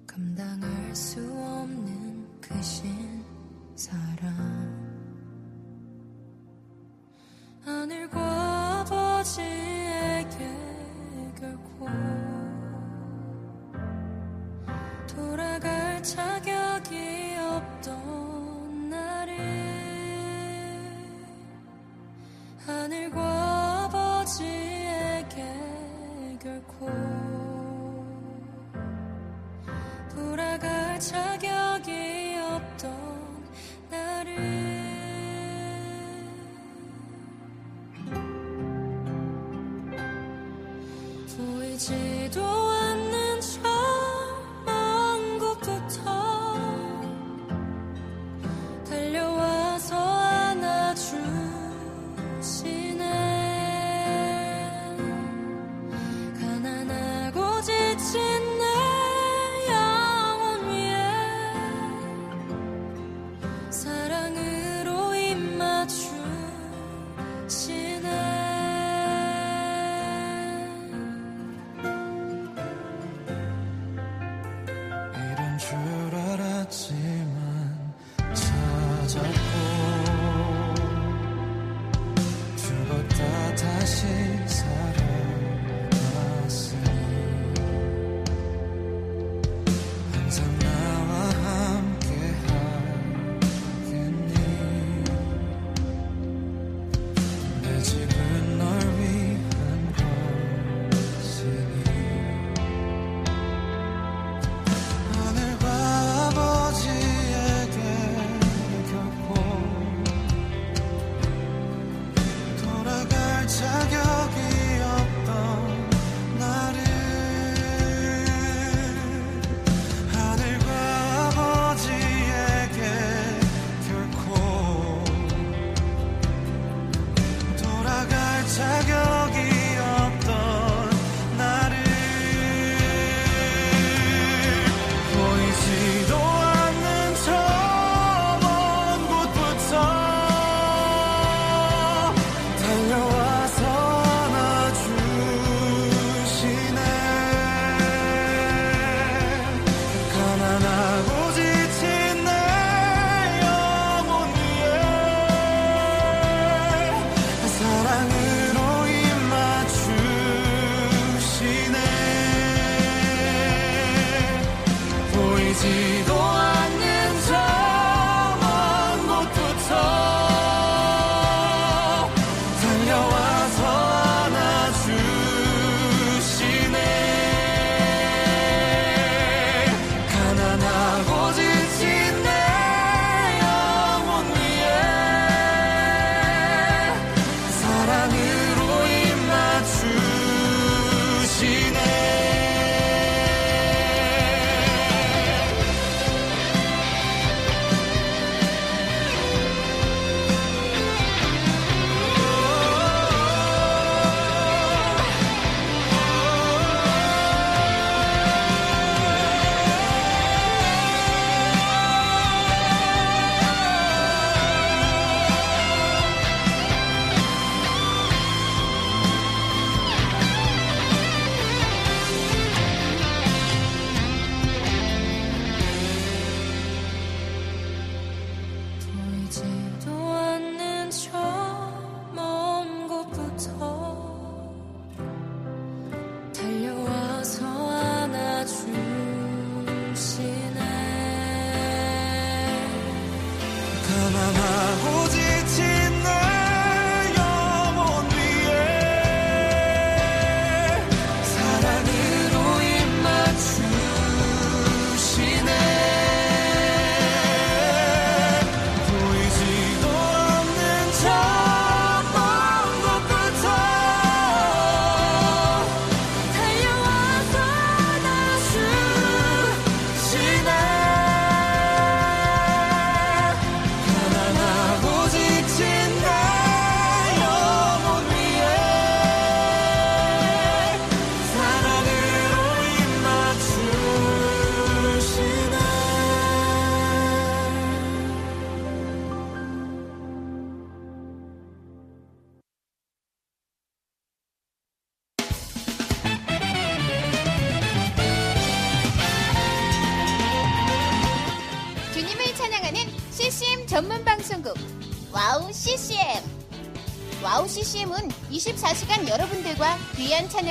[SPEAKER 2] 감당할 수 없는 크신 사랑 보이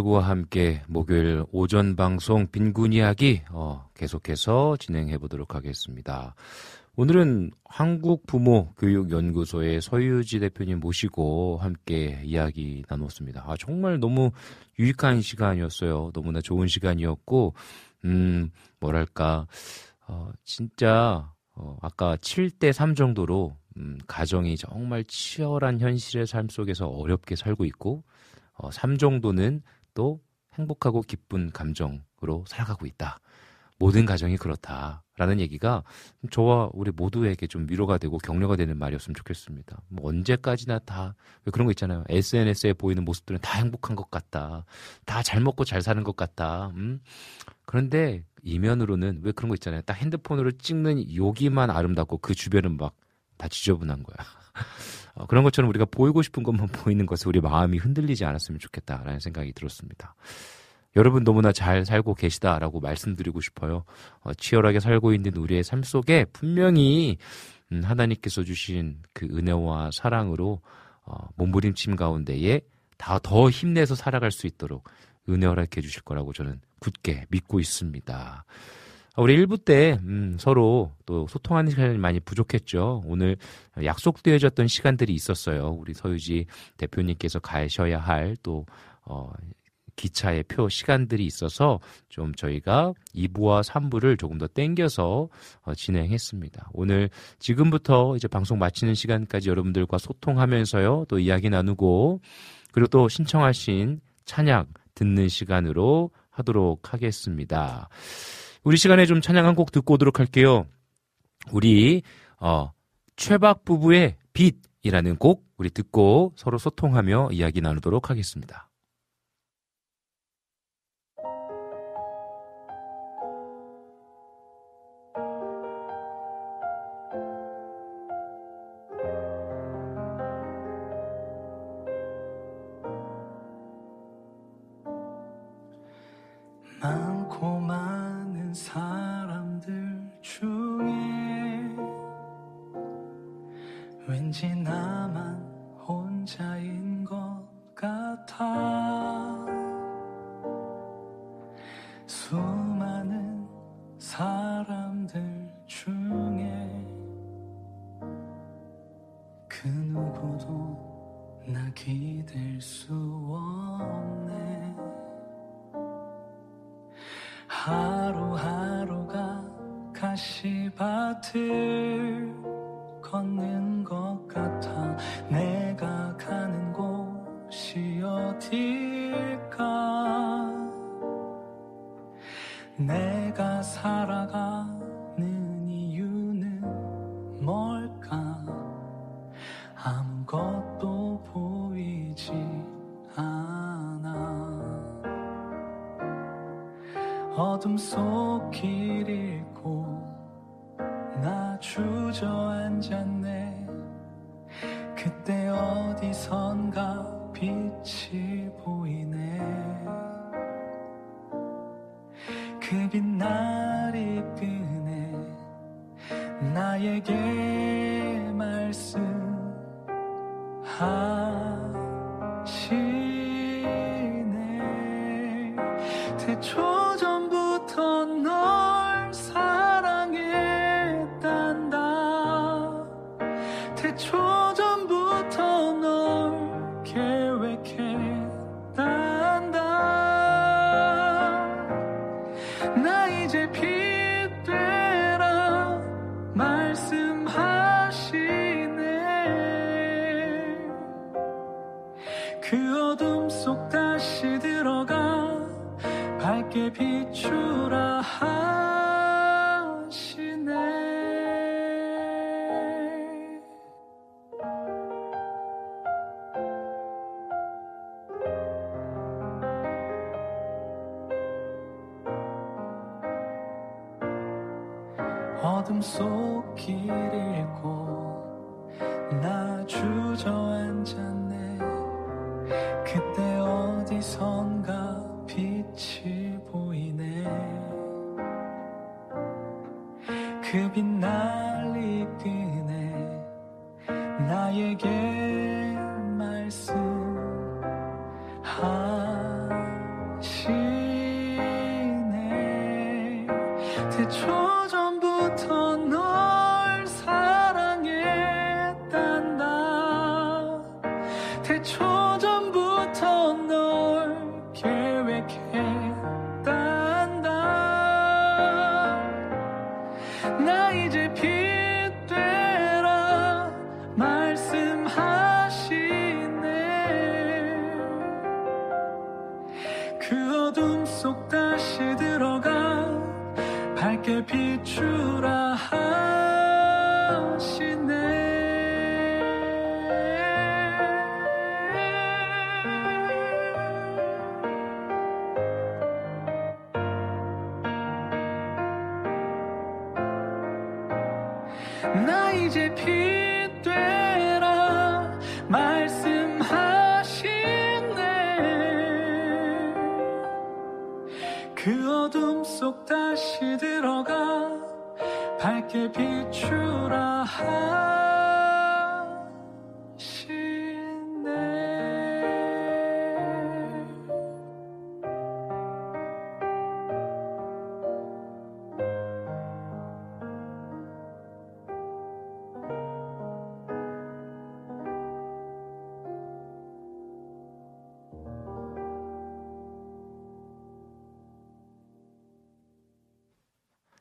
[SPEAKER 1] 여러분들과 함께 목요일 오전 방송 빈곤 이야기 어, 계속해서 진행해 보도록 하겠습니다. 오늘은 한국 부모 교육연구소의 서유지 대표님 모시고 함께 이야기 나눴습니다. 아, 정말 너무 유익한 시간이었어요. 너무나 좋은 시간이었고, 음, 뭐랄까, 어, 진짜, 어, 아까 7대 3 정도로, 음, 가정이 정말 치열한 현실의 삶 속에서 어렵게 살고 있고, 어, 3 정도는 또 행복하고 기쁜 감정으로 살아가고 있다. 모든 가정이 그렇다라는 얘기가 저와 우리 모두에게 좀 위로가 되고 격려가 되는 말이었으면 좋겠습니다. 뭐 언제까지나 다 그런 거 있잖아요. SNS에 보이는 모습들은 다 행복한 것 같다. 다 잘 먹고 잘 사는 것 같다. 음? 그런데 이면으로는 왜 그런 거 있잖아요. 딱 핸드폰으로 찍는 여기만 아름답고 그 주변은 막 다 지저분한 거야. 어, 그런 것처럼 우리가 보이고 싶은 것만 보이는 것에 우리 마음이 흔들리지 않았으면 좋겠다라는 생각이 들었습니다. 여러분 너무나 잘 살고 계시다라고 말씀드리고 싶어요. 어, 치열하게 살고 있는 우리의 삶 속에 분명히 음, 하나님께서 주신 그 은혜와 사랑으로 어, 몸부림침 가운데에 다 더 힘내서 살아갈 수 있도록 은혜 허락해 주실 거라고 저는 굳게 믿고 있습니다. 우리 1부 때 음, 서로 또 소통하는 시간이 많이 부족했죠. 오늘 약속되어졌던 시간들이 있었어요. 우리 서유지 대표님께서 가셔야 할 또 어, 기차의 표 시간들이 있어서 좀 저희가 2부와 3부를 조금 더 땡겨서 어, 진행했습니다. 오늘 지금부터 이제 방송 마치는 시간까지 여러분들과 소통하면서요. 또 이야기 나누고 그리고 또 신청하신 찬양 듣는 시간으로 하도록 하겠습니다. 우리 시간에 좀 찬양 한 곡 듣고 오도록 할게요. 우리 어, 최박 부부의 빛이라는 곡 우리 듣고 서로 소통하며 이야기 나누도록 하겠습니다.
[SPEAKER 6] 누구도 나 기댈 수 없네. 하루하루가 가시밭을 걷는 것 같아 내가 가는 곳이 어딜까? 내가 살아가 어둠 속 길 잃고 나 주저앉았네. 그때 어디선가 빛이 보이네. 그 빛날 이 끄네. 나에게 말씀 하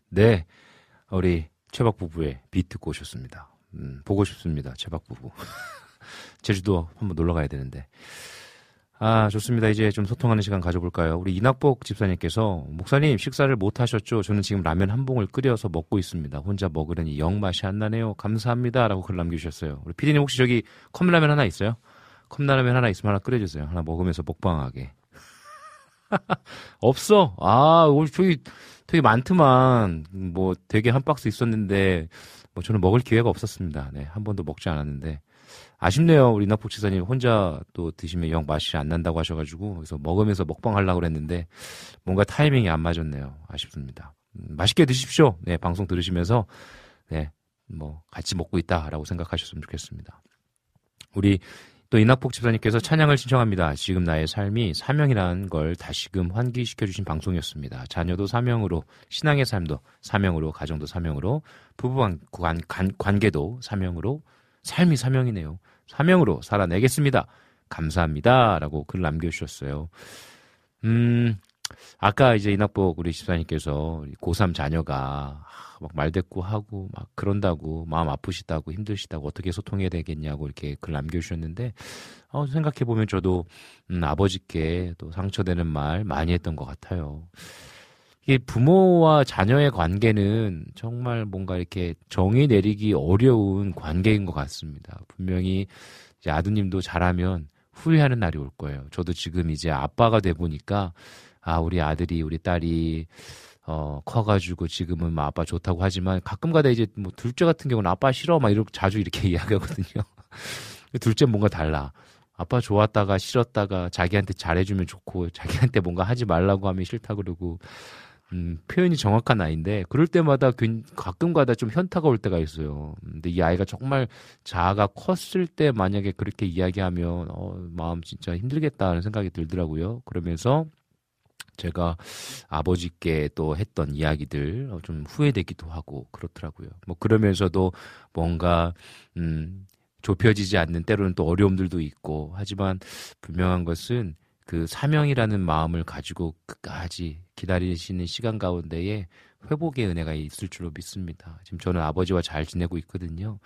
[SPEAKER 6] 네,
[SPEAKER 1] 우리 최박 부부의 비 듣고 오셨습니다. 음, 보고 싶습니다, 최박 부부. 제주도 한번 놀러 가야 되는데. 아, 좋습니다. 이제 좀 소통하는 시간 가져볼까요? 우리 이낙복 집사님께서, 목사님, 식사를 못 하셨죠? 저는 지금 라면 한 봉을 끓여서 먹고 있습니다. 혼자 먹으려니 영 맛이 안 나네요. 감사합니다. 라고 글 남겨주셨어요. 우리 피디님 혹시 저기 컵라면 하나 있어요? 컵라면 하나 있으면 하나 끓여주세요. 하나 먹으면서 먹방하게. 없어. 아, 오늘 저기 되게 많더만. 뭐 되게 한 박스 있었는데, 뭐뭐 저는 먹을 기회가 없었습니다. 네, 한 번도 먹지 않았는데 아쉽네요. 우리 이낙복 지사님 혼자 또 드시면 영 맛이 안 난다고 하셔가지고 그래서 먹으면서 먹방 하려고 그랬는데 뭔가 타이밍이 안 맞았네요. 아쉽습니다. 음, 맛있게 드십시오. 네, 방송 들으시면서 네, 뭐 같이 먹고 있다라고 생각하셨으면 좋겠습니다. 우리 또 이낙복 집사님께서 찬양을 신청합니다. 지금 나의 삶이 사명이라는 걸 다시금 환기시켜 주신 방송이었습니다. 자녀도 사명으로, 신앙의 삶도 사명으로, 가정도 사명으로, 부부 관, 관, 관계도 사명으로, 삶이 사명이네요. 사명으로 살아내겠습니다. 감사합니다. 라고 글 남겨주셨어요. 음, 아까 이제 이낙복 우리 집사님께서 고3 자녀가 막 말대꾸 하고 막 그런다고 마음 아프시다고 힘드시다고 어떻게 소통해야 되겠냐고 이렇게 글 남겨주셨는데 어, 생각해 보면 저도 음, 아버지께 또 상처되는 말 많이 했던 것 같아요. 이게 부모와 자녀의 관계는 정말 뭔가 이렇게 정의 내리기 어려운 관계인 것 같습니다. 분명히 이제 아드님도 잘하면 후회하는 날이 올 거예요. 저도 지금 이제 아빠가 돼 보니까 아 우리 아들이 우리 딸이 어, 커가지고 지금은 뭐 아빠 좋다고 하지만 가끔가다 이제 뭐 둘째 같은 경우는 아빠 싫어 막 이렇게 자주 이렇게 이야기하거든요. 둘째 뭔가 달라. 아빠 좋았다가 싫었다가 자기한테 잘해주면 좋고 자기한테 뭔가 하지 말라고 하면 싫다 그러고 음, 표현이 정확한 아이인데 그럴 때마다 가끔가다 좀 현타가 올 때가 있어요. 근데 이 아이가 정말 자아가 컸을 때 만약에 그렇게 이야기하면 어, 마음 진짜 힘들겠다는 생각이 들더라고요. 그러면서 제가 아버지께 또 했던 이야기들 어, 좀 후회되기도 하고 그렇더라고요. 뭐 그러면서도 뭔가 음 좁혀지지 않는 때로는 또 어려움들도 있고 하지만 분명한 것은 그 사명이라는 마음을 가지고 끝까지 기다리시는 시간 가운데에 회복의 은혜가 있을 줄로 믿습니다. 지금 저는 아버지와 잘 지내고 있거든요.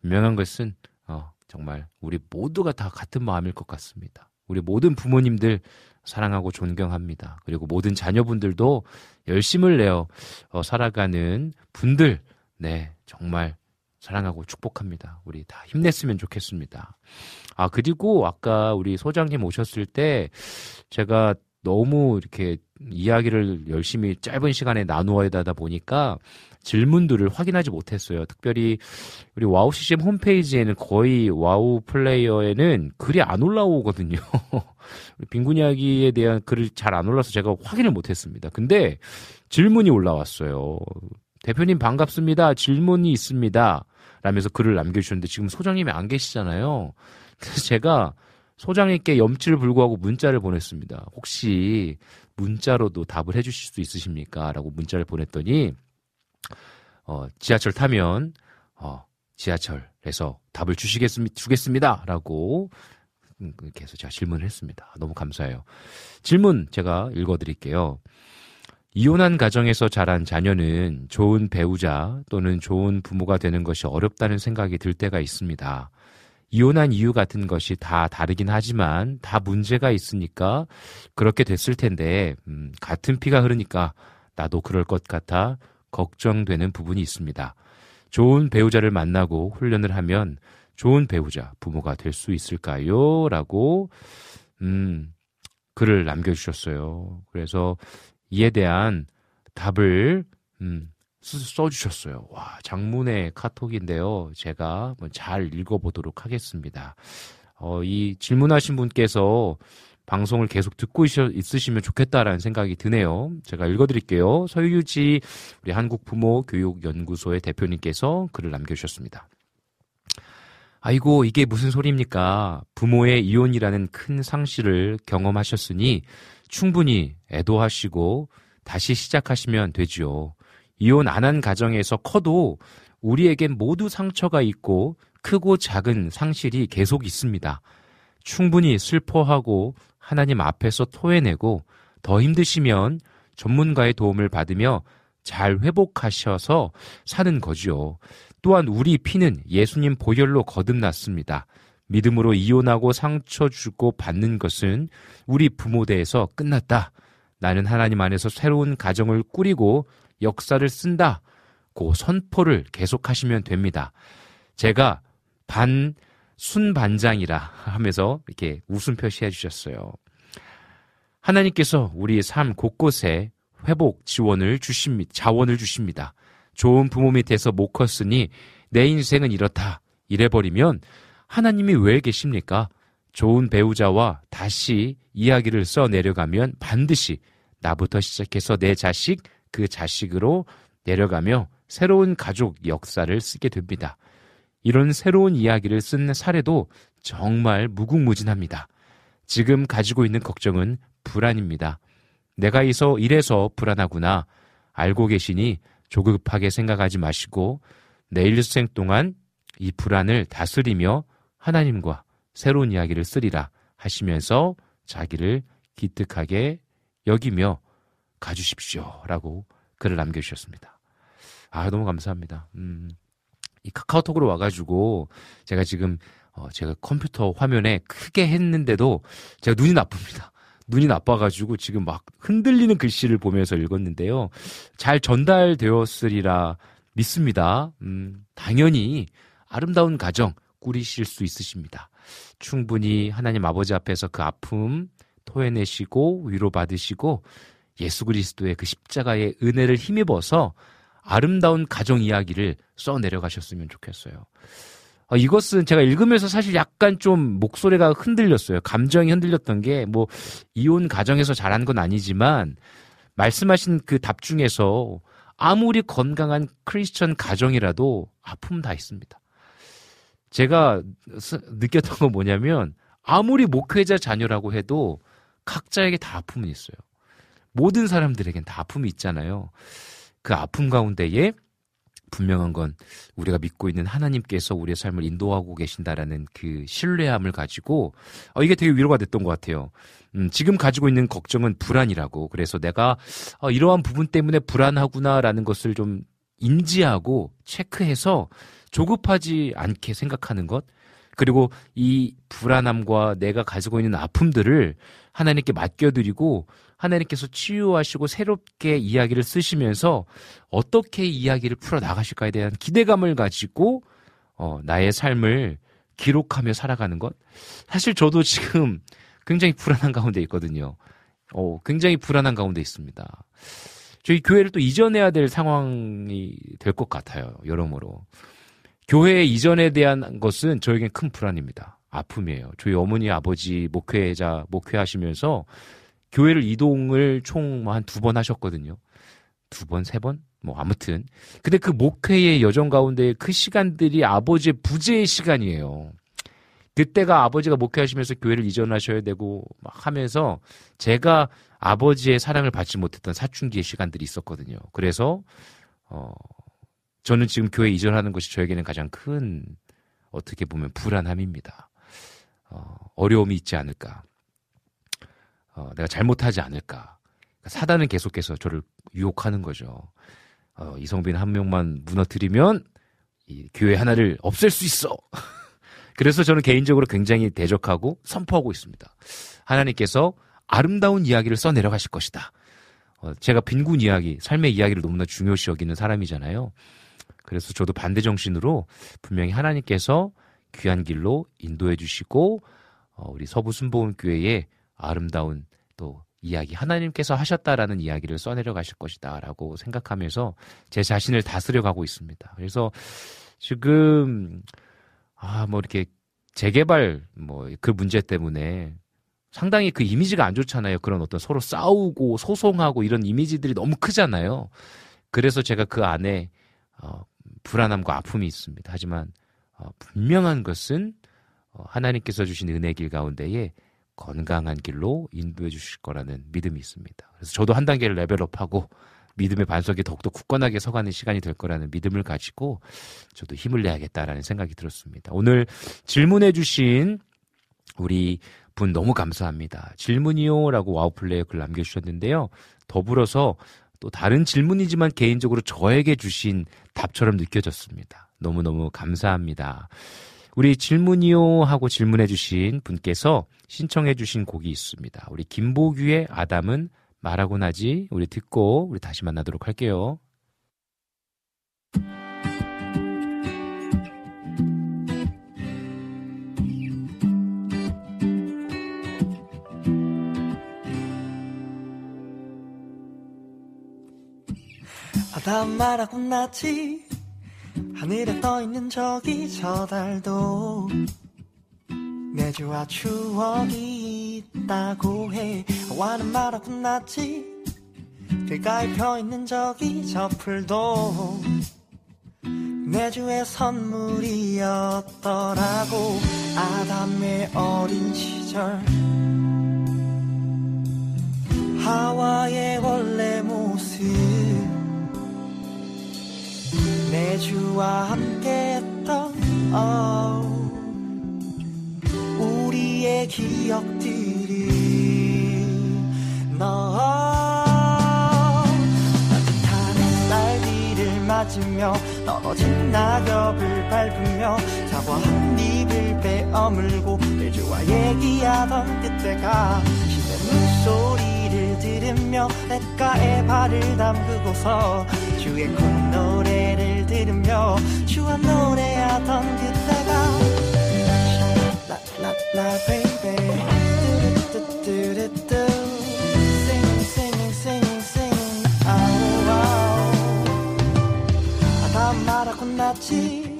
[SPEAKER 1] 분명한 것은 어, 정말 우리 모두가 다 같은 마음일 것 같습니다. 우리 모든 부모님들 사랑하고 존경합니다. 그리고 모든 자녀분들도 열심을 내어 어, 살아가는 분들, 네, 정말 사랑하고 축복합니다. 우리 다 힘냈으면 좋겠습니다. 아, 그리고 아까 우리 소장님 오셨을 때 제가 너무 이렇게 이야기를 열심히 짧은 시간에 나누어야 하다 보니까 질문들을 확인하지 못했어요. 특별히 우리 와우 CCM 홈페이지에는 거의 와우 플레이어에는 글이 안 올라오거든요. 빈군 이야기에 대한 글을 잘 안 올라서 제가 확인을 못했습니다. 근데 질문이 올라왔어요. 대표님 반갑습니다. 질문이 있습니다. 라면서 글을 남겨주셨는데 지금 소장님이 안 계시잖아요. 그래서 제가 소장님께 염치를 불구하고 문자를 보냈습니다. 혹시 문자로도 답을 해주실 수 있으십니까? 라고 문자를 보냈더니 어, 지하철 타면 어, 지하철에서 답을 주시겠습니다. 주겠습니다. 라고 음, 이렇게 해서 제가 질문을 했습니다. 너무 감사해요. 질문 제가 읽어드릴게요. 이혼한 가정에서 자란 자녀는 좋은 배우자 또는 좋은 부모가 되는 것이 어렵다는 생각이 들 때가 있습니다. 이혼한 이유 같은 것이 다 다르긴 하지만 다 문제가 있으니까 그렇게 됐을 텐데 음, 같은 피가 흐르니까 나도 그럴 것 같아 걱정되는 부분이 있습니다. 좋은 배우자를 만나고 훈련을 하면 좋은 배우자, 부모가 될 수 있을까요? 라고, 음, 글을 남겨주셨어요. 그래서 이에 대한 답을, 음, 써주셨어요. 와, 장문의 카톡인데요. 제가 잘 읽어보도록 하겠습니다. 어, 이 질문하신 분께서 방송을 계속 듣고 있으시면 좋겠다라는 생각이 드네요. 제가 읽어드릴게요. 서유지 우리 한국부모교육연구소의 대표님께서 글을 남겨주셨습니다. 아이고, 이게 무슨 소리입니까? 부모의 이혼이라는 큰 상실을 경험하셨으니 충분히 애도하시고 다시 시작하시면 되지요. 이혼 안 한 가정에서 커도 우리에겐 모두 상처가 있고 크고 작은 상실이 계속 있습니다. 충분히 슬퍼하고 하나님 앞에서 토해내고 더 힘드시면 전문가의 도움을 받으며 잘 회복하셔서 사는 거지요. 또한 우리 피는 예수님 보혈로 거듭났습니다. 믿음으로 이혼하고 상처 주고 받는 것은 우리 부모대에서 끝났다. 나는 하나님 안에서 새로운 가정을 꾸리고 역사를 쓴다. 고 선포를 계속하시면 됩니다. 제가 반 순반장이라 하면서 이렇게 웃음 표시해 주셨어요. 하나님께서 우리 삶 곳곳에 회복 지원을 주십니다. 자원을 주십니다. 좋은 부모 밑에서 못 컸으니 내 인생은 이렇다. 이래버리면 하나님이 왜 계십니까? 좋은 배우자와 다시 이야기를 써 내려가면 반드시 나부터 시작해서 내 자식, 그 자식으로 내려가며 새로운 가족 역사를 쓰게 됩니다. 이런 새로운 이야기를 쓴 사례도 정말 무궁무진합니다. 지금 가지고 있는 걱정은 불안입니다. 내가 이서 이래서 불안하구나. 알고 계시니 조급하게 생각하지 마시고 내 일생 동안 이 불안을 다스리며 하나님과 새로운 이야기를 쓰리라 하시면서 자기를 기특하게 여기며 가주십시오. 라고 글을 남겨주셨습니다. 아, 너무 감사합니다. 음, 이 카카오톡으로 와가지고 제가 지금 어, 제가 컴퓨터 화면에 크게 했는데도 제가 눈이 나쁩니다. 눈이 나빠가지고 지금 막 흔들리는 글씨를 보면서 읽었는데요. 잘 전달되었으리라 믿습니다. 음, 당연히 아름다운 가정 꾸리실 수 있으십니다. 충분히 하나님 아버지 앞에서 그 아픔 토해내시고 위로받으시고 예수 그리스도의 그 십자가의 은혜를 힘입어서 아름다운 가정 이야기를 써 내려가셨으면 좋겠어요. 어, 이것은 제가 읽으면서 사실 약간 좀 목소리가 흔들렸어요. 감정이 흔들렸던 게 뭐 이혼 가정에서 잘한 건 아니지만 말씀하신 그 답 중에서 아무리 건강한 크리스천 가정이라도 아픔 다 있습니다. 제가 느꼈던 건 뭐냐면 아무리 목회자 자녀라고 해도 각자에게 다 아픔은 있어요. 모든 사람들에겐 다 아픔이 있잖아요. 그 아픔 가운데에 분명한 건 우리가 믿고 있는 하나님께서 우리의 삶을 인도하고 계신다라는 그 신뢰함을 가지고 어, 이게 되게 위로가 됐던 것 같아요. 음, 지금 가지고 있는 걱정은 불안이라고 그래서 내가 어, 이러한 부분 때문에 불안하구나라는 것을 좀 인지하고 체크해서 조급하지 않게 생각하는 것 그리고 이 불안함과 내가 가지고 있는 아픔들을 하나님께 맡겨드리고 하나님께서 치유하시고 새롭게 이야기를 쓰시면서 어떻게 이야기를 풀어 나가실까에 대한 기대감을 가지고 어, 나의 삶을 기록하며 살아가는 것. 사실 저도 지금 굉장히 불안한 가운데 있거든요. 어, 굉장히 불안한 가운데 있습니다. 저희 교회를 또 이전해야 될 상황이 될 것 같아요. 여러모로. 교회 이전에 대한 것은 저에겐 큰 불안입니다. 아픔이에요. 저희 어머니 아버지 목회자 목회하시면서 교회를 이동을 총 한 두 번 하셨거든요. 두 번, 세 번? 뭐 아무튼. 근데 그 목회의 여정 가운데 그 시간들이 아버지의 부재의 시간이에요. 그때가 아버지가 목회하시면서 교회를 이전하셔야 되고 막 하면서 제가 아버지의 사랑을 받지 못했던 사춘기의 시간들이 있었거든요. 그래서 어 저는 지금 교회 이전하는 것이 저에게는 가장 큰 어떻게 보면 불안함입니다. 어, 어려움이 있지 않을까. 어, 내가 잘못하지 않을까. 그러니까 사단은 계속해서 저를 유혹하는 거죠. 어, 이성빈 한 명만 무너뜨리면 이 교회 하나를 없앨 수 있어. 그래서 저는 개인적으로 굉장히 대적하고 선포하고 있습니다. 하나님께서 아름다운 이야기를 써 내려가실 것이다. 어, 제가 빈군 이야기, 삶의 이야기를 너무나 중요시 여기는 사람이잖아요. 그래서 저도 반대 정신으로 분명히 하나님께서 귀한 길로 인도해 주시고 어, 우리 서부 순복음 교회에 아름다운 또 이야기 하나님께서 하셨다라는 이야기를 써내려 가실 것이다라고 생각하면서 제 자신을 다스려 가고 있습니다. 그래서 지금 아 뭐 이렇게 재개발 뭐 그 문제 때문에 상당히 그 이미지가 안 좋잖아요. 그런 어떤 서로 싸우고 소송하고 이런 이미지들이 너무 크잖아요. 그래서 제가 그 안에 어, 불안함과 아픔이 있습니다. 하지만 어, 분명한 것은 어, 하나님께서 주신 은혜 길 가운데에 건강한 길로 인도해 주실 거라는 믿음이 있습니다. 그래서 저도 한 단계를 레벨업하고 믿음의 반석에 더욱더 굳건하게 서가는 시간이 될 거라는 믿음을 가지고 저도 힘을 내야겠다라는 생각이 들었습니다. 오늘 질문해 주신 우리 분 너무 감사합니다. 질문이요라고 와우플레이어 글 남겨주셨는데요. 더불어서 또 다른 질문이지만 개인적으로 저에게 주신 답처럼 느껴졌습니다. 너무너무 감사합니다. 우리 질문이요 하고 질문해 주신 분께서 신청해 주신 곡이 있습니다. 우리 김보규의 아담은 말하고 나지 우리 듣고 우리 다시 만나도록 할게요.
[SPEAKER 7] 아담 말하고 나지. 하늘에 떠 있는 저기 저 달도 내주와 추억이 있다고 해. 와는 말하고 났지. 길가에 펴 있는 저기 저 풀도 내주의 선물이었더라고. 아담의 어린 시절. 하와의 원래 모습 내 주와 함께했던 oh, 우리의 기억들이 너 따뜻한 햇살들을 맞으며 떨어진 낙엽을 밟으며 사과 한 입을 베어물고 내 주와 얘기하던 그때가 시내 물소리를 들으며 냇가에 발을 담그고서 주의 콧노래를 들으며 주와 노래하던 그때가 라라라 baby. 뚜루뚜뚜루뚜. Singing singing singing singing 아우 아우. 다음 말하고 났지.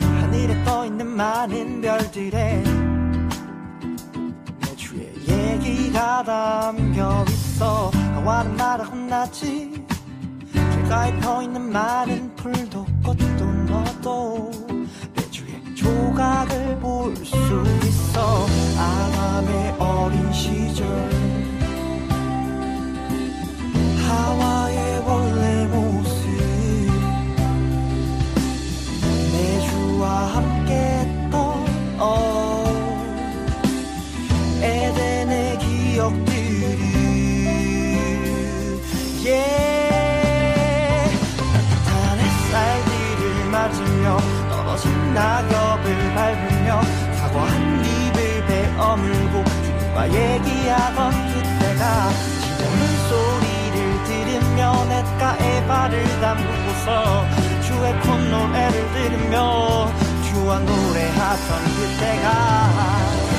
[SPEAKER 7] 하늘에 떠 있는 많은 별들에 내 주의 얘기가 담겨 있어. 나와는 말하고 났지. 길가에 펴있는 많은 풀도 꽃도 너도 내 주의 조각을 볼 수 있어. 아담의 어린 시절. 하와의 원래 모습. 내 주와 함께 했던 oh, 낙엽을 밟으며 사과 한 입을 베어물고 주님과 얘기하던 그때가 시내 물소리를 들으며 냇가에 발을 담그고서 주의 콧노래를 들으며 주와 노래하던 그때가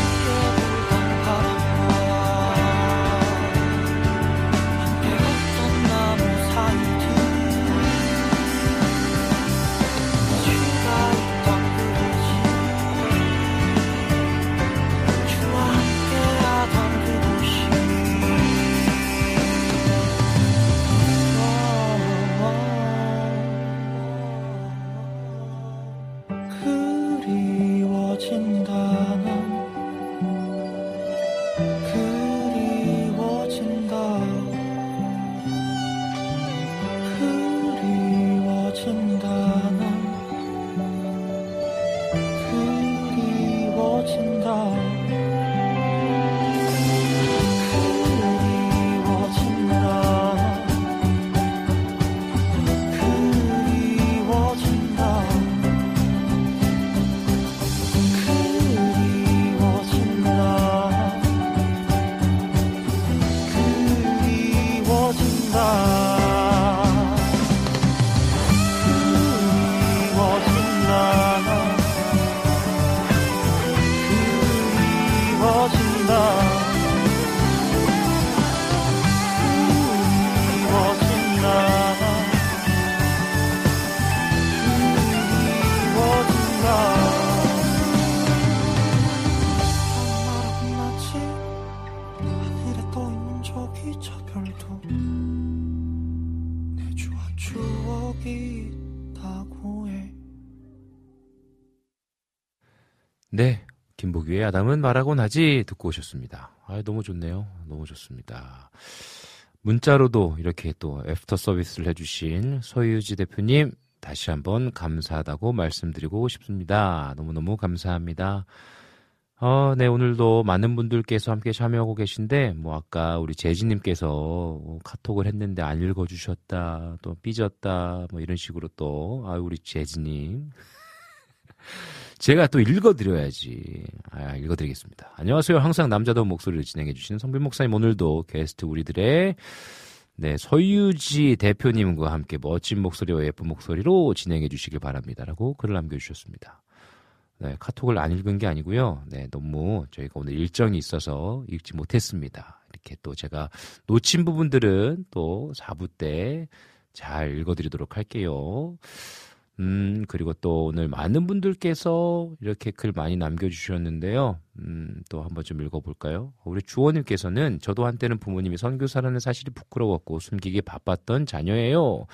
[SPEAKER 1] 아담은 말하곤 하지 듣고 오셨습니다. 아, 너무 좋네요. 너무 좋습니다. 문자로도 이렇게 또 애프터 서비스를 해주신 서유지 대표님 다시 한번 감사하다고 말씀드리고 싶습니다. 너무너무 감사합니다. 어, 네, 오늘도 많은 분들께서 함께 참여하고 계신데, 뭐, 아까 우리 재진님께서 어, 카톡을 했는데 안 읽어주셨다, 또 삐졌다, 뭐 이런 식으로 또, 아, 우리 재진님. 제가 또 읽어드려야지. 아, 읽어드리겠습니다. 안녕하세요. 항상 남자다운 목소리를 진행해주시는 성빈 목사님 오늘도 게스트 우리들의 네, 서유지 대표님과 함께 멋진 목소리와 예쁜 목소리로 진행해 주시길 바랍니다 라고 글을 남겨주셨습니다. 네, 카톡을 안 읽은 게 아니고요. 네, 너무 저희가 오늘 일정이 있어서 읽지 못했습니다. 이렇게 또 제가 놓친 부분들은 또 4부 때 잘 읽어드리도록 할게요. 음, 그리고 또 오늘 많은 분들께서 이렇게 글 많이 남겨주셨는데요. 음, 또 한번 좀 읽어볼까요? 우리 주원님께서는 저도 한때는 부모님이 선교사라는 사실이 부끄러웠고 숨기기 바빴던 자녀예요.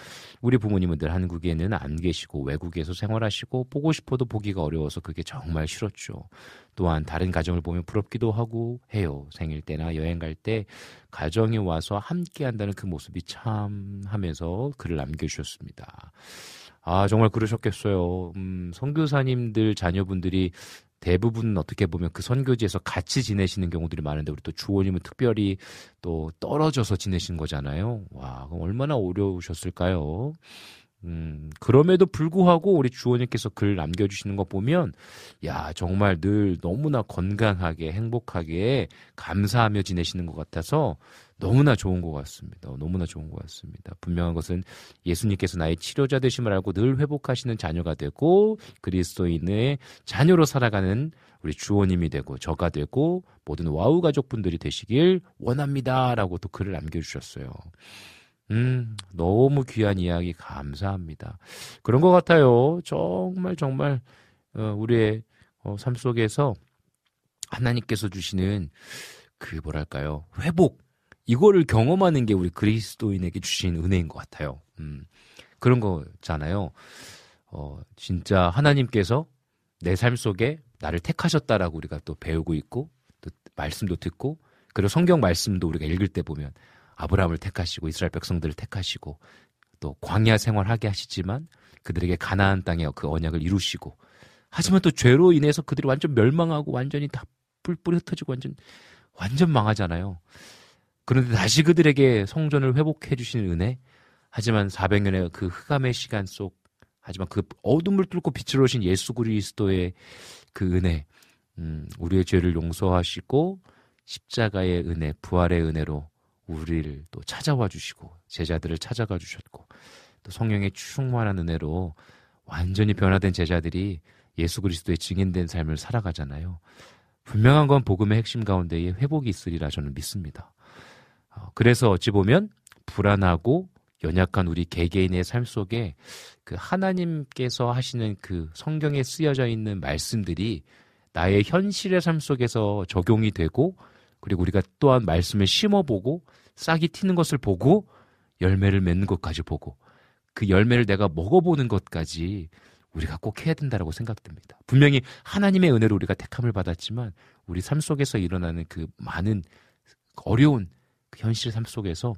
[SPEAKER 1] 우리 부모님은 늘 한국에는 안 계시고 외국에서 생활하시고 보고 싶어도 보기가 어려워서 그게 정말 싫었죠. 또한 다른 가정을 보면 부럽기도 하고 해요. 생일 때나 여행 갈 때 가정에 와서 함께 한다는 그 모습이 참 하면서 글을 남겨주셨습니다. 아, 정말 그러셨겠어요. 음, 선교사님들 자녀분들이 대부분 어떻게 보면 그 선교지에서 같이 지내시는 경우들이 많은데 우리 또 주호님은 특별히 또 떨어져서 지내신 거잖아요. 와, 그럼 얼마나 어려우셨을까요? 음, 그럼에도 불구하고 우리 주호님께서 글 남겨주시는 거 보면, 야, 정말 늘 너무나 건강하게, 행복하게, 감사하며 지내시는 것 같아서 너무나 좋은 것 같습니다. 너무나 좋은 것 같습니다. 분명한 것은 예수님께서 나의 치료자 되심을 알고 늘 회복하시는 자녀가 되고, 그리스도인의 자녀로 살아가는 우리 주호님이 되고, 저가 되고, 모든 와우 가족분들이 되시길 원합니다. 라고 또 글을 남겨주셨어요. 음, 너무 귀한 이야기 감사합니다. 그런 것 같아요. 정말, 정말, 어, 우리의 어, 삶 속에서 하나님께서 주시는 그 뭐랄까요. 회복. 이거를 경험하는 게 우리 그리스도인에게 주신 은혜인 것 같아요. 음, 그런 거잖아요. 어, 진짜 하나님께서 내 삶 속에 나를 택하셨다라고 우리가 또 배우고 있고, 또 말씀도 듣고, 그리고 성경 말씀도 우리가 읽을 때 보면 아브라함을 택하시고 이스라엘 백성들을 택하시고 또 광야 생활하게 하시지만 그들에게 가나안 땅에 그 언약을 이루시고 하지만 또 죄로 인해서 그들이 완전 멸망하고 완전히 다 뿔뿔이 흩어지고 완전 완전 망하잖아요. 그런데 다시 그들에게 성전을 회복해 주시는 은혜. 하지만 400년의 그 흑암의 시간 속 하지만 그 어둠을 뚫고 빛을 오신 예수 그리스도의 그 은혜. 음, 우리의 죄를 용서하시고 십자가의 은혜, 부활의 은혜로 우리를 또 찾아와 주시고 제자들을 찾아가 주셨고 또 성령의 충만한 은혜로 완전히 변화된 제자들이 예수 그리스도의 증인된 삶을 살아가잖아요. 분명한 건 복음의 핵심 가운데에 회복이 있으리라 저는 믿습니다. 어, 그래서 어찌 보면 불안하고 연약한 우리 개개인의 삶 속에 그 하나님께서 하시는 그 성경에 쓰여져 있는 말씀들이 나의 현실의 삶 속에서 적용이 되고 그리고 우리가 또한 말씀을 심어보고 싹이 튀는 것을 보고 열매를 맺는 것까지 보고 그 열매를 내가 먹어보는 것까지 우리가 꼭 해야 된다라고 생각됩니다. 분명히 하나님의 은혜로 우리가 택함을 받았지만 우리 삶 속에서 일어나는 그 많은 어려운 그 현실 삶 속에서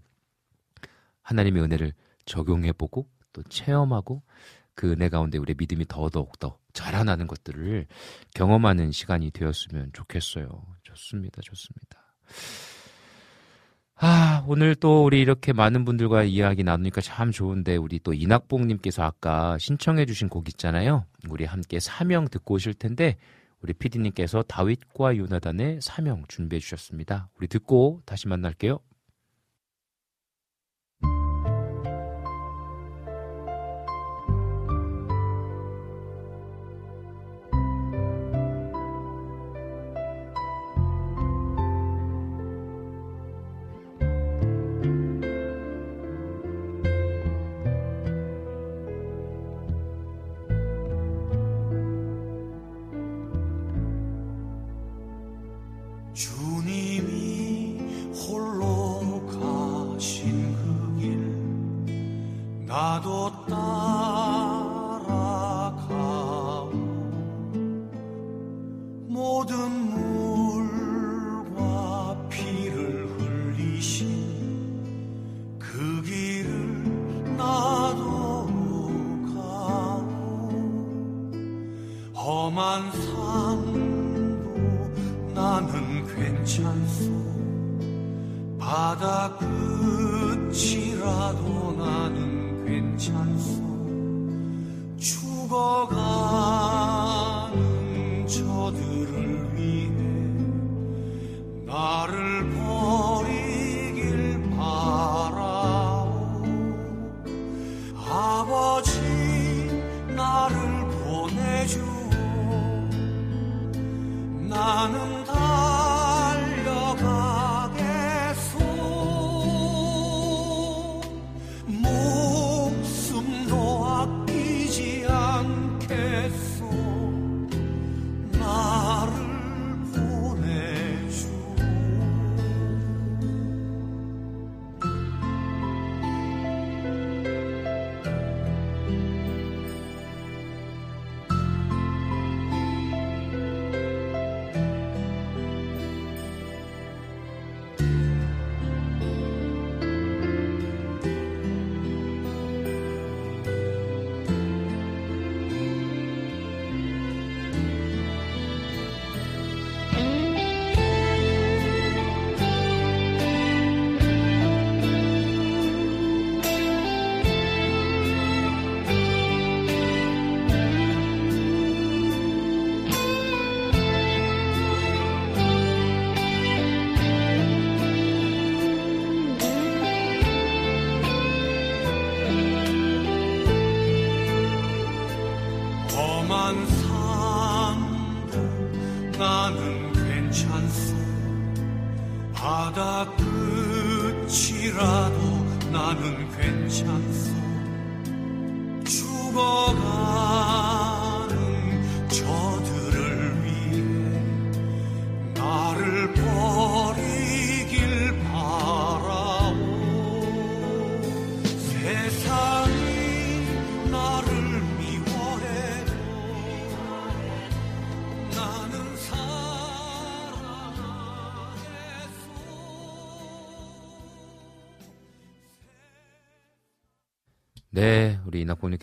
[SPEAKER 1] 하나님의 은혜를 적용해보고 또 체험하고 그 은혜 가운데 우리의 믿음이 더더욱 더 자라나는 것들을 경험하는 시간이 되었으면 좋겠어요. 좋습니다. 좋습니다. 아, 오늘 또 우리 이렇게 많은 분들과 이야기 나누니까 참 좋은데 우리 또 이낙봉님께서 아까 신청해 주신 곡 있잖아요. 우리 함께 사명 듣고 오실 텐데 우리 피디님께서 다윗과 요나단의 사명 준비해 주셨습니다. 우리 듣고 다시 만날게요.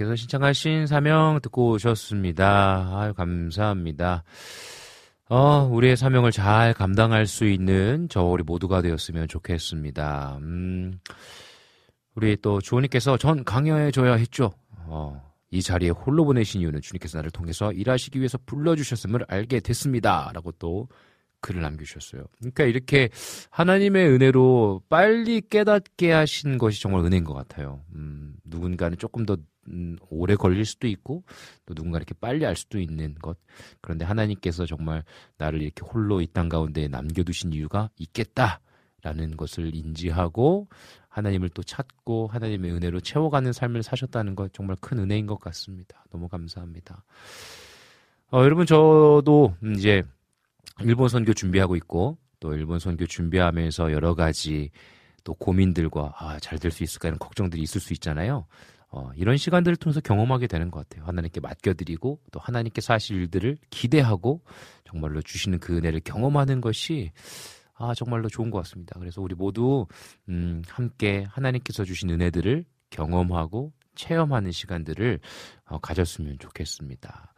[SPEAKER 1] 님께서 신청하신 사명 듣고 오셨습니다. 아유, 감사합니다. 어, 우리의 사명을 잘 감당할 수 있는 저 우리 모두가 되었으면 좋겠습니다. 음, 우리 또 주호님께서 전 강요해줘야 했죠. 어, 이 자리에 홀로 보내신 이유는 주님께서 나를 통해서 일하시기 위해서 불러주셨음을 알게 됐습니다. 라고 또 글을 남겨주셨어요. 그러니까 이렇게 하나님의 은혜로 빨리 깨닫게 하신 것이 정말 은혜인 것 같아요. 음, 누군가는 조금 더 음, 오래 걸릴 수도 있고 또 누군가 이렇게 빨리 알 수도 있는 것. 그런데 하나님께서 정말 나를 이렇게 홀로 이 땅 가운데 남겨두신 이유가 있겠다라는 것을 인지하고 하나님을 또 찾고 하나님의 은혜로 채워가는 삶을 사셨다는 것 정말 큰 은혜인 것 같습니다. 너무 감사합니다. 어, 여러분 저도 이제 일본 선교 준비하고 있고 또 일본 선교 준비하면서 여러 가지 또 고민들과 아, 잘 될 수 있을까 이런 걱정들이 있을 수 있잖아요. 어, 이런 시간들을 통해서 경험하게 되는 것 같아요. 하나님께 맡겨드리고 또 하나님께서 하실 일들을 기대하고 정말로 주시는 그 은혜를 경험하는 것이 아, 정말로 좋은 것 같습니다. 그래서 우리 모두 음, 함께 하나님께서 주신 은혜들을 경험하고 체험하는 시간들을 어, 가졌으면 좋겠습니다.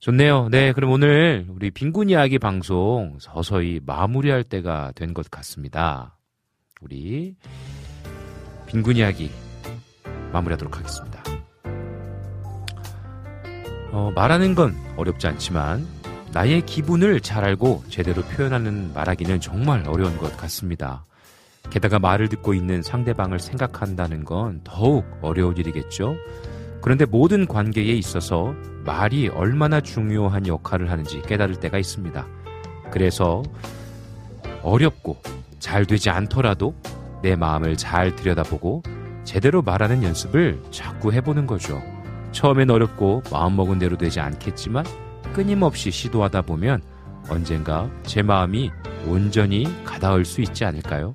[SPEAKER 1] 좋네요. 네, 그럼 오늘 우리 빈곤 이야기 방송 서서히 마무리할 때가 된 것 같습니다. 우리 빈곤 이야기 마무리하도록 하겠습니다. 어, 말하는 건 어렵지 않지만 나의 기분을 잘 알고 제대로 표현하는 말하기는 정말 어려운 것 같습니다. 게다가 말을 듣고 있는 상대방을 생각한다는 건 더욱 어려운 일이겠죠. 그런데 모든 관계에 있어서 말이 얼마나 중요한 역할을 하는지 깨달을 때가 있습니다. 그래서 어렵고 잘 되지 않더라도 내 마음을 잘 들여다보고 제대로 말하는 연습을 자꾸 해보는 거죠. 처음엔 어렵고 마음먹은 대로 되지 않겠지만 끊임없이 시도하다 보면 언젠가 제 마음이 온전히 가닿을 수 있지 않을까요?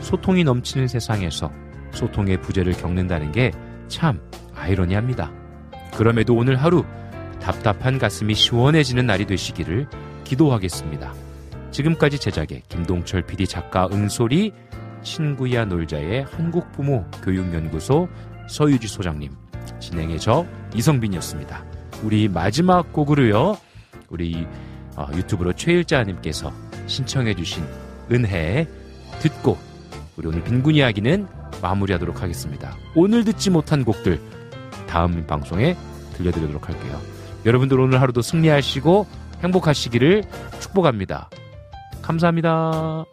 [SPEAKER 1] 소통이 넘치는 세상에서 소통의 부재를 겪는다는 게 참 아이러니합니다. 그럼에도 오늘 하루 답답한 가슴이 시원해지는 날이 되시기를 기도하겠습니다. 지금까지 제작의 김동철 PD 작가 응소리 친구야 놀자의 한국부모 교육연구소 서유지 소장님 진행의 저 이성빈이었습니다. 우리 마지막 곡으로요. 우리 어, 유튜브로 최일자님께서 신청해주신 은혜 듣고 우리 오늘 빈곤 이야기는 마무리하도록 하겠습니다. 오늘 듣지 못한 곡들 다음 방송에 들려드리도록 할게요. 여러분들 오늘 하루도 승리하시고 행복하시기를 축복합니다. 감사합니다.